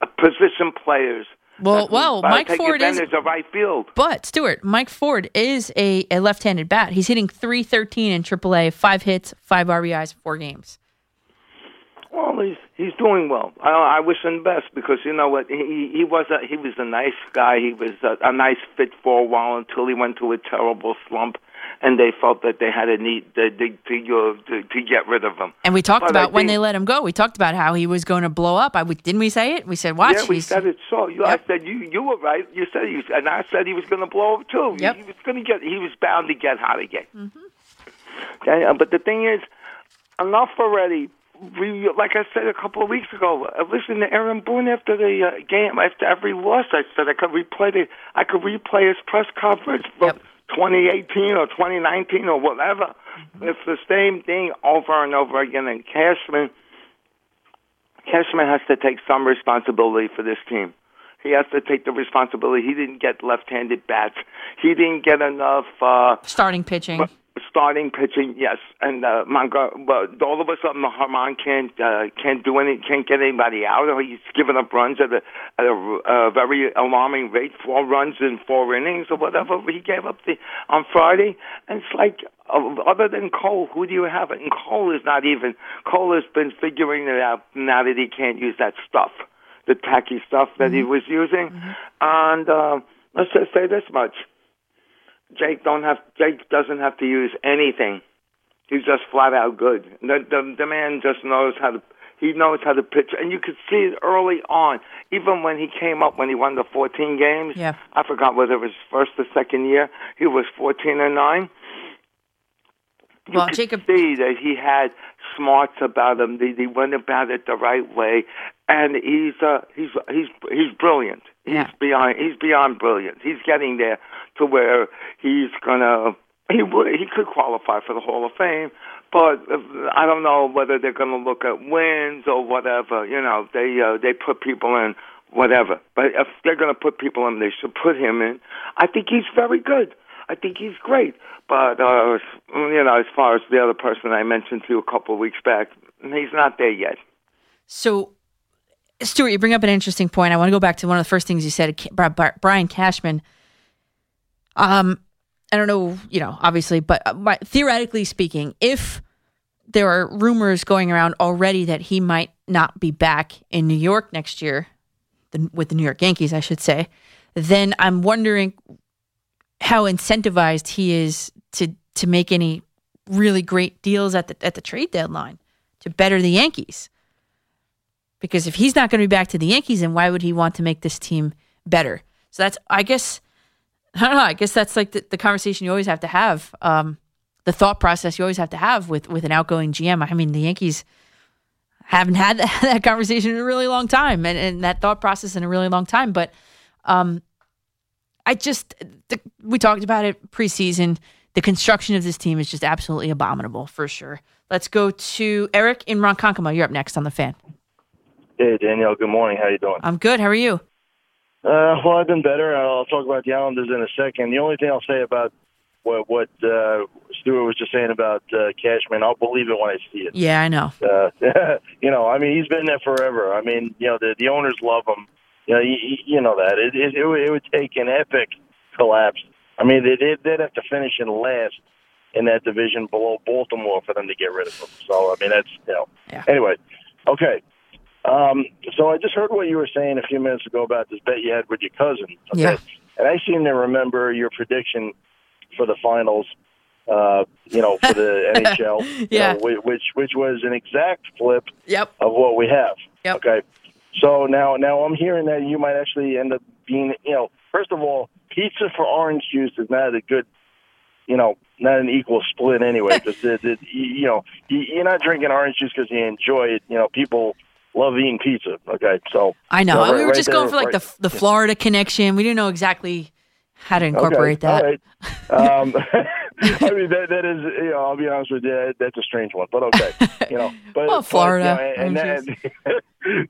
uh, position players. Well, well, Mike take Ford is. of right field. But Stuart, Mike Ford is a, a left-handed bat. He's hitting 313 in AAA, five hits, five RBIs, four games. Well, he's he's doing well. I, I wish him the best because you know what he he was a he was a nice guy. He was a, a nice fit for a while until he went to a terrible slump, and they felt that they had a need to to to, uh, to, to get rid of him. And we talked But about when they let him go. We talked about how he was going to blow up. I didn't we say it? We said, "Watch." yeah, we said it. So you, I said you you were right. You said he was, and I said he was going to blow up too. Yep. He was going to get. He was bound to get hot again. Mm-hmm. Okay, uh, but the thing is, enough already. We, like I said a couple of weeks ago, I listened to Aaron Boone after the uh, game, after every loss. I said I could replay the, I could replay his press conference from 2018 or 2019 or whatever. It's the same thing over and over again. And Cashman, Cashman has to take some responsibility for this team. He has to take the responsibility. He didn't get left-handed bats. He didn't get enough. Uh, starting pitching. Starting pitching, yes, and uh, Montgomery. But all of a sudden, Germán can't uh, can't do any, can't get anybody out, or he's giving up runs at a at a, uh very alarming rate, four runs in four innings or whatever he gave up the on Friday. And it's like, uh, other than Cole, who do you have? And Cole is not even. Cole has been figuring it out now that he can't use that stuff, the tacky stuff that he was using. And uh, let's just say this much. Jake don't have Jake doesn't have to use anything. He's just flat out good. The, the the man just knows how to he knows how to pitch, and you could see it early on. Even when he came up when he won the 14 games, Yeah. I forgot whether it was first or second year. He was 14 and nine. You Well, could Jacob- see that he had smarts about him. He, he went about it the right way, and he's uh, he's he's he's brilliant. He's beyond he's beyond brilliant. He's getting there to where he's gonna he would he could qualify for the Hall of Fame, but uh, I don't know whether they're gonna look at wins or whatever. You know, they uh, they put people in whatever. But if they're gonna put people in, they should put him in. I think he's very good. I think he's great. But uh, you know, as far as the other person I mentioned to you a couple of weeks back, he's not there yet. So, Stuart, you bring up an interesting point. I want to go back to one of the first things you said, Brian Cashman. Um, I don't know, you know, obviously, but uh, my- theoretically speaking, if there are rumors going around already that he might not be back in New York next year, the, with the New York Yankees, I should say, then I'm wondering how incentivized he is to to make any really great deals at the at the trade deadline to better the Yankees. Because if he's not going to be back to the Yankees, then why would he want to make this team better? So that's, I guess, I don't know. I guess that's like the, the conversation you always have to have, um, the thought process you always have to have with with an outgoing GM. I mean, the Yankees haven't had that, that conversation in a really long time, and, and that thought process in a really long time. But um, I just, the, we talked about it preseason. The construction of this team is just absolutely abominable for sure. Let's go to Eric in Ronkonkoma. You're up next on the fan. Hey Danielle, good morning. How you doing? I'm good. How are you? Uh, well, I've been better. I'll talk about the Islanders in a second. The only thing I'll say about what what uh, Stuart was just saying about uh, Cashman, I'll believe it when I see it. Yeah, I know. Uh, you know, I mean, he's been there forever. I mean, you know, the the owners love him. You know, you, you know that it it, it would, it would take an epic collapse. I mean, they they'd, they'd have to finish in last in that division below Baltimore for them to get rid of him. So I mean, that's you know. Anyway, okay. Um, so I just heard what you were saying a few minutes ago about this bet you had with your cousin. Okay? Yeah. And I seem to remember your prediction for the finals. Uh, you know, for the NHL. you Yeah. know, which which was an exact flip Yep. of what we have. Yep. Okay. So now now I'm hearing that you might actually end up being you know first of all pizza for orange juice is not a good you know not an equal split anyway because you know you're not drinking orange juice because you enjoy it you know people love eating pizza okay so I know. so and we right- were right just there, going for like right- the the Florida connection. We didn't know exactly how to incorporate okay, that. Right. Um, I mean, that, that is, you know, I'll be honest with you, that- that's a strange one, but okay, you know. But, Well, but, Florida, you know, and, and that,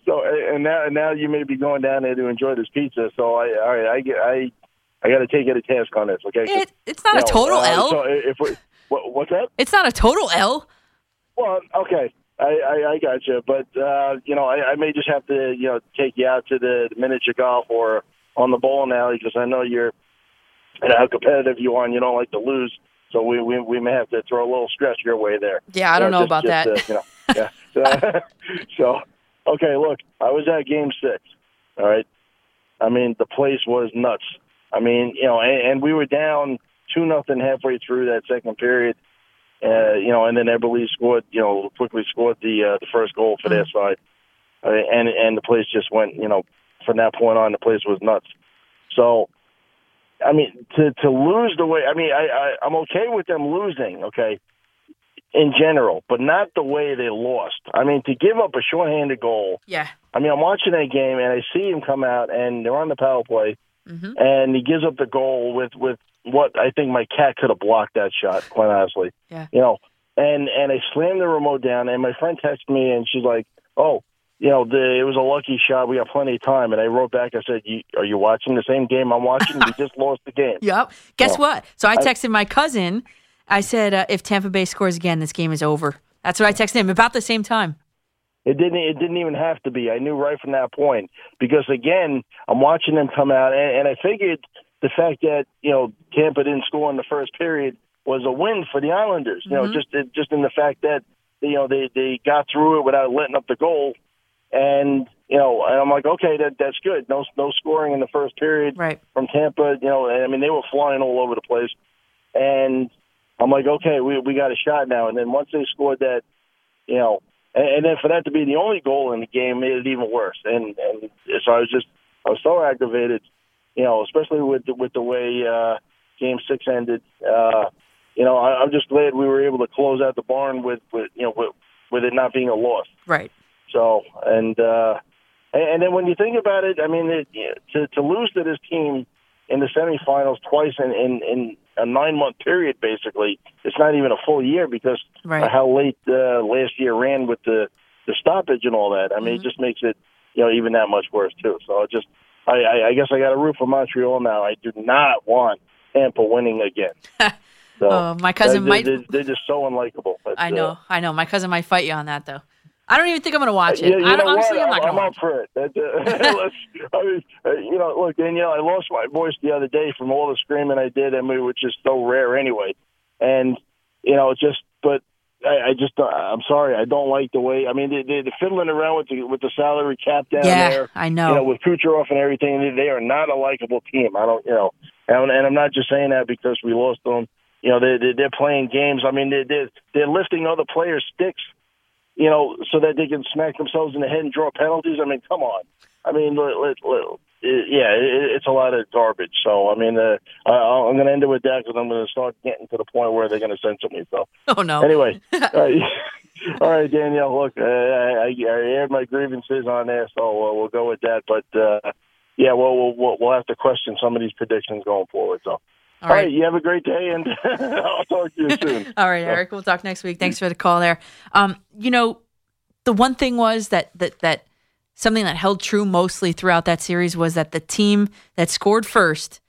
so, and now, now you may be going down there to enjoy this pizza. So, I, all right, I, get- I, I got to take it a task on this, okay? It, it's not you a total uh, L. So if we, what, what's that? It's not a total L. Well, okay. I, I, I got you, but uh, you know, I, I may just have to, you know, take you out to the the miniature golf or on the bowling alley because I know you're, you know, how competitive you are, and you don't like to lose. So we, we, we may have to throw a little stress your way there. Yeah, I don't You know about that. uh, you know, yeah. So, so, okay, look, I was at Game Six. All right. I mean, the place was nuts. I mean, you know, and, and we were down two nothing halfway through that second period. Uh, you know, and then Eberle scored. You know, quickly scored the uh, the first goal for their side, uh, and and the place just went. You know, from that point on, the place was nuts. So, I mean, to to lose the way. I mean, I, I I'm okay with them losing. Okay, in general, but not the way they lost. I mean, to give up a shorthanded goal. Yeah. I mean, I'm watching that game and I see him come out and they're on the power play, and he gives up the goal with with what I think my cat could have blocked that shot. Quite honestly, Yeah. you know. And and I slammed the remote down, and my friend texted me, and she's like, "Oh, you know, the, it was a lucky shot. We got plenty of time." And I wrote back, I said, you, "Are you watching the same game I'm watching? we just lost the game." Yep. Guess So, what? So I I- texted my cousin. I said, uh, if Tampa Bay scores again, this game is over. That's what I texted him about the same time. It didn't. It didn't even have to be. I knew right from that point because again, I'm watching them come out, and, and I figured the fact that you know Tampa didn't score in the first period was a win for the Islanders. You know, Mhm. just just in the fact that you know they they got through it without letting up the goal, and you know, and I'm like, okay, that that's good. No no scoring in the first period right. from Tampa. You know, and I mean they were flying all over the place, and I'm like, okay, we we got a shot now. And then once they scored that, you know, and, and then for that to be the only goal in the game made it even worse. And and so I was just I was so aggravated, you know, especially with the, with the way uh, Game Six ended. Uh, you know, I, I'm just glad we were able to close out the barn with with you know with, with it not being a loss. Right. So and uh, and, then when you think about it, I mean, it, to to lose to this team in the semifinals twice in in, in a nine month period, basically, it's not even a full year because Right. of how late uh, last year ran with the the stoppage and all that. I mean, it just makes it you know even that much worse too. So it just I, I, I guess I got a root for Montreal now. I do not want Tampa winning again. So Oh, my cousin they, might- They, they're just so unlikable. But, I uh, know. I know. My cousin might fight you on that, though. I don't even think I'm going to watch it. Yeah, you I, know honestly, what? I'm not going to watch up for it. That, uh, I mean, uh, you know, look, Danielle, I lost my voice the other day from all the screaming I did. and we were just so rare anyway. And you know, just, but I, I just, uh, I'm sorry, I don't like the way. I mean, they, they, they're fiddling around with the with the salary cap down Yeah, there. I know. You know, with Kucherov and everything, they, they are not a likable team. I don't, you know, and, and I'm not just saying that because we lost them. You know, they, they they're playing games. I mean, they they're, they're lifting other players' sticks you know, so that they can smack themselves in the head and draw penalties. I mean, come on. I mean, let, let, let, it, yeah, it, it's a lot of garbage. So, I mean, uh, I, I'm going to end it with that because I'm going to start getting to the point where they're going to censor me. So, Oh, no. Anyway, all right, all right, Danielle. Look, uh, I, I aired my grievances on there, so uh, we'll go with that. But uh, yeah, well, we'll we'll we'll have to question some of these predictions going forward. So, all right. right, you have a great day, and I'll talk to you soon. All right, Eric. We'll talk next week. Thanks for the call there. Um, you know, the one thing was that that that something that held true mostly throughout that series was that the team that scored first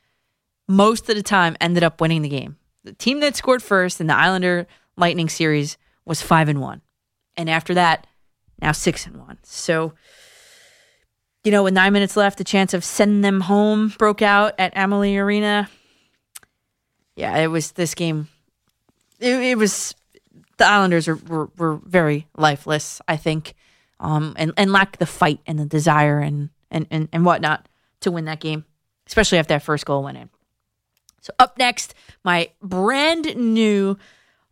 most of the time ended up winning the game. The team that scored first in the Islander Lightning series was five and one, and after that, now six and one. So. You know, with nine minutes left, the chance of sending them home broke out at Amalie Arena. Yeah, it was this game it, it was the Islanders were, were, were very lifeless, I think, um, and and lacked the fight and the desire and and and, and whatnot to win that game, especially after that first goal went in. So up next, my brand new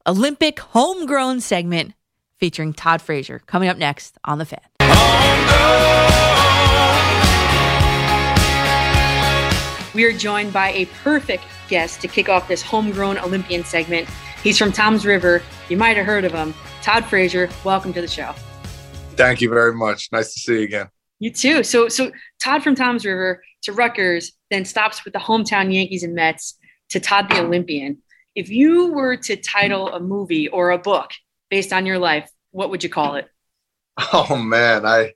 Olympic homegrown segment featuring Todd Frazier coming up next on the Fan. We are joined by a perfect guest to kick off this homegrown Olympian segment. He's from Toms River. You might have heard of him. Todd Frazier, welcome to the show. Thank you very much. Nice to see you again. You too. So, so Todd from Toms River to Rutgers, then stops with the hometown Yankees and Mets to Todd the Olympian. If you were to title a movie or a book based on your life, what would you call it? Oh man, I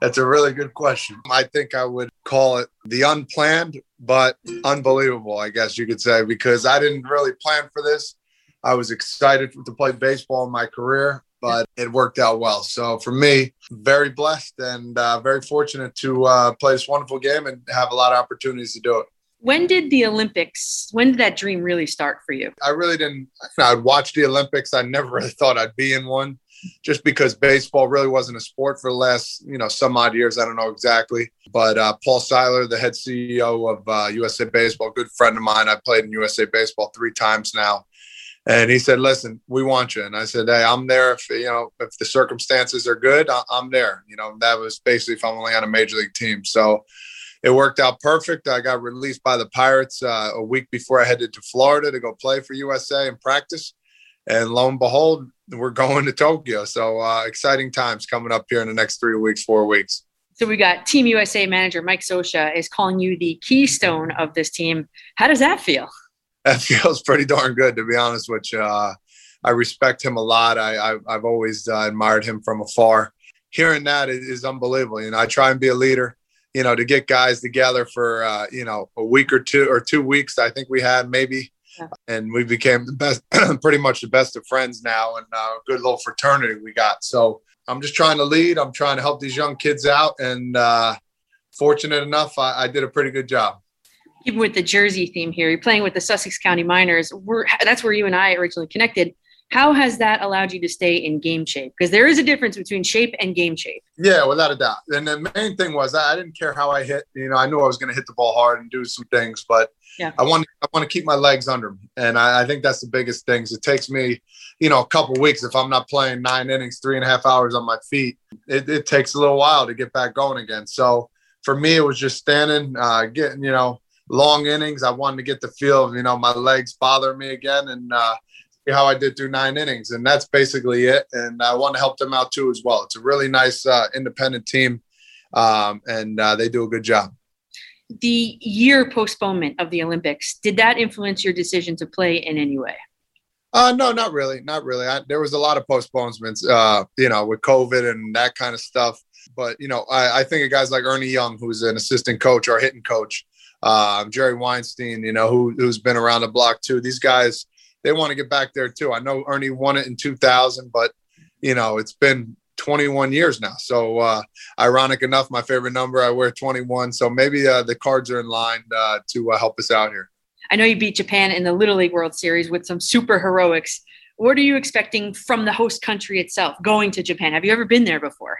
that's a really good question. I think I would call it the unplanned but unbelievable, I guess you could say, because I didn't really plan for this. I was excited to play baseball in my career, but it worked out well. So for me, very blessed and uh, very fortunate to uh, play this wonderful game and have a lot of opportunities to do it. When did the Olympics, when did that dream really start for you? I really didn't, I'd watch the Olympics. I never really thought I'd be in one just because baseball really wasn't a sport for the last, you know, some odd years. I don't know exactly. But uh, Paul Seiler, the head CEO of uh, USA Baseball, good friend of mine. I played in USA Baseball three times now. And he said, "Listen, we want you." And I said, "Hey, I'm there. If you know, if the circumstances are good, I- I'm there." You know, that was basically if I'm only on a major league team. So it worked out perfect. I got released by the Pirates uh, a week before I headed to Florida to go play for USA and practice. And lo and behold, we're going to Tokyo. So uh, exciting times coming up here in the next three weeks, four weeks. So we got Team USA manager Mike Scioscia is calling you the keystone of this team. How does that feel? That feels pretty darn good, to be honest with you. Uh, I respect him a lot. I, I, have always uh, admired him from afar. Hearing that is, is, unbelievable. You know, I try and be a leader. You know, to get guys together for uh, you know a week or two or two weeks. I think we had maybe and we became the best, pretty much the best of friends now, and uh, good little fraternity we got. So I'm just trying to lead. I'm trying to help these young kids out, and uh, fortunate enough, I, I, did a pretty good job. Even with the Jersey theme here, you're playing with the Sussex County Miners. We're, that's where you and I originally connected. How has that allowed you to stay in game shape? Because there is a difference between shape and game shape. Yeah, without a doubt. And the main thing was I didn't care how I hit. You know, I knew I was going to hit the ball hard and do some things, but yeah. I want I want to keep my legs under me, and I, I think that's the biggest things. It takes me, you know, a couple weeks if I'm not playing nine innings, three and a half hours on my feet. It, it takes a little while to get back going again. So for me, it was just standing, uh, getting, you know, long innings. I wanted to get the feel of, you know, my legs bothering me again, and uh, see how I did through nine innings, and that's basically it. And I want to help them out too as well. It's a really nice uh, independent team, um, and uh, they do a good job the year postponement of the Olympics, did that influence your decision to play in any way? Uh, no, not really. Not really. I, there was a lot of postponements, uh, you know, with COVID and that kind of stuff. But, you know, I, I think of guys like Ernie Young, who's an assistant coach or hitting coach, uh, Jerry Weinstein, you know, who, who's been around the block too. These guys, they want to get back there too. I know Ernie won it in 2000, but, you know, it's been 21 years now. So, uh, ironic enough, my favorite number, I wear 21. So maybe uh, the cards are in line uh, to uh, help us out here. I know you beat Japan in the Little League World Series with some super heroics. What are you expecting from the host country itself going to Japan? Have you ever been there before?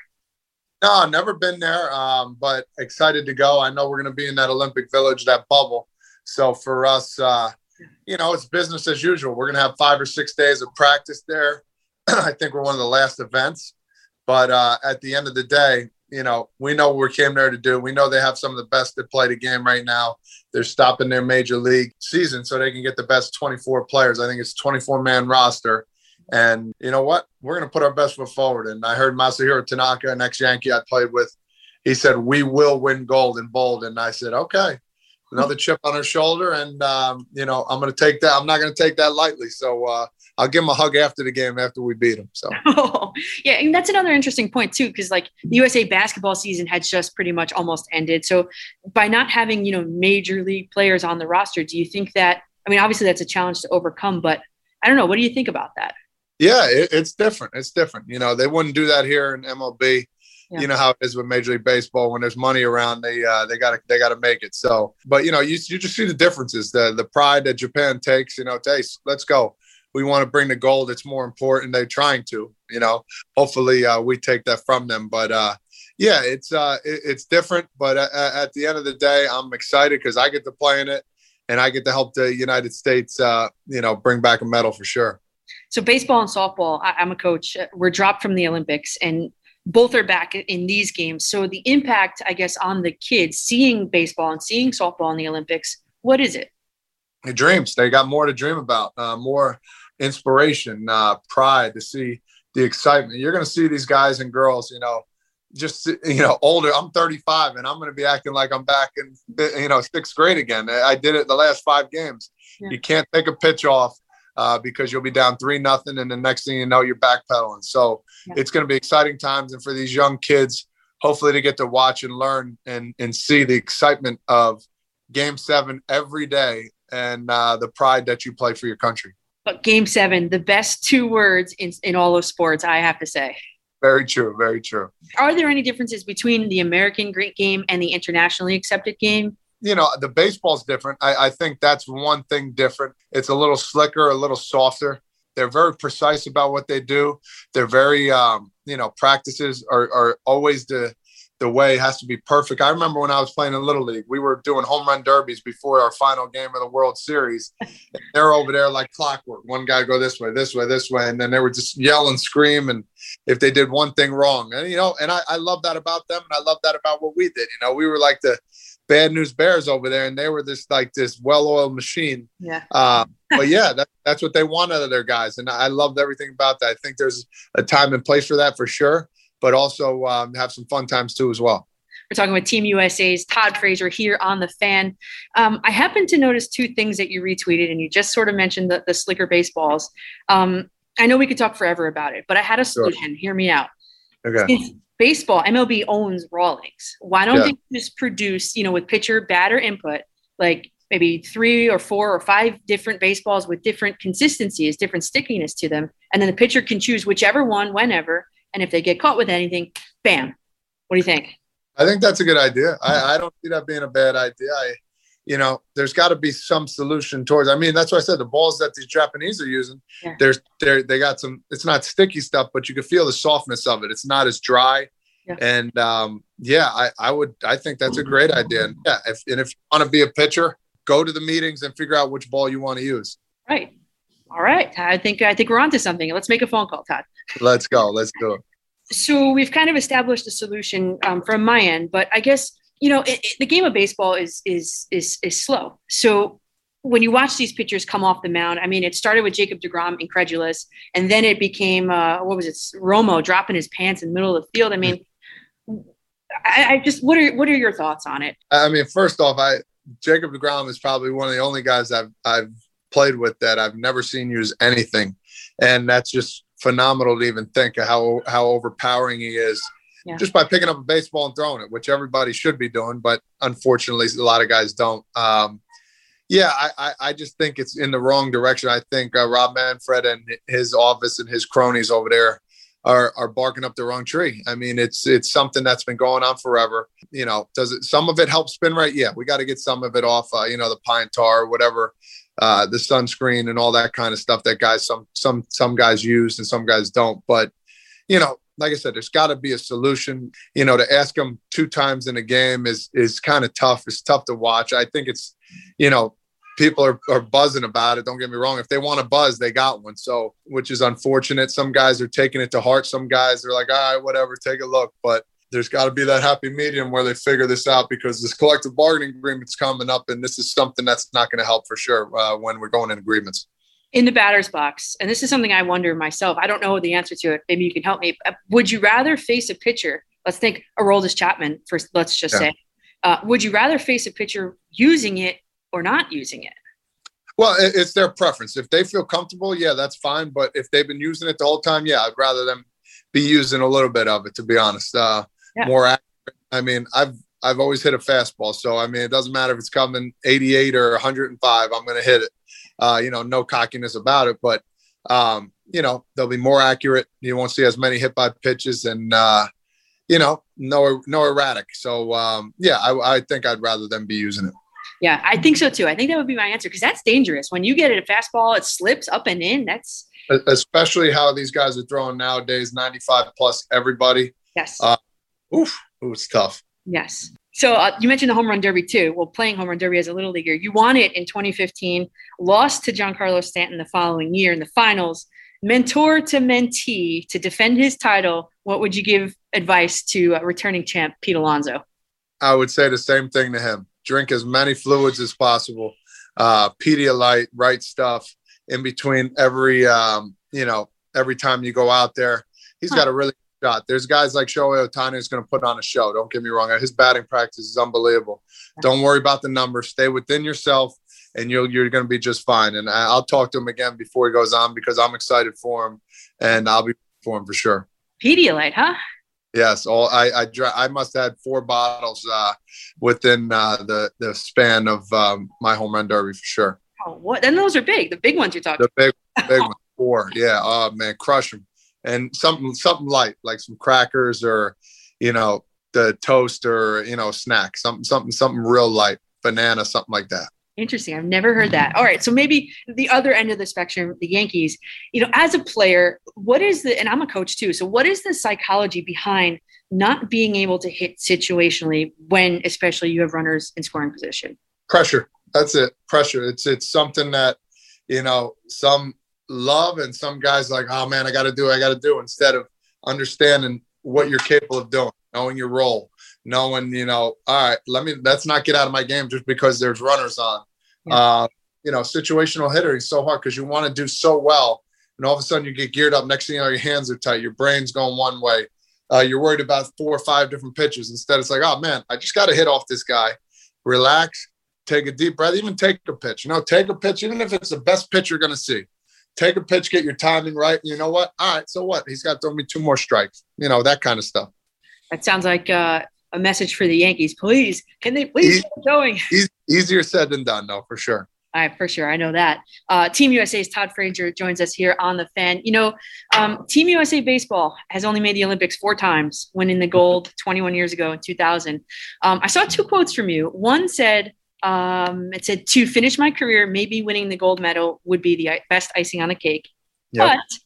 No, never been there, um, but excited to go. I know we're going to be in that Olympic Village, that bubble. So for us, uh, you know, it's business as usual. We're going to have five or six days of practice there. I think we're one of the last events. But uh, at the end of the day, you know, we know what we came there to do. We know they have some of the best that play the game right now. They're stopping their major league season so they can get the best 24 players. I think it's 24 man roster. And you know what? We're going to put our best foot forward. And I heard Masahiro Tanaka, an ex Yankee I played with, he said, We will win gold in bold. And I said, Okay. Another chip on her shoulder. And, um, you know, I'm going to take that. I'm not going to take that lightly. So, uh, I'll give him a hug after the game after we beat him. So yeah, and that's another interesting point too, because like the USA basketball season had just pretty much almost ended. So by not having you know major league players on the roster, do you think that? I mean, obviously that's a challenge to overcome, but I don't know. What do you think about that? Yeah, it, it's different. It's different. You know, they wouldn't do that here in MLB. Yeah. You know how it is with Major League Baseball. When there's money around, they uh, they got to they got to make it. So, but you know, you you just see the differences, the the pride that Japan takes. You know, taste. Let's go we want to bring the gold. It's more important. They're trying to, you know. Hopefully, uh, we take that from them. But uh, yeah, it's uh, it, it's different. But at, at, the end of the day, I'm excited because I get to play in it, and I get to help the United States, uh, you know, bring back a medal for sure. So baseball and softball, I, I'm a coach. We're dropped from the Olympics, and both are back in these games. So the impact, I guess, on the kids seeing baseball and seeing softball in the Olympics, what is it? The dreams. They got more to dream about, uh, more inspiration, uh, pride to see the excitement. You're going to see these guys and girls, you know, just you know older. I'm 35, and I'm going to be acting like I'm back in you know sixth grade again. I did it the last five games. Yeah. You can't take a pitch off uh, because you'll be down three nothing, and the next thing you know, you're backpedaling. So yeah. it's going to be exciting times, and for these young kids, hopefully to get to watch and learn and and see the excitement of Game Seven every day and uh, the pride that you play for your country. But Game Seven, the best two words in in all of sports, I have to say. Very true. Very true. Are there any differences between the American great game and the internationally accepted game? You know, the baseball's different. I, I think that's one thing different. It's a little slicker, a little softer. They're very precise about what they do. They're very, um, you know, practices are, are always the the way it has to be perfect. I remember when I was playing in Little League, we were doing home run derbies before our final game of the World Series. they're over there like clockwork. One guy go this way, this way, this way, and then they were just yell and scream. And if they did one thing wrong, and you know, and I, I love that about them, and I love that about what we did. You know, we were like the bad news bears over there, and they were this like this well-oiled machine. Yeah. Uh, but yeah, that, that's what they want out of their guys, and I loved everything about that. I think there's a time and place for that for sure, but also um, have some fun times too as well. We're talking with Team USA's Todd Frazier here on the fan. Um, I happened to notice two things that you retweeted, and you just sort of mentioned the, the slicker baseballs. Um, I know we could talk forever about it, but I had a solution. Sure. Hear me out. Okay. Since baseball, MLB owns Rawlings. Why don't yeah. they just produce, you know, with pitcher batter input, like maybe three or four or five different baseballs with different consistencies, different stickiness to them, and then the pitcher can choose whichever one whenever. And if they get caught with anything, bam. What do you think? I think that's a good idea. I, I don't see that being a bad idea. I, you know, there's got to be some solution towards. I mean, that's why I said the balls that these Japanese are using. Yeah. There's, they they got some. It's not sticky stuff, but you can feel the softness of it. It's not as dry. Yeah. And um, yeah, I, I would. I think that's a great idea. And yeah, if and if you want to be a pitcher, go to the meetings and figure out which ball you want to use. Right. All right. I think I think we're onto something. Let's make a phone call, Todd. Let's go. Let's do it. So we've kind of established a solution um, from my end, but I guess you know, it, it, the game of baseball is is is is slow. So when you watch these pitchers come off the mound, I mean, it started with Jacob deGrom, incredulous, and then it became uh, what was it, Romo dropping his pants in the middle of the field. I mean, I, I just what are what are your thoughts on it? I mean, first off, I Jacob deGrom is probably one of the only guys I've I've played with that I've never seen use anything, and that's just phenomenal to even think of how how overpowering he is yeah. just by picking up a baseball and throwing it, which everybody should be doing, but unfortunately, a lot of guys don't. Um, yeah, I, I, I, just think it's in the wrong direction. I think uh, Rob Manfred and his office and his cronies over there are are barking up the wrong tree. I mean, it's it's something that's been going on forever. You know, does it some of it help spin right? Yeah, we got to get some of it off. Uh, you know, the pine tar, whatever, uh, the sunscreen and all that kind of stuff that guys some some some guys use and some guys don't. But you know, like I said, there's got to be a solution. You know, to ask them two times in a game is is kind of tough. It's tough to watch. I think it's, you know, people are, are buzzing about it. Don't get me wrong. If they want to buzz, they got one. So, which is unfortunate. Some guys are taking it to heart. Some guys are like, all right, whatever, take a look. But there's got to be that happy medium where they figure this out because this collective bargaining agreement's coming up, and this is something that's not going to help for sure uh, when we're going in agreements in the batter's box, and this is something I wonder myself. I don't know the answer to it. Maybe you can help me. Would you rather face a pitcher? Let's think Aroldis Chapman first. Let's just yeah. say, uh, would you rather face a pitcher using it or not using it? Well, it's their preference. If they feel comfortable, yeah, that's fine. But if they've been using it the whole time, yeah, I'd rather them be using a little bit of it. To be honest, uh, yeah. more accurate. I mean, I've I've always hit a fastball, so I mean, it doesn't matter if it's coming 88 or 105. I'm going to hit it uh, you know, no cockiness about it, but um, you know, they'll be more accurate. You won't see as many hit by pitches and uh, you know, no no erratic. So um, yeah, I, I think I'd rather them be using it. Yeah, I think so too. I think that would be my answer because that's dangerous. When you get it a fastball, it slips up and in. That's Especially how these guys are throwing nowadays, 95 plus everybody. yes, Uh, oof, it was tough. yes. So uh, you mentioned the home run derby too. Well, playing home run derby as a little leaguer, you won it in 2015. Lost to Giancarlo Stanton the following year in the finals. Mentor to mentee to defend his title. What would you give advice to uh, returning champ Pete Alonso? I would say the same thing to him. Drink as many fluids as possible. Uh, Pedialyte, right stuff in between every, um, you know, every time you go out there. He's got a really shot. There's guys like Shohei Ohtani who's going to put on a show. Don't get me wrong. His batting practice is unbelievable. Don't worry about the numbers. Stay within yourself, and you'll you're going to be just fine. And I'll talk to him again before he goes on because I'm excited for him, and I'll be for him for sure. Pedialyte, huh? Yes, all I I, I must have had four bottles uh, within uh, the the span of um, my home run derby for sure. Oh, what? Then those are big. The big ones you're talking. The big big one, four. Yeah, oh man, crush them. And something something light like some crackers or you know the toast or you know snack something something something real light banana something like that. Interesting. I've never heard that. All right. So maybe the other end of the spectrum, the Yankees, you know, as a player, what is the, and I'm a coach too. So what is the psychology behind not being able to hit situationally when, especially you have runners in scoring position? pressure that's it pressure it's it's something that you know some love and some guys like oh man i gotta do i gotta do instead of understanding what you're capable of doing knowing your role knowing you know all right let me let's not get out of my game just because there's runners on uh, you know situational hitter is so hard because you want to do so well and all of a sudden you get geared up next thing you know your hands are tight your brain's going one way uh, you're worried about four or five different pitches instead it's like oh man i just got to hit off this guy relax take a deep breath, even take a pitch. You know, take a pitch, even if it's the best pitch you're going to see. Take a pitch, get your timing right. You know what? All right, so what? He's got to throw me two more strikes. You know, that kind of stuff. That sounds like uh, a message for the Yankees. Please, can they please get going? Eas easier said than done, though, for sure. All right, for sure. I know that. Uh, Team USA's Todd Frazier joins us here on the fan. You know, um, Team USA Baseball has only made the Olympics four times, winning the gold 21 years ago in 2000. Um, I saw two quotes from you. One said, um, it said, to finish my career, maybe winning the gold medal would be the best icing on the cake. Yep. But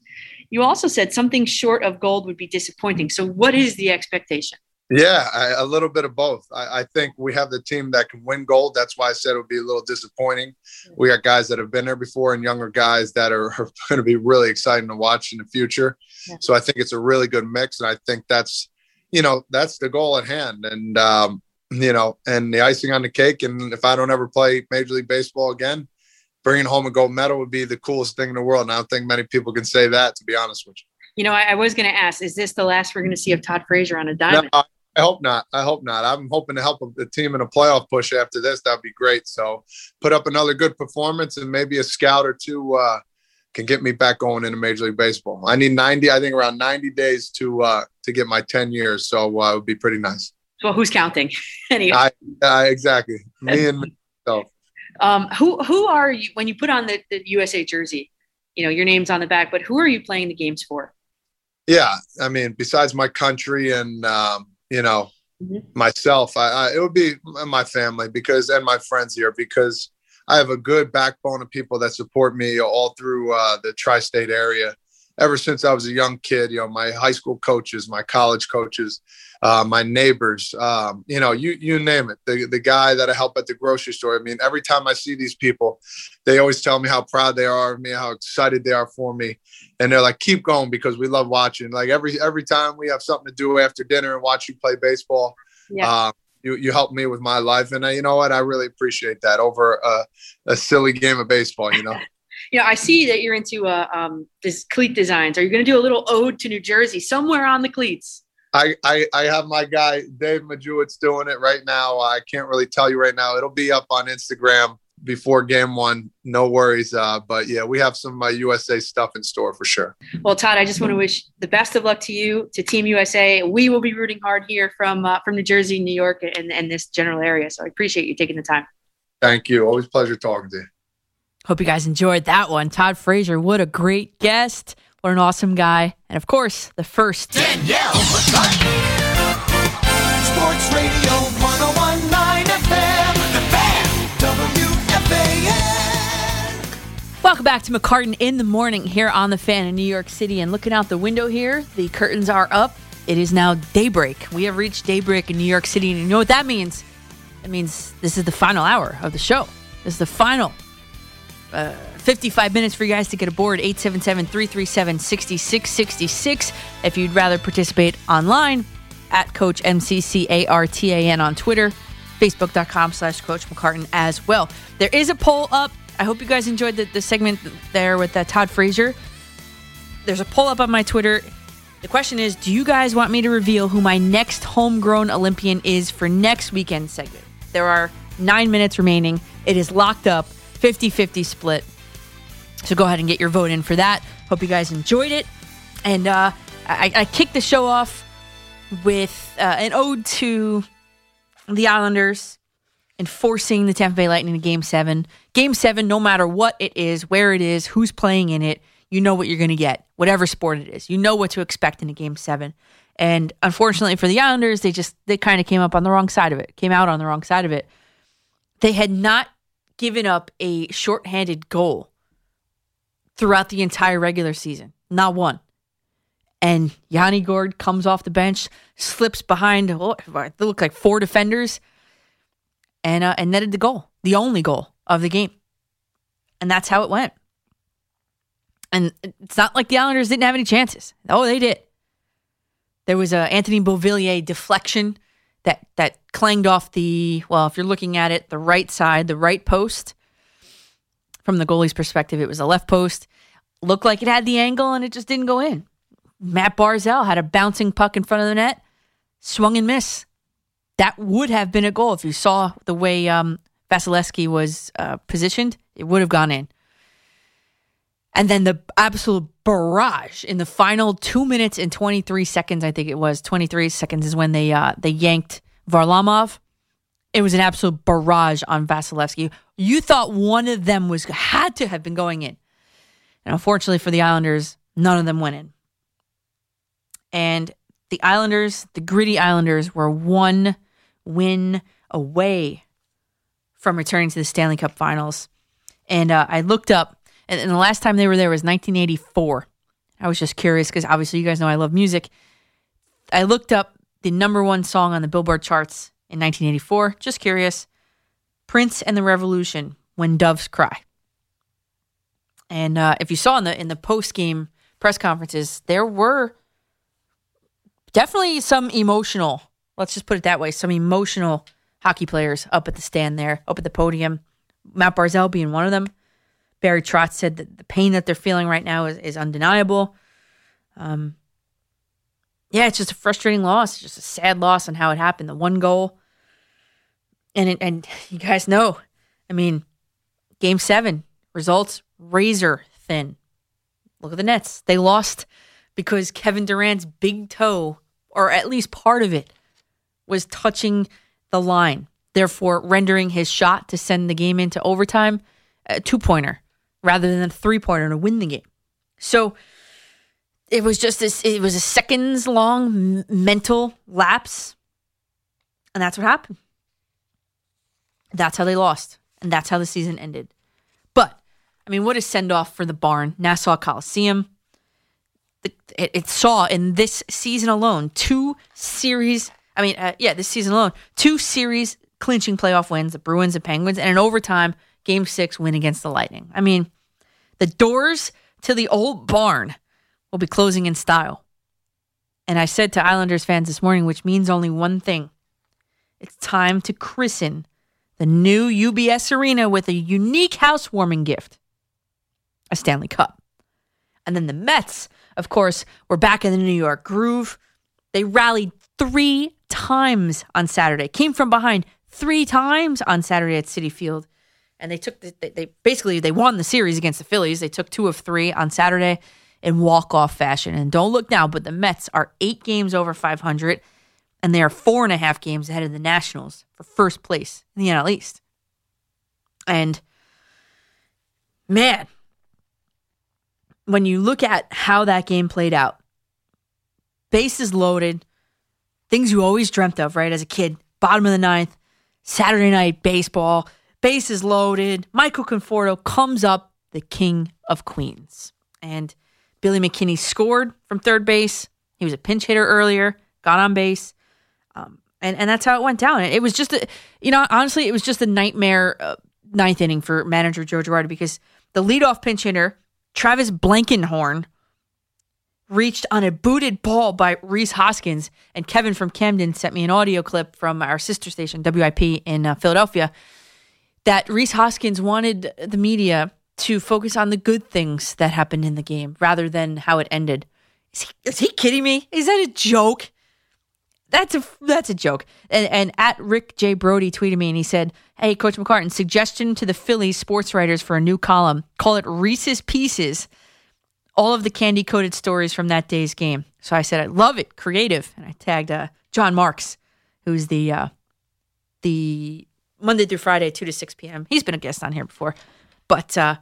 you also said something short of gold would be disappointing. So, what is the expectation? Yeah, I, a little bit of both. I, I think we have the team that can win gold. That's why I said it would be a little disappointing. We got guys that have been there before and younger guys that are, are going to be really exciting to watch in the future. Yeah. So I think it's a really good mix, and I think that's, you know, that's the goal at hand. And um, you know, and the icing on the cake. And if I don't ever play Major League Baseball again, bringing home a gold medal would be the coolest thing in the world. And I don't think many people can say that, to be honest with you. You know, I, I was going to ask, is this the last we're going to see of Todd Frazier on a No, diamond? I I hope not. I hope not. I'm hoping to help the team in a playoff push after this. That'd be great. So put up another good performance and maybe a scout or two uh, can get me back going into Major League Baseball. I need 90, I think around 90 days to uh, to get my 10 years. So uh, it would be pretty nice. Well, who's counting? anyway, I, I exactly. Me and myself. um, who who are you when you put on the, the USA jersey? You know, your name's on the back, but who are you playing the games for? Yeah, I mean, besides my country and um, you know myself, I, I it would be my family because and my friends here because I have a good backbone of people that support me all through uh, the tri-state area. Ever since I was a young kid, you know, my high school coaches, my college coaches, uh, my neighbors, um, you know, you you name it. The the guy that I help at the grocery store. I mean, every time I see these people, they always tell me how proud they are of me, how excited they are for me, and they're like, "Keep going because we love watching." Like every every time we have something to do after dinner and watch you play baseball, Yeah. uh, you you help me with my life, and uh, you know what? I really appreciate that over a, a silly game of baseball. You know. You know, I see that you're into uh, um, this cleat designs. Are you going to do a little ode to New Jersey somewhere on the cleats? I, I, I have my guy Dave Majewicz doing it right now. I can't really tell you right now. It'll be up on Instagram before game one. No worries. Uh, but yeah, we have some uh, USA stuff in store for sure. Well, Todd, I just want to wish the best of luck to you, to Team USA. We will be rooting hard here from uh, from New Jersey, New York, and, and this general area. So I appreciate you taking the time. Thank you. Always a pleasure talking to you. Hope you guys enjoyed that one. Todd Frazier, what a great guest. What an awesome guy. And of course, the first Danielle Sports Radio 1019 FM. The Fan. Welcome back to McCartan in the morning here on the fan in New York City. And looking out the window here, the curtains are up. It is now daybreak. We have reached daybreak in New York City. And you know what that means? It means this is the final hour of the show. This is the final uh, 55 minutes for you guys to get aboard 877 337 6666. If you'd rather participate online, at Coach MCCARTAN on Twitter, Facebook.com slash Coach McCartan as well. There is a poll up. I hope you guys enjoyed the, the segment there with uh, Todd Frazier. There's a poll up on my Twitter. The question is Do you guys want me to reveal who my next homegrown Olympian is for next weekend segment? There are nine minutes remaining. It is locked up, 50 50 split. So go ahead and get your vote in for that. Hope you guys enjoyed it. And uh, I, I kicked the show off with uh, an ode to the Islanders enforcing the Tampa Bay Lightning in Game 7. Game 7, no matter what it is, where it is, who's playing in it, you know what you're going to get, whatever sport it is. You know what to expect in a Game 7. And unfortunately for the Islanders, they just, they kind of came up on the wrong side of it, came out on the wrong side of it. They had not given up a shorthanded goal throughout the entire regular season. Not one. And Yanni Gourde comes off the bench, slips behind, oh, they look like four defenders, and uh, and netted the goal, the only goal of the game. And that's how it went. And it's not like the Islanders didn't have any chances. Oh, they did. There was a Anthony Beauvillier deflection that that clanged off the well, if you're looking at it, the right side, the right post. From the goalie's perspective, it was a left post. Looked like it had the angle and it just didn't go in. Matt Barzal had a bouncing puck in front of the net, swung and miss. That would have been a goal if you saw the way um, Vasilevskiy was uh, positioned. It would have gone in. And then the absolute barrage in the final two minutes and 23 seconds, I think it was 23 seconds is when they uh, they yanked Varlamov. It was an absolute barrage on Vasilevskiy. You thought one of them was had to have been going in. And unfortunately for the Islanders, none of them went in. And the Islanders, the gritty Islanders, were one win away from returning to the Stanley Cup Finals. And uh, I looked up, and, and the last time they were there was 1984. I was just curious because obviously you guys know I love music. I looked up the number one song on the Billboard charts in 1984. Just curious. Prince and the Revolution, When Doves Cry. And uh, if you saw in the in the post game press conferences, there were definitely some emotional. Let's just put it that way. Some emotional hockey players up at the stand there, up at the podium. Matt Barzal being one of them. Barry Trotz said that the pain that they're feeling right now is, is undeniable. Um, yeah, it's just a frustrating loss, just a sad loss on how it happened. The one goal, and it, and you guys know, I mean, Game Seven results razor thin. Look at the Nets; they lost because Kevin Durant's big toe, or at least part of it, was touching the line, therefore rendering his shot to send the game into overtime a two pointer rather than a three pointer to win the game. So it was just this, it was a seconds long mental lapse. And that's what happened. That's how they lost. And that's how the season ended. But, I mean, what a send off for the barn, Nassau Coliseum. It, it, saw in this season alone two series. I mean, uh, yeah, this season alone, two series clinching playoff wins, the Bruins and Penguins, and an overtime game six win against the Lightning. I mean, the doors to the old barn will be closing in style. And I said to Islanders fans this morning, which means only one thing it's time to christen the new UBS Arena with a unique housewarming gift a Stanley Cup. And then the Mets, of course, were back in the New York groove. They rallied three times on Saturday, came from behind three times on Saturday at Citi Field. And they took the, they, they basically they won the series against the Phillies. They took two of three on Saturday in walk off fashion. And don't look now, but the Mets are eight games over 500, and they are four and a half games ahead of the Nationals for first place in the NL East. And man, when you look at how that game played out, bases loaded, things you always dreamt of, right, as a kid, bottom of the ninth, Saturday night baseball, bases loaded. Michael Conforto comes up, the king of queens. And Billy McKinney scored from third base. He was a pinch hitter earlier, got on base. Um, and, and that's how it went down. It was just, a, you know, honestly, it was just a nightmare uh, ninth inning for manager Joe Girardi because the leadoff pinch hitter, Travis Blankenhorn, reached on a booted ball by Rhys Hoskins. And Kevin from Camden sent me an audio clip from our sister station, WIP, in uh, Philadelphia, that Rhys Hoskins wanted the media to focus on the good things that happened in the game rather than how it ended. Is he, is he kidding me? Is that a joke? That's a that's a joke. And, and at Rick J Brody tweeted me and he said, "Hey, Coach McCartan, suggestion to the Phillies sports writers for a new column. Call it Reese's Pieces. All of the candy coated stories from that day's game." So I said, "I love it, creative," and I tagged uh, Jon Marks, who's the uh, the Monday through Friday, two to six p.m. He's been a guest on here before, but uh,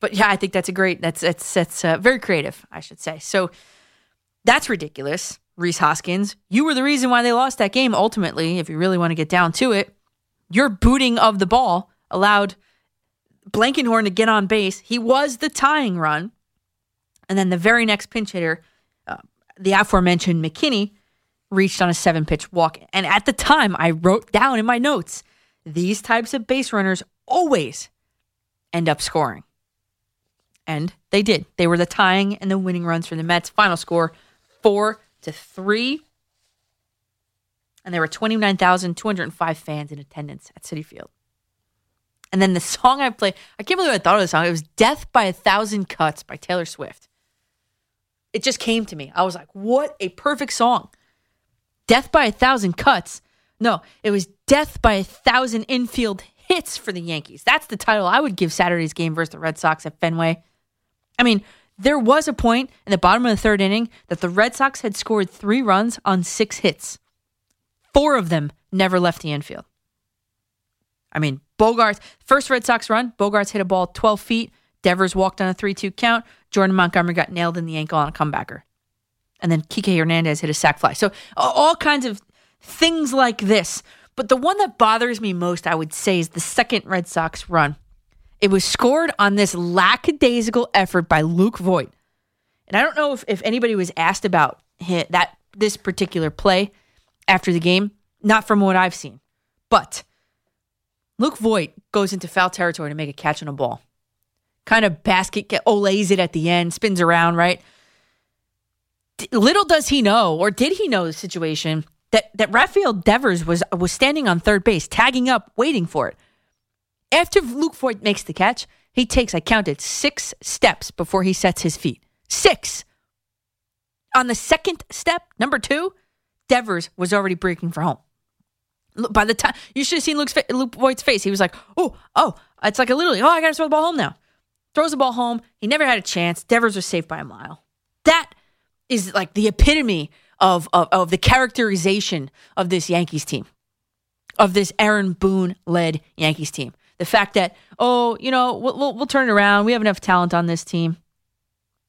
but yeah, I think that's a great. That's that's that's uh, very creative, I should say. So that's ridiculous. Rhys Hoskins, you were the reason why they lost that game ultimately, if you really want to get down to it. Your booting of the ball allowed Blankenhorn to get on base. He was the tying run. And then the very next pinch hitter, uh, the aforementioned McKinney, reached on a seven pitch walk. And at the time, I wrote down in my notes these types of base runners always end up scoring. And they did. They were the tying and the winning runs for the Mets. Final score four to three. And there were 29,205 fans in attendance at Citi Field. And then the song I played, I can't believe I thought of the song. It was Death by a Thousand Cuts by Taylor Swift. It just came to me. I was like, what a perfect song. Death by a Thousand Cuts. No, it was Death by a Thousand Infield Hits for the Yankees. That's the title I would give Saturday's game versus the Red Sox at Fenway. I mean, there was a point in the bottom of the third inning that the Red Sox had scored three runs on six hits. Four of them never left the infield. I mean, Bogaerts, first Red Sox run, Bogaerts hit a ball 12 feet. Devers walked on a 3 2 count. Jordan Montgomery got nailed in the ankle on a comebacker. And then Kike Hernandez hit a sac fly. So, all kinds of things like this. But the one that bothers me most, I would say, is the second Red Sox run. It was scored on this lackadaisical effort by Luke Voit. And I don't know if, if anybody was asked about him, that this particular play after the game, not from what I've seen. But Luke Voit goes into foul territory to make a catch on a ball. Kind of basket, get, olays it at the end, spins around, right? Little does he know, or did he know the situation, that, that Rafael Devers was, was standing on third base, tagging up, waiting for it. After Luke Voit makes the catch, he takes, I counted, six steps before he sets his feet. Six. On the second step, number two, Devers was already breaking for home. By the time you should have seen Luke's, Luke Voit's face, he was like, "Oh, oh!" It's like a literally, "Oh, I got to throw the ball home now." Throws the ball home. He never had a chance. Devers was safe by a mile. That is like the epitome of, of, of the characterization of this Yankees team, of this Aaron Boone led Yankees team. The fact that, oh, you know, we'll, we'll, we'll turn it around. We have enough talent on this team.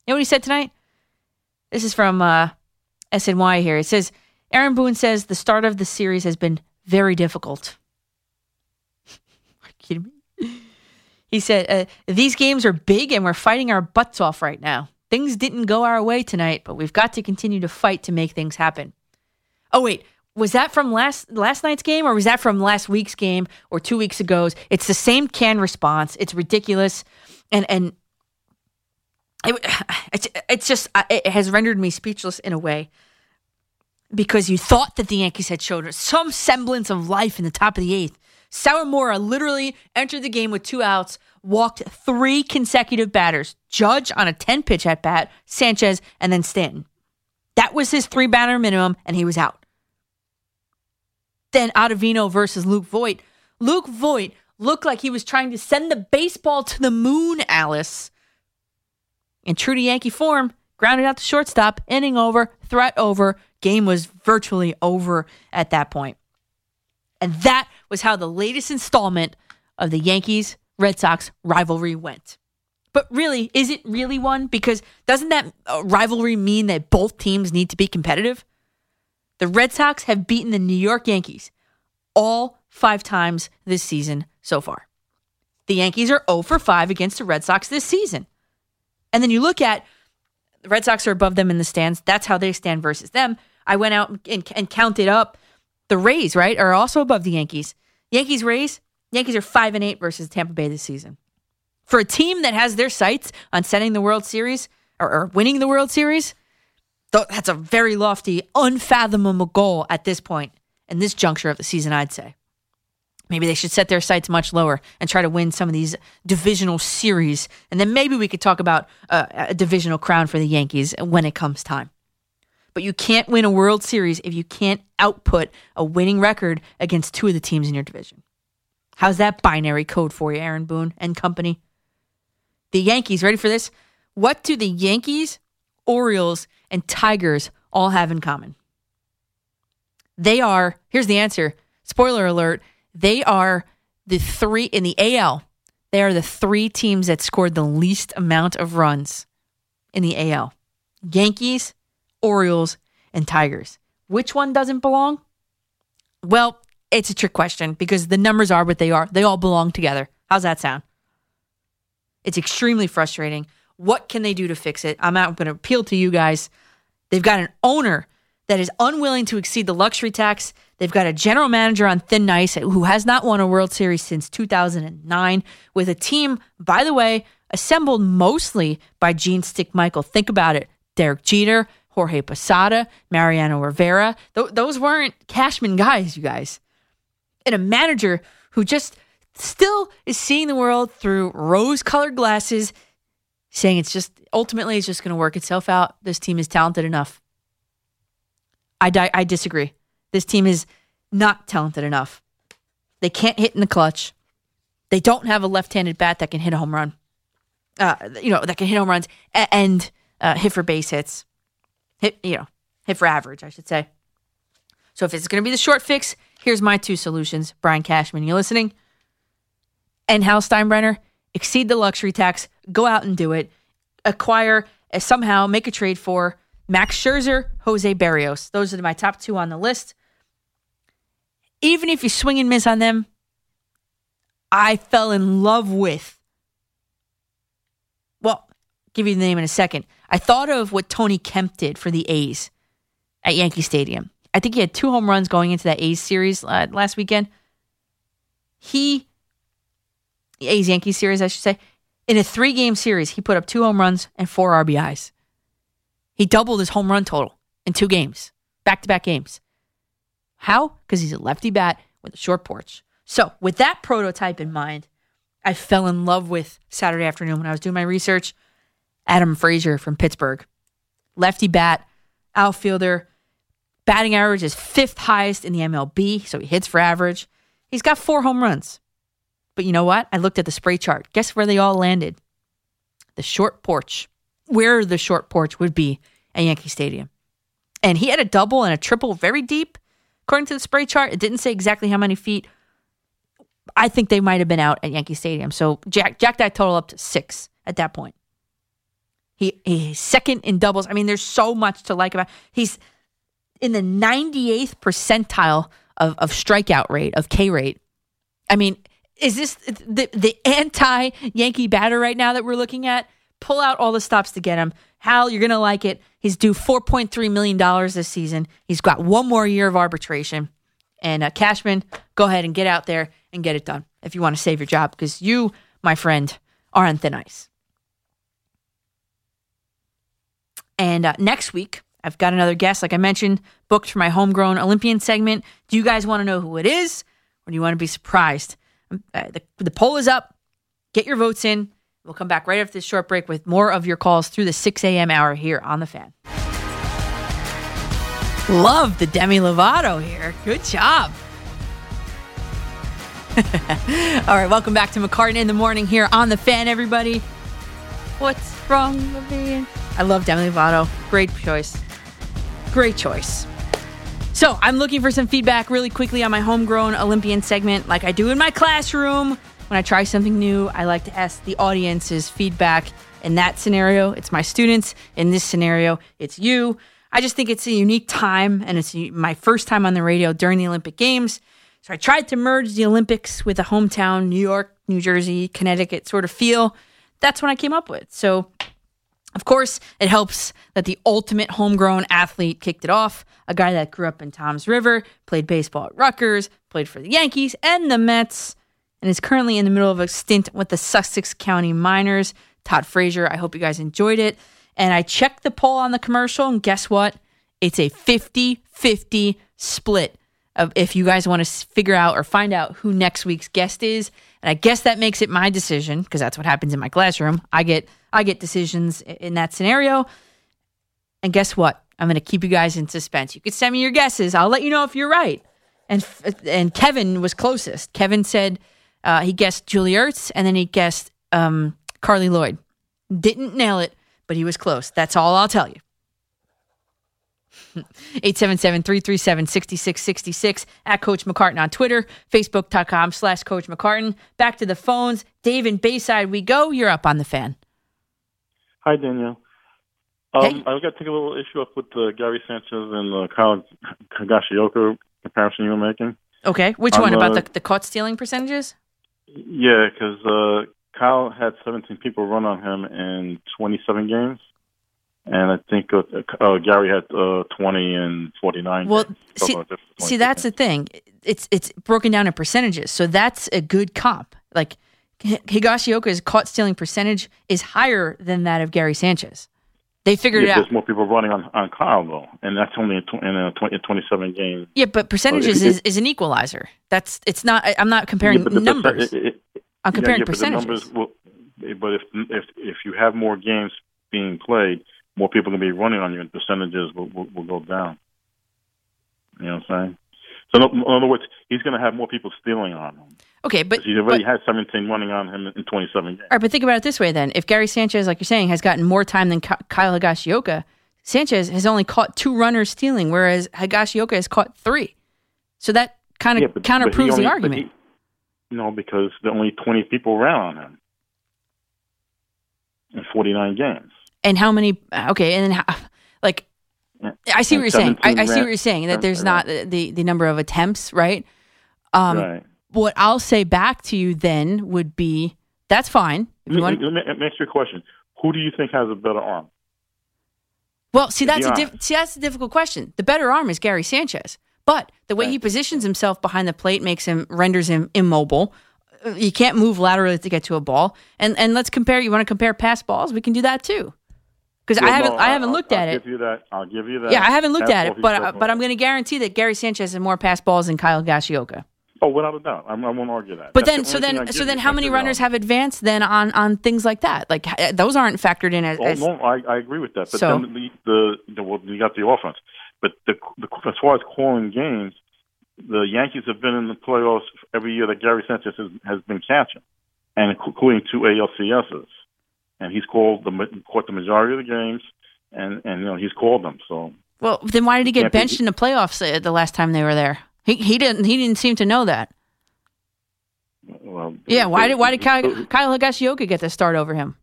You know what he said tonight? This is from uh, SNY here. It says, Aaron Boone says the start of the series has been very difficult. Are you kidding me? He said, uh, These games are big and we're fighting our butts off right now. Things didn't go our way tonight, but we've got to continue to fight to make things happen. Oh, wait was that from last last night's game or was that from last week's game or two weeks ago's? It's the same can response. It's ridiculous, and and it, it's it's just uh, it has rendered me speechless in a way because you thought that the Yankees had showed some semblance of life in the top of the eighth. Sawamura literally entered the game with two outs, walked three consecutive batters, Judge on a 10 pitch at bat, Sanchez, and then Stanton. That was his three batter minimum, and he was out Then Ottavino versus Luke Voit. Luke Voit looked like he was trying to send the baseball to the moon, Alice. In true to Yankee form, grounded out the shortstop, inning over, threat over, game was virtually over at that point. And that was how the latest installment of the Yankees Red Sox rivalry went. But really, is it really one? Because doesn't that uh, rivalry mean that both teams need to be competitive? The Red Sox have beaten the New York Yankees all five times this season so far. The Yankees are 0 for 5 against the Red Sox this season. And then you look at the Red Sox are above them in the stands. That's how they stand versus them. I went out and, and counted up the Rays, right, are also above the Yankees. Yankees Rays, Yankees are 5 and 8 versus Tampa Bay this season. For a team that has their sights on setting the World Series or, or winning the World Series, that's a very lofty, unfathomable goal at this point in this juncture of the season, I'd say. Maybe they should set their sights much lower and try to win some of these divisional series. And then maybe we could talk about uh, a divisional crown for the Yankees when it comes time. But you can't win a World Series if you can't output a winning record against two of the teams in your division. How's that binary code for you, Aaron Boone and company? The Yankees, ready for this? What do the Yankees, Orioles, and Tigers all have in common? They are, here's the answer. Spoiler alert they are the three in the AL. They are the three teams that scored the least amount of runs in the AL Yankees, Orioles, and Tigers. Which one doesn't belong? Well, it's a trick question because the numbers are what they are. They all belong together. How's that sound? It's extremely frustrating. What can they do to fix it? I'm not going to appeal to you guys. They've got an owner that is unwilling to exceed the luxury tax. They've got a general manager on thin ice who has not won a World Series since 2009, with a team, by the way, assembled mostly by Gene Stick Michael. Think about it Derek Jeter, Jorge Posada, Mariano Rivera. Th- those weren't Cashman guys, you guys. And a manager who just still is seeing the world through rose colored glasses, saying it's just ultimately it's just going to work itself out. This team is talented enough. I, di- I disagree. This team is not talented enough. They can't hit in the clutch. They don't have a left-handed bat that can hit a home run. Uh, you know, that can hit home runs and uh, hit for base hits. Hit, you know, hit for average, I should say. So if it's going to be the short fix, here's my two solutions. Brian Cashman, you listening? And Hal Steinbrenner, exceed the luxury tax, go out and do it. Acquire, uh, somehow make a trade for Max Scherzer, Jose Berrios. Those are my top two on the list. Even if you swing and miss on them, I fell in love with. Well, give you the name in a second. I thought of what Tony Kemp did for the A's at Yankee Stadium. I think he had two home runs going into that A's series uh, last weekend. He, A's Yankee series, I should say, in a three game series, he put up two home runs and four RBIs. He doubled his home run total in two games, back to back games. How? Because he's a lefty bat with a short porch. So, with that prototype in mind, I fell in love with Saturday afternoon when I was doing my research. Adam Frazier from Pittsburgh, lefty bat, outfielder, batting average is fifth highest in the MLB, so he hits for average. He's got four home runs. But you know what? I looked at the spray chart. Guess where they all landed? The short porch. Where the short porch would be at Yankee Stadium. And he had a double and a triple very deep, according to the spray chart. It didn't say exactly how many feet. I think they might have been out at Yankee Stadium. So Jack Jack that total up to six at that point. He he's second in doubles. I mean, there's so much to like about. He's in the 98th percentile of, of strikeout rate of K rate. I mean, is this the the anti Yankee batter right now that we're looking at? Pull out all the stops to get him. Hal, you're gonna like it. He's due 4.3 million dollars this season. He's got one more year of arbitration. And uh, Cashman, go ahead and get out there and get it done if you want to save your job because you, my friend, are on thin ice. And uh, next week, I've got another guest, like I mentioned, booked for my homegrown Olympian segment. Do you guys want to know who it is, or do you want to be surprised? Um, uh, the, the poll is up. Get your votes in. We'll come back right after this short break with more of your calls through the 6 a.m. hour here on the fan. Love the Demi Lovato here. Good job. All right, welcome back to McCartan in the morning here on the fan, everybody. What's wrong with being? I love Demi Lovato. Great choice. Great choice. So I'm looking for some feedback really quickly on my homegrown Olympian segment, like I do in my classroom. When I try something new, I like to ask the audience's feedback. In that scenario, it's my students. In this scenario, it's you. I just think it's a unique time, and it's my first time on the radio during the Olympic Games. So I tried to merge the Olympics with a hometown New York New Jersey, Connecticut sort of feel. That's what I came up with. So, of course, it helps that the ultimate homegrown athlete kicked it off. A guy that grew up in Toms River, played baseball at Rutgers, played for the Yankees and the Mets, and is currently in the middle of a stint with the Sussex County Miners. Todd Frazier, I hope you guys enjoyed it. And I checked the poll on the commercial, and guess what? It's a 50 50 split of if you guys want to figure out or find out who next week's guest is. And I guess that makes it my decision because that's what happens in my classroom. I get I get decisions in that scenario. And guess what? I'm going to keep you guys in suspense. You could send me your guesses. I'll let you know if you're right. And and Kevin was closest. Kevin said uh, he guessed Julie Ertz and then he guessed um, Carli Lloyd. Didn't nail it, but he was close. That's all I'll tell you. 877-337-6666 at Coach McCartan on Twitter, Facebook.com slash Coach McCartan. Back to the phones. Dave in Bayside we go. You're up on the fan. Hi, Danielle. Um, I've got to take a little issue up with uh, Gary Sanchez and uh, Kyle Higashioka comparison you were making. Okay. Which On one? About the- the, the caught stealing percentages? Yeah, because uh, Kyle had 17 people run on him in 27 games, and I think uh, uh, Gary had uh, 20 and 49. Well, games. see, see, that's the thing. It's it's broken down in percentages, so that's a good comp. Like Higashioka's caught stealing percentage is higher than that of Gary Sanchez. They figured yeah, it out. There's more people running on, on Kyle though, and that's only in, tw- in a 20, 27 games. Yeah, but percentages it- is, is an equalizer. That's it's not. I'm not comparing Yeah, the numbers. it- it- I'm comparing yeah, but percentages. numbers will- but if if if you have more games being played, more people can be running on you, and percentages will, will, will go down. You know what I'm saying? So in other words, he's going to have more people stealing on him. Okay, but he already had 17 running on him in 27 games. All right, but think about it this way then. If Gary Sanchez, like you're saying, has gotten more time than Ky- Kyle Higashioka, Sanchez has only caught two runners stealing, whereas Higashioka has caught three. So that kind of Yeah, but- but counterproves only- the argument. he- no, because there only 20 people ran on him in 49 games. and how many? Okay, and then how, like I see what you're saying. I, I see what you're saying that there's not the the number of attempts, right? Um, right. What I'll say back to you then would be that's fine. If you want, let me let me ask you a question. Who do you think has a better arm? Well, see that's a diff- see that's a difficult question. The better arm is Gary Sanchez, but the way he positions himself behind the plate makes him renders him immobile. You can't move laterally to get to a ball. And and let's compare. You want to compare pass balls? We can do that too. Because I haven't no, I haven't I'll- looked I'll at it. Give you that. I'll give you that. Yeah, I haven't looked Pass at it, but better. but I'm going to guarantee that Gary Sanchez has more pass balls than Kyle Gashioka. Oh, without a doubt, I'm, I won't argue that. But That's then, the so only thing I then, so then, how many runners have advanced then on on things like that? Like those aren't factored in as. Oh, as no, I, I agree with that. But So- then the, the, the well, you got the offense. But the, the as far as calling games, the Yankees have been in the playoffs every year that Gary Sanchez has, has been catching, and including two ALCSs, and he's called the caught the majority of the games, and and you know he's called them. So well, then why did he get Can't be- benched in the playoffs uh, the last time they were there? He he didn't he didn't seem to know that. well, Yeah, why did why did Kyle, Kyle Higashioka get the start over him?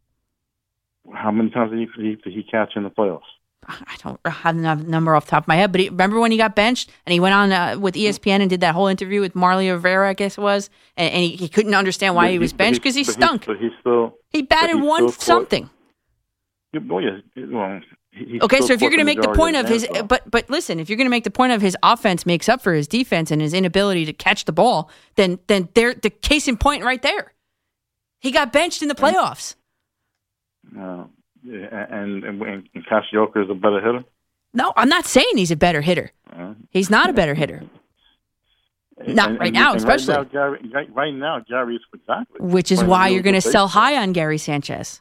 how many times did he, did he catch in the playoffs? I don't have the number off the top of my head, but he, remember when he got benched and he went on uh, with ESPN and did that whole interview with Marly Rivera, I guess it was, and, and he, he couldn't understand why But he was benched because he but stunk. but he still He batted he one something. Well, he Okay, so if you're going to make the point of his, but but listen, if you're going to make the point of his offense makes up for his defense and his inability to catch the ball, then then there the case in point right there. He got benched in the playoffs. Uh, and and, and Kashioka is a better hitter. No, I'm not saying he's a better hitter. Uh, He's not a better hitter, Not and- right and- now, and especially. Right now, Gary, right, right now, Gary is exactly. which is why you're going to sell high on Gary Sanchez.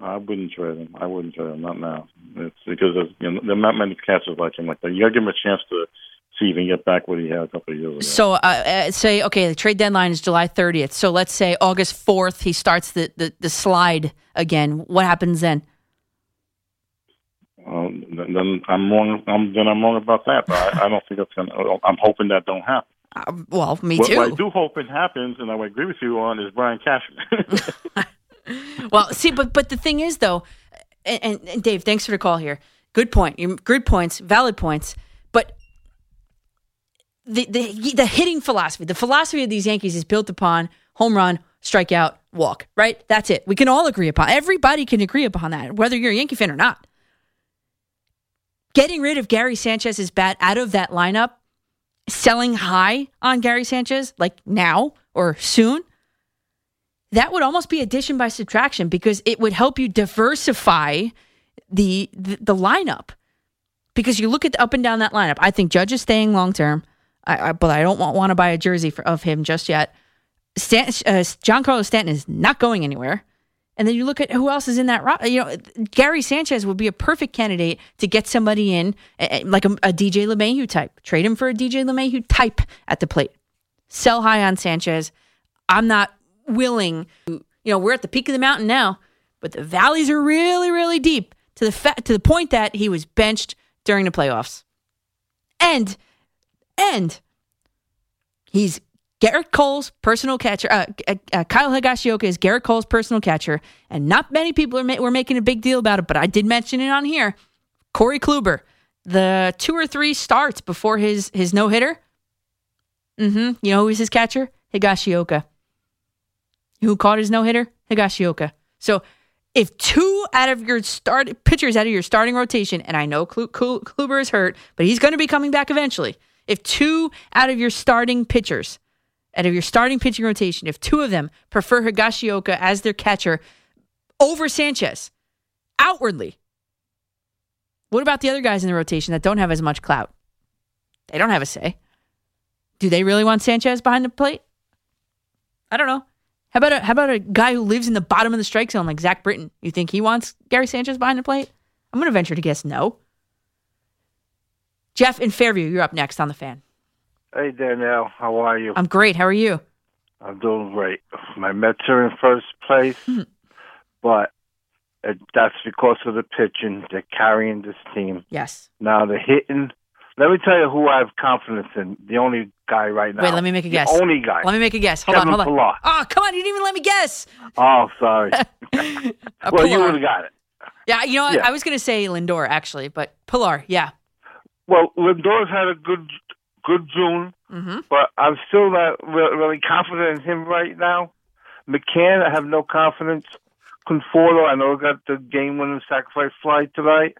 I wouldn't trade him. I wouldn't trade him. Not now. It's because there's, you know, there are not many catchers like him like that. You got to give him a chance to see if he can get back what he had a couple of years ago. So uh, uh, say okay, the trade deadline is July 30th. So let's say August 4th he starts the, the, the slide again. What happens then? Um, then then I'm wrong. I'm, then I'm wrong about that. But I, I don't think that's gonna. I'm hoping that don't happen. Uh, well, me what, too. What I do hope it happens, and I would agree with you on, is Brian Cashman. Well, see, but but the thing is though, and, and, Dave, thanks for the call here. Good point. You good points, valid points. But the the the hitting philosophy, the philosophy of these Yankees is built upon home run, strikeout, walk, right? That's it. We can all agree upon everybody can agree upon that, whether you're a Yankee fan or not. Getting rid of Gary Sanchez's bat out of that lineup, selling high on Gary Sanchez, like now or soon, that would almost be addition by subtraction because it would help you diversify the the, the lineup. Because you look at the up and down that lineup, I think Judge is staying long term, but I don't want, want to buy a jersey for, of him just yet. Stan, uh, Giancarlo Stanton is not going anywhere. And then you look at who else is in that. You know, Gary Sanchez would be a perfect candidate to get somebody in, like a, a DJ LeMahieu type. Trade him for a DJ LeMahieu type at the plate. Sell high on Sanchez. I'm not willing. You know, we're at the peak of the mountain now, but the valleys are really, really deep to the fa- to the point that he was benched during the playoffs. And and he's Gerrit Cole's personal catcher. Uh, uh, Kyle Higashioka is Gerrit Cole's personal catcher, and not many people are ma- were making a big deal about it, but I did mention it on here. Corey Kluber, the two or three starts before his his no hitter. Mm-hmm. You know who was his catcher? Higashioka. Who caught his no hitter? Higashioka. So if two out of your start pitchers out of your starting rotation, and I know Klu- Klu- Kluber is hurt, but he's going to be coming back eventually. If two out of your starting pitchers, out of your starting pitching rotation, if two of them prefer Higashioka as their catcher over Sanchez outwardly, what about the other guys in the rotation that don't have as much clout? They don't have a say. Do they really want Sanchez behind the plate? I don't know. How about a how about a guy who lives in the bottom of the strike zone like Zach Britton? You think he wants Gary Sanchez behind the plate? I'm going to venture to guess no. Jeff in Fairview, you're up next on the fan. Hey, Danielle, how are you? I'm great. How are you? I'm doing great. My Mets are in first place, Hmm. but that's because of the pitching. They're carrying this team. Yes. Now the hitting. Let me tell you who I have confidence in. The only guy right now. Wait, let me make a The guess. only guy. Let me make a guess. Hold Kevin on, hold on. Pillar. Oh, come on! You didn't even let me guess. Oh, sorry. Well, you Pillar. would have got it. Yeah, you know, what? Yeah. I was going to say Lindor actually, but Pillar, yeah. Well, Lindor's had a good, good June, Mm-hmm. but I'm still not re- really confident in him right now. McCann, I have no confidence. Conforto, I know got the game-winning sacrifice fly tonight.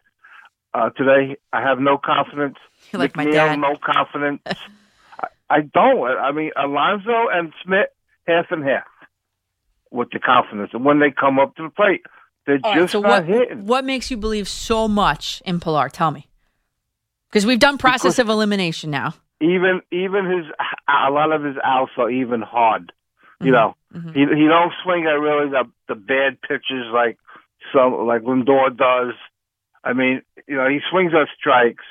Uh, today, I have no confidence. You like my McNeil, dad. no confidence. I, I don't. I mean, Alonso and Smith, half and half with the confidence. And when they come up to the plate, they're All right, just so not what, hitting. what makes you believe so much in Pillar? Tell me. Because we've done process Because- of elimination now. even even his a lot of his outs are even hard. Mm-hmm. You know, he he don't swing at really the the bad pitches like some like Lindor does. I mean, you know, he swings at strikes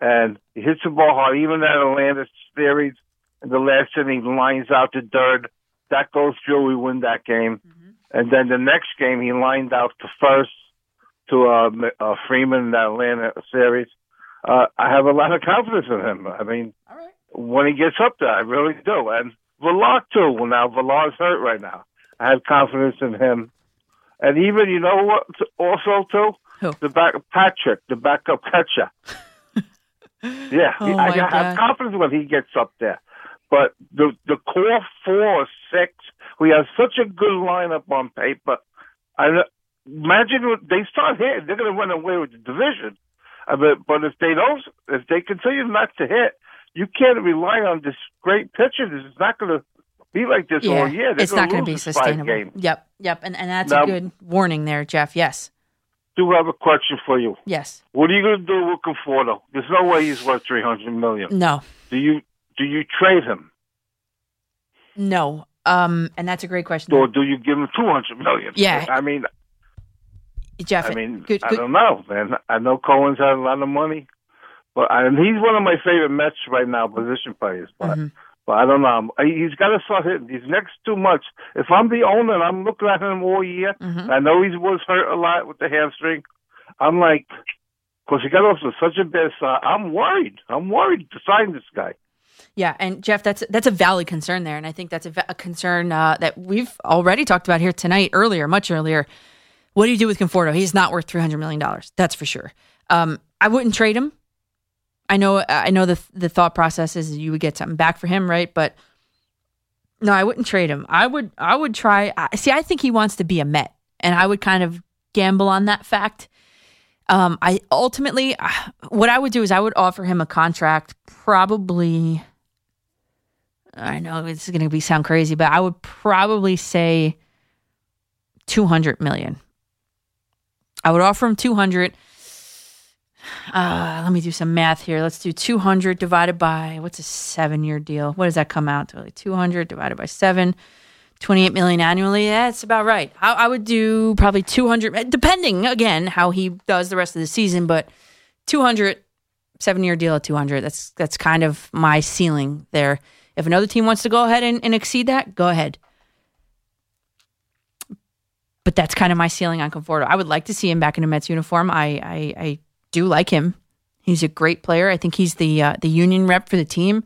and he hits the ball hard. Even that Atlanta series in the last inning, he lines out to third. That goes through, we win that game. And then the next game, he lined out to first to uh, uh, Freeman in that Atlanta series. Uh, I have a lot of confidence in him. I mean, when he gets up there, I really do. And Villar too. Well, now Villar's hurt right now. I have confidence in him. And even you know what? Also too, the back Patrick, the backup catcher. yeah, Oh, my I have confidence when he gets up there. But the the core four or six, we have such a good lineup on paper. I uh, imagine when they start hitting, they're going to run away with the division. Uh, I mean, but if they don't, if they continue not to hit, you can't rely on this great pitcher. This is not going to be like this Yeah, all year. They're it's not going to be lose this five sustainable. Yep, yep, and and that's Now- a good warning there, Jeff. Yes, Do have a question for you. yes. What are you going to do with Conforto? There's no way he's worth three hundred million. No, Do you do you trade him no. Um, and that's a great question, or do you give him two hundred million? Yeah. I mean, Jeff. I mean, good, I good. don't know, man. I know Cohen's had a lot of money, but and he's one of my favorite Mets right now, position players. But Mm-hmm. But I don't know. He's got to start hitting these next two months. If I'm the owner and I'm looking at him all year, Mm-hmm. I know he was hurt a lot with the hamstring. I'm like, because he got off to such a bad start. I'm worried. I'm worried to sign this guy. Yeah, and Jeff, that's that's a valid concern there, and I think that's a, a concern uh, that we've already talked about here tonight, earlier, much earlier. What do you do with Conforto? He's not worth three hundred million dollars. That's for sure. Um, I wouldn't trade him. I know. I know the the thought process is you would get something back for him, right? But No, I wouldn't trade him. I would I would try I- see I think he wants to be a Met and I would kind of gamble on that fact. Um I ultimately uh, what I would do is I would offer him a contract probably I know it's going to be sound crazy, but I would probably say 200 million. I would offer him 200 uh, let me do some math here. Let's do 200 divided by what's a seven year deal? What does that come out to? Like 200 divided by seven, 28 million annually. That's about right. I, I would do probably 200, depending again how he does the rest of the season, but 200, seven year deal at 200. That's that's kind of my ceiling there. If another team wants to go ahead and, and exceed that, go ahead. But that's kind of my ceiling on Conforto. I would like to see him back in a Mets uniform. I I, I do like him. He's a great player. I think he's the uh, the union rep for the team.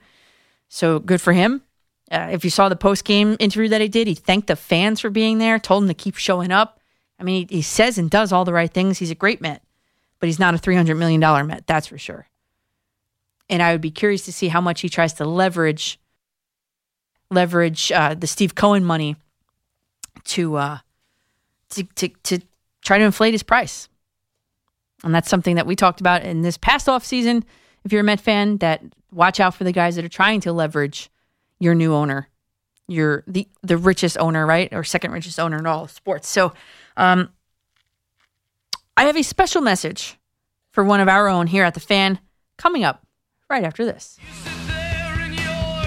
So good for him. Uh, if you saw the post game interview that he did, he thanked the fans for being there, told them to keep showing up. I mean, he, he says and does all the right things. He's a great Met, but he's not a three hundred million dollar Met. That's for sure. And I would be curious to see how much he tries to leverage leverage uh, the Steve Cohen money to uh, to, to to try to inflate his price. And that's something that we talked about in this past off season. If you're a Met fan, that watch out for the guys that are trying to leverage your new owner, your the the richest owner, right, or second richest owner in all of sports. So, um, I have a special message for one of our own here at the Fan coming up right after this.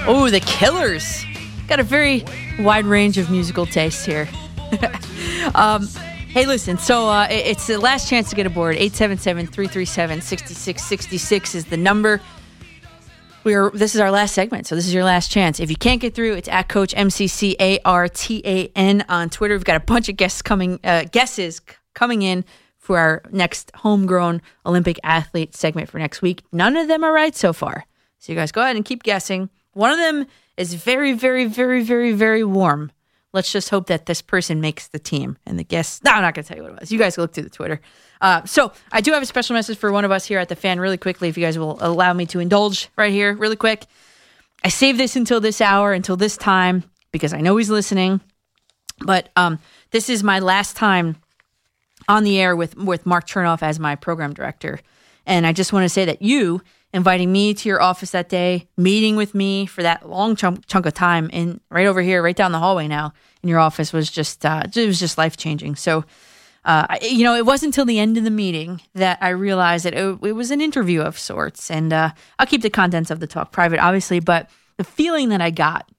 Oh, the Killers got a very wide range of musical tastes here. um, hey, listen, so uh, it's the last chance to get aboard. 877 337 6666 is the number. We are, this is our last segment, so this is your last chance. If you can't get through, it's at Coach MCC A R T A N on Twitter. We've got a bunch of guests coming, uh, guesses coming in for our next homegrown Olympic athlete segment for next week. None of them are right so far, so you guys go ahead and keep guessing. One of them is very, very, very, very, very warm. Let's just hope that this person makes the team. And the guess, no, I'm not going to tell you what it was. You guys look through the Twitter. Uh, so I do have a special message for one of us here at the fan, really quickly, if you guys will allow me to indulge right here, really quick. I saved this until this hour, until this time, because I know he's listening. But um, this is my last time on the air with with Mark Chernoff as my program director, and I just want to say that you inviting me to your office that day, meeting with me for that long chunk, chunk of time, in right over here, right down the hallway now in your office was just uh, it was just life changing. So. Uh, I- you know, it wasn't until the end of the meeting that I realized that it, it was an interview of sorts. And uh, I'll keep the contents of the talk private, obviously, but the feeling that I got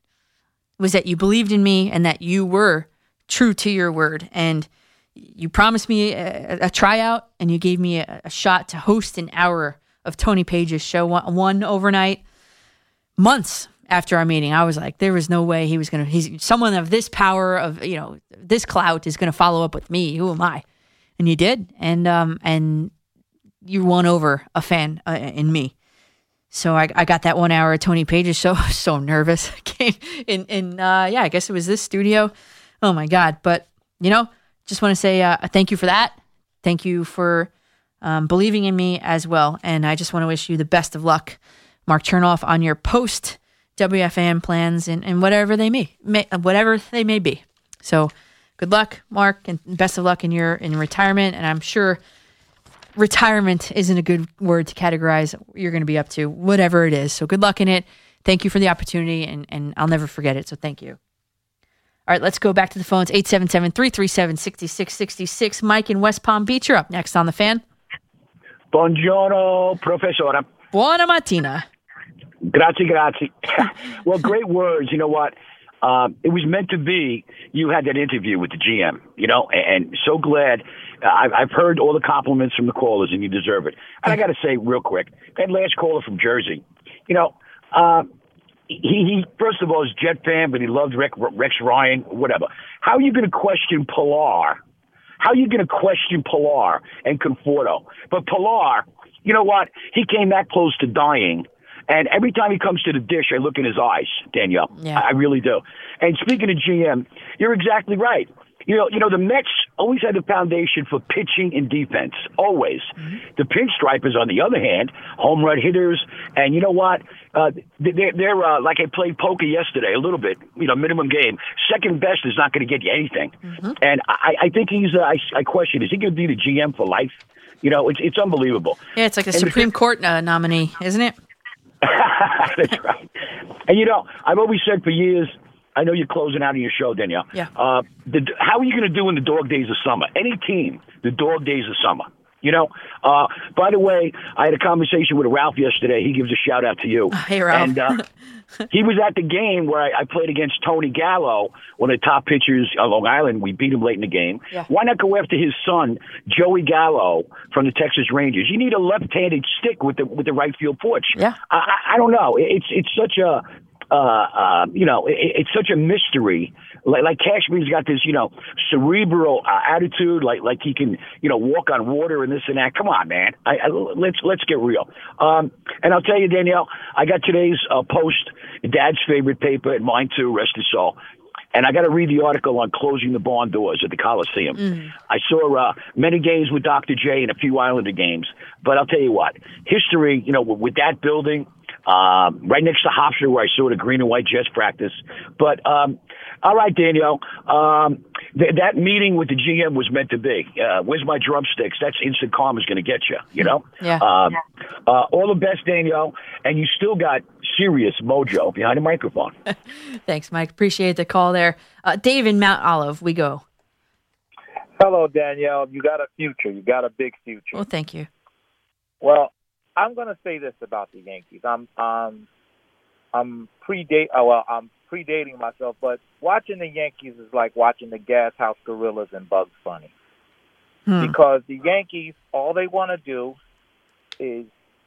was that you believed in me and that you were true to your word. And you promised me a, a tryout and you gave me a, a shot to host an hour of Tony Paige's show one, one overnight. Months after our meeting, I was like, there was no way he was going to, he's someone of this power, of, you know, this clout is going to follow up with me. Who am I? And you did. And, um, and you won over a fan uh, in me. So I, I got that one hour of Tony Paige's show. So nervous. I Came in, in uh, yeah, I guess it was this studio. Oh my God. But, you know, just want to say uh, thank you for that. Thank you for um, believing in me as well. And I just want to wish you the best of luck, Mark Chernoff, on your post WFAN plans and, and whatever they may, may, whatever they may be. So good luck, Mark, and best of luck in your in retirement. And I'm sure retirement isn't a good word to categorize you're going to be up to, whatever it is. So good luck in it. Thank you for the opportunity, and, and I'll never forget it. So thank you. All right, let's go back to the phones 877 337 6666. Mike in West Palm Beach, you're up next on the fan. Buongiorno, professora. Buona mattina. Grazie, grazie. well, great words. You know what? Um, it was meant to be. You had that interview with the GM, you know, and, and so glad. Uh, I've, I've heard all the compliments from the callers, and you deserve it. And I got to say, real quick, that last caller from Jersey, you know, uh, he, he first of all is a Jet fan, but he loved Rex, Rex Ryan, whatever. How are you going to question Pillar? How are you going to question Pillar and Conforto? But Pillar, you know what? He came that close to dying. And every time he comes to the dish, I look in his eyes, Danielle. Yeah. I I really do. And speaking of GM, you're exactly right. You know, you know, the Mets always had the foundation for pitching and defense. Always. The pinstripers, on the other hand, home run hitters, and you know what? Uh, they're, they're uh, like I played poker yesterday, a little bit. You know, minimum game. Second best is not going to get you anything. And I, I think he's. Uh, I, I question: Is he going to be the GM for life? You know, it's it's unbelievable. Yeah, it's like a And the Supreme Court uh, nominee, isn't it? That's right. And you know, I've always said for years. I know you're closing out of your show, Danielle. Yeah. Uh, the, how are you going to do in the dog days of summer? Any team, the dog days of summer. You know. Uh, by the way, I had a conversation with Ralph yesterday. He gives a shout out to you. Hey, Ralph. And uh, he was at the game where I, I played against Tony Gallo, one of the top pitchers on Long Island. We beat him late in the game. Yeah. Why not go after his son, Joey Gallo, from the Texas Rangers? You need a left-handed stick with the with the right field porch. Yeah. I, I, I don't know. It's it's such a uh, uh, you know, it, it's such a mystery. Like, like Cashman's got this, you know, cerebral uh, attitude, like like he can, you know, walk on water and this and that. Come on, man. I, I, let's let's get real. Um, and I'll tell you, Danielle, I got today's uh, post, Dad's favorite paper, and mine too. Rest his soul. And I got to read the article on closing the barn doors at the Coliseum. I saw uh, many games with Dr. J and a few Islander games, but I'll tell you what, history, you know, with, with that building, uh, right next to Hofstra where I saw the green and white Jets practice. But um, all right, Danielle, um, th- that meeting with the GM was meant to be. Uh, where's my drumsticks? That's instant karma's going to get you. You know. Yeah. Um, uh, all the best, Danielle, and you still got serious mojo behind a microphone. Thanks, Mike. Appreciate the call there. Uh, Dave in Mount Olive, we go. Hello, Danielle. You got a future. You got a big future. Well, thank you. Well, I'm going to say this about the Yankees. I'm um I'm predate oh, well, I'm predating myself, but watching the Yankees is like watching the Gas House Gorillas and Bugs Bunny. Hmm. Because the Yankees, all they want to do is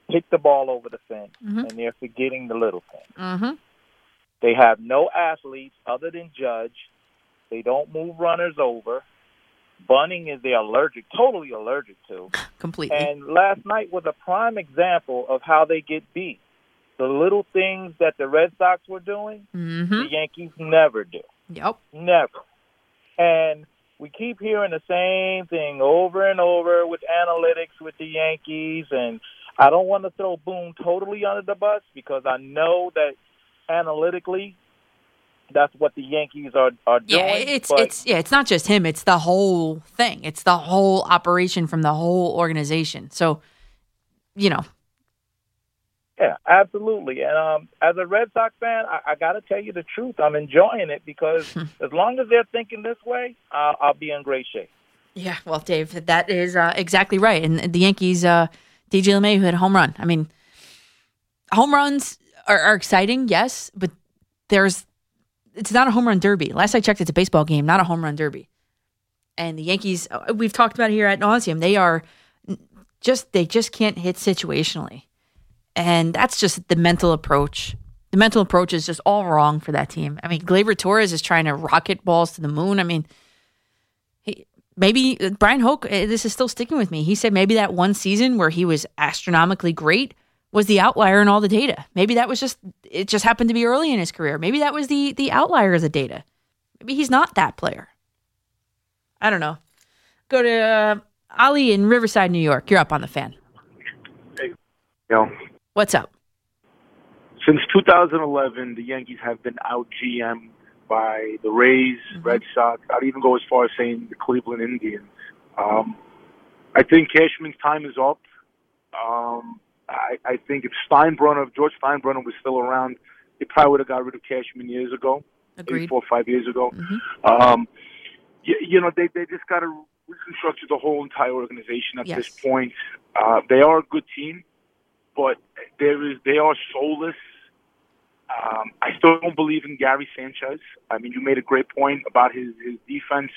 hit the ball over the fence, Mhm. and they're forgetting the little things. Mm-hmm. They have no athletes other than Judge. They don't move runners over. Bunning is they're allergic, totally allergic to. Completely. And last night was a prime example of how they get beat. The little things that the Red Sox were doing, Mm-hmm. the Yankees never do. Yep. Never. And we keep hearing the same thing over and over with analytics with the Yankees. And I don't want to throw Boone totally under the bus because I know that analytically, that's what the Yankees are, are doing. Yeah, it's but it's yeah, it's not just him. It's the whole thing. It's the whole operation from the whole organization. So, you know, Yeah, absolutely. And um, as a Red Sox fan, I, I got to tell you the truth. I'm enjoying it because as long as they're thinking this way, uh, I'll be in great shape. yeah. Well, Dave, that is uh, exactly right. And the Yankees, uh, DJ LeMay, who had a home run. I mean, home runs are, are exciting, yes, but there's it's not a home run derby. Last I checked, it's a baseball game, not a home run derby. And the Yankees, uh, we've talked about here at nauseum. They are just they just can't hit situationally, and that's just the mental approach. The mental approach is just all wrong for that team. I mean, Gleyber Torres is trying to rocket balls to the moon. I mean, he, maybe uh, Bryan Hoch. uh, This is still sticking with me. He said maybe that one season where he was astronomically great was the outlier in all the data. Maybe that was just it just happened to be early in his career. Maybe that was the the outlier of the data. Maybe he's not that player. I don't know. Go to uh, Ali in Riverside, New York. You're up on the fan. Know, What's up? since 2011, the Yankees have been out GM by the Rays, Red Sox. I'd even go as far as saying the Cleveland Indians. Um, I think Cashman's time is up. Um, I, I think if Steinbrenner, if George Steinbrenner was still around, they probably would have got rid of Cashman years ago, Agreed. four or five years ago. Um, you, you know, they they just got to reconstruct the whole entire organization at this point. Uh, they are a good team, but there is they are soulless. Um, I still don't believe in Gary Sanchez. I mean, you made a great point about his his defense,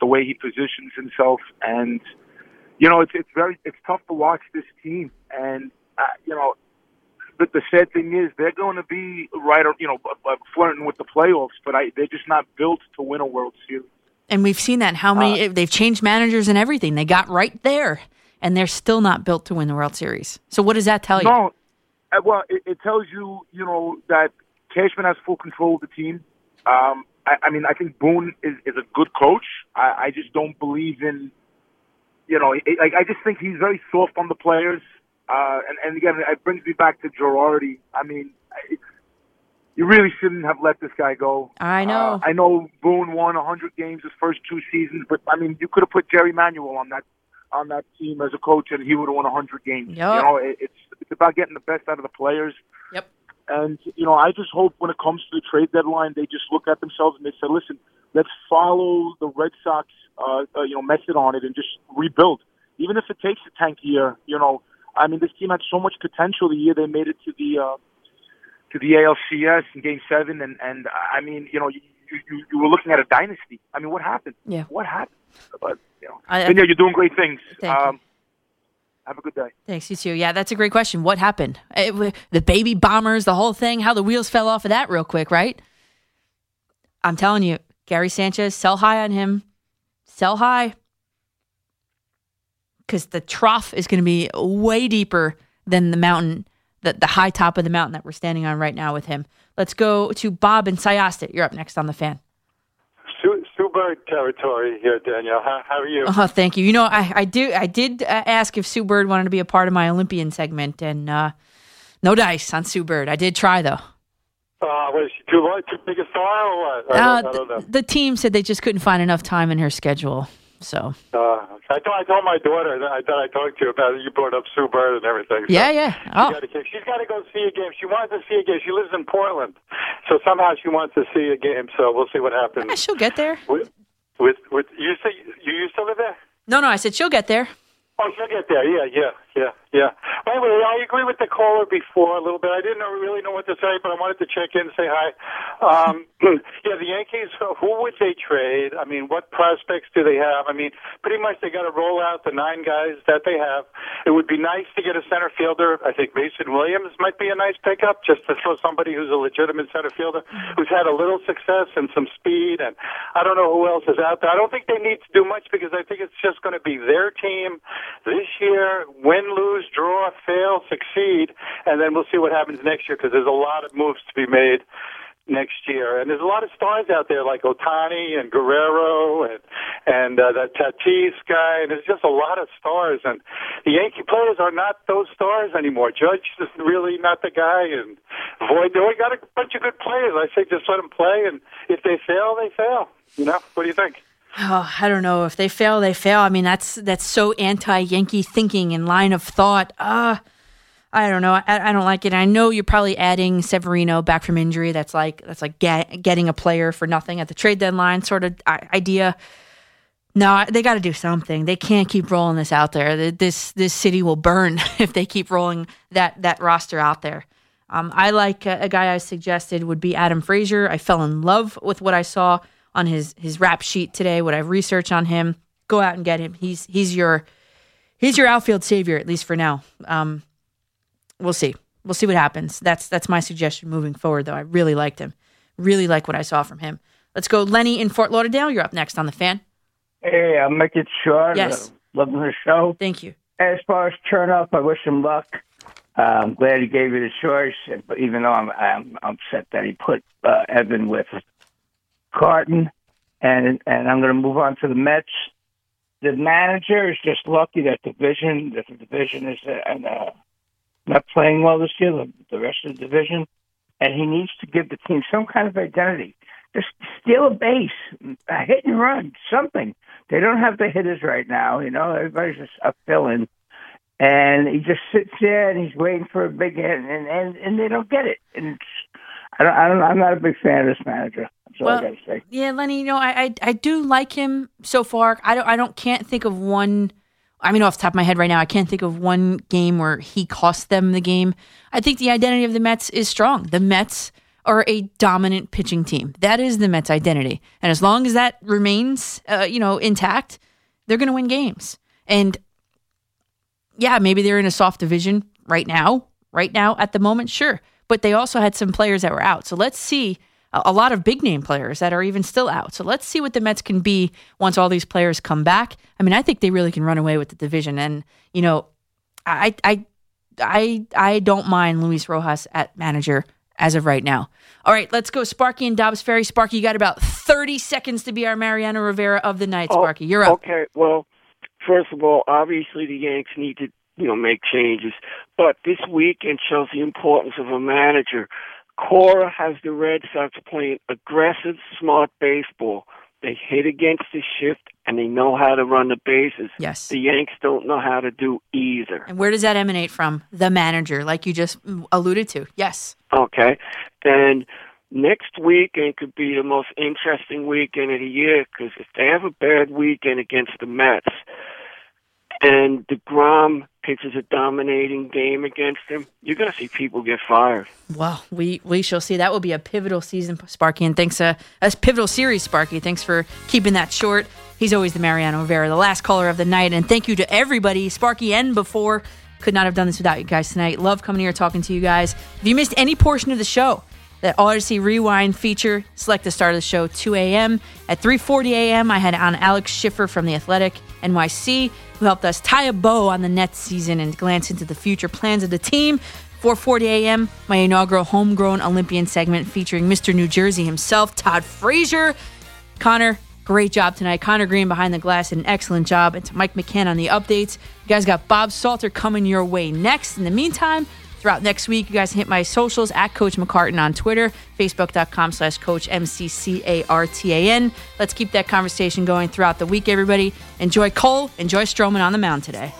the way he positions himself, and you know, it's it's very it's tough to watch this team, and uh, you know, but the sad thing is they're going to be right, you know, uh, uh, flirting with the playoffs, but I, they're just not built to win a World Series. And we've seen that. How many? they've changed managers and everything. They got right there, and they're still not built to win the World Series. So what does that tell you? No, uh, well, it, it tells you, you know, that Cashman has full control of the team. Um, I, I mean, I think Boone is, is a good coach. I, I just don't believe in, you know, it, like I just think he's very soft on the players. Uh, and, and again, it brings me back to Girardi. I mean, it's, you really shouldn't have let this guy go. I know. Uh, I know Boone won 100 games his first two seasons, but I mean, you could have put Jerry Manuel on that on that team as a coach, and he would have won 100 games. Yep. You know, it, it's it's about getting the best out of the players. Yep. And you know, I just hope when it comes to the trade deadline, they just look at themselves and they say, "Listen, let's follow the Red Sox, uh, uh, you know, method on it and just rebuild, even if it takes a tank year." You know, I mean, this team had so much potential the year they made it to the uh, to the ALCS in Game Seven, and and I mean, you know, you, you you were looking at a dynasty. I mean, what happened? Yeah. What happened? But you know, I- and yeah, you're doing great things. Thank you. um, have a good day. Thanks, you too. Yeah, that's a great question. What happened? It the baby bombers, the whole thing, how the wheels fell off of that real quick, right? I'm telling you, Gary Sanchez, sell high on him. Sell high. Because the trough is going to be way deeper than the mountain, the, the high top of the mountain that we're standing on right now with him. Let's go to Bob and Syosset. You're up next on the fan. Bird territory here, Danielle. How, how are you? Oh, thank you. You know, I, I do. I did uh, ask if Sue Bird wanted to be a part of my Olympian segment, and uh, no dice on Sue Bird. I did try though. Uh, was she too too big a star, or what? I, Uh, I don't know. The team said they just couldn't find enough time in her schedule. So Uh, I, told, I told my daughter that I thought I talked to you about it. You brought up Sue Bird and everything. So yeah, yeah. Oh, she's got to go see a game. She wants to see a game. She lives in Portland, so somehow she wants to see a game. So we'll see what happens. yeah, she'll get there. With, with, with you, say you used to live there? No, no, I said she'll get there. Oh, she'll get there. Yeah, yeah, yeah, yeah. Well, anyway, I agree with the caller before a little bit. I didn't really know what to say, but I wanted to check in and say hi. Um, yeah, the Yankees. Who would they trade? I mean, what prospects do they have? I mean, pretty much they got to roll out the nine guys that they have. It would be nice to get a center fielder. I think Mason Williams might be a nice pickup, just to throw somebody who's a legitimate center fielder who's had a little success and some speed. And I don't know who else is out there. I don't think they need to do much because I think it's just going to be their team this year. Win, lose, draw, fail, succeed, and then we'll see what happens next year because there's a lot of moves to be made next year. And there's a lot of stars out there like Ohtani and Guerrero and and uh, that Tatis guy. And there's just a lot of stars. And the Yankee players are not those stars anymore. Judge is really not the guy. And Void, they got a bunch of good players. I say just let them play. And if they fail, they fail. You know, what do you think? Oh, I don't know. If they fail, they fail. I mean, that's that's so anti-Yankee thinking and line of thought. Uh I don't know. I, I don't like it. I know you're probably adding Severino back from injury. That's like that's like get, getting a player for nothing at the trade deadline sort of idea. No, they got to do something. They can't keep rolling this out there. This this city will burn if they keep rolling that that roster out there. Um, I like a, a guy I suggested would be Adam Frazier. I fell in love with what I saw on his his rap sheet today. What I've researched on him. Go out and get him. He's he's your he's your outfield savior at least for now. Um, we'll see. We'll see what happens. That's that's my suggestion moving forward. Though I really liked him. Really like what I saw from him. Let's go, Lenny in Fort Lauderdale. You're up next on the fan. Hey, I'll make it short. Yes. Uh, loving the show. Thank you. As far as Chernoff, I wish him luck. Uh, I'm glad he gave you the choice, but even though I'm, I'm upset that he put uh, Evan with Carton, and and I'm going to move on to the Mets. The manager is just lucky that division, that the division is uh, and uh, not playing well this year. The, the rest of the division, and he needs to give the team some kind of identity. Just steal a base, a hit and run, something. They don't have the hitters right now. You know, everybody's just a fill-in and he just sits there and he's waiting for a big hit, and and, and they don't get it. And it's, I don't, I don't, I'm not a big fan of this manager. That's all I got to say. Yeah, Lenny, you know, I, I I do like him so far. I don't I don't can't think of one I mean off the top of my head right now, I can't think of one game where he cost them the game. I think the identity of the Mets is strong. The Mets are a dominant pitching team. That is the Mets identity. And as long as that remains uh, you know, intact, they're going to win games. And yeah, maybe they're in a soft division right now. Right now, at the moment, sure. But they also had some players that were out. So let's see a lot of big name players that are even still out. So let's see what the Mets can be once all these players come back. I mean, I think they really can run away with the division. And you know, I I I I don't mind Luis Rojas at manager as of right now. All right, let's go. Sparky and Dobbs Ferry. Sparky, you got about 30 seconds to be our Mariano Rivera of the night. Oh, Sparky, you're up. Oh, Okay, well, first of all, obviously the Yanks need to, you know, make changes. But this weekend shows the importance of a manager. Cora has the Red Sox playing aggressive, smart baseball. They hit against the shift and they know how to run the bases. Yes. The Yanks don't know how to do either. And where does that emanate from? The manager, like you just alluded to. Yes. Okay. And next weekend could be the most interesting weekend of the year because if they have a bad weekend against the Mets and DeGrom pitches a dominating game against him, you're going to see people get fired. Well, we we shall see. That will be a pivotal season, Sparky. And thanks, uh, a pivotal series, Sparky. Thanks for keeping that short. He's always the Mariano Rivera, the last caller of the night. And thank you to everybody, Sparky and before. Could not have done this without you guys tonight. Love coming here talking to you guys. If you missed any portion of the show, that Audacy Rewind feature, select the start of the show 2 a.m. At 3:40 a.m., I had on Alex Schiffer from the Athletic NYC, who helped us tie a bow on the Nets season and glance into the future plans of the team. 4:40 a.m., my inaugural homegrown Olympian segment featuring Mr. New Jersey himself, Todd Frazier. Connor, great job tonight. Connor Green behind the glass did an excellent job. And to Mike McCann on the updates. You guys got Bob Salter coming your way next. In the meantime, throughout next week, you guys hit my socials at Coach McCartan on Twitter, Facebook.com slash Coach M-C-C-A-R-T-A-N. Let's keep that conversation going throughout the week, everybody. Enjoy Cole, enjoy Stroman on the mound today.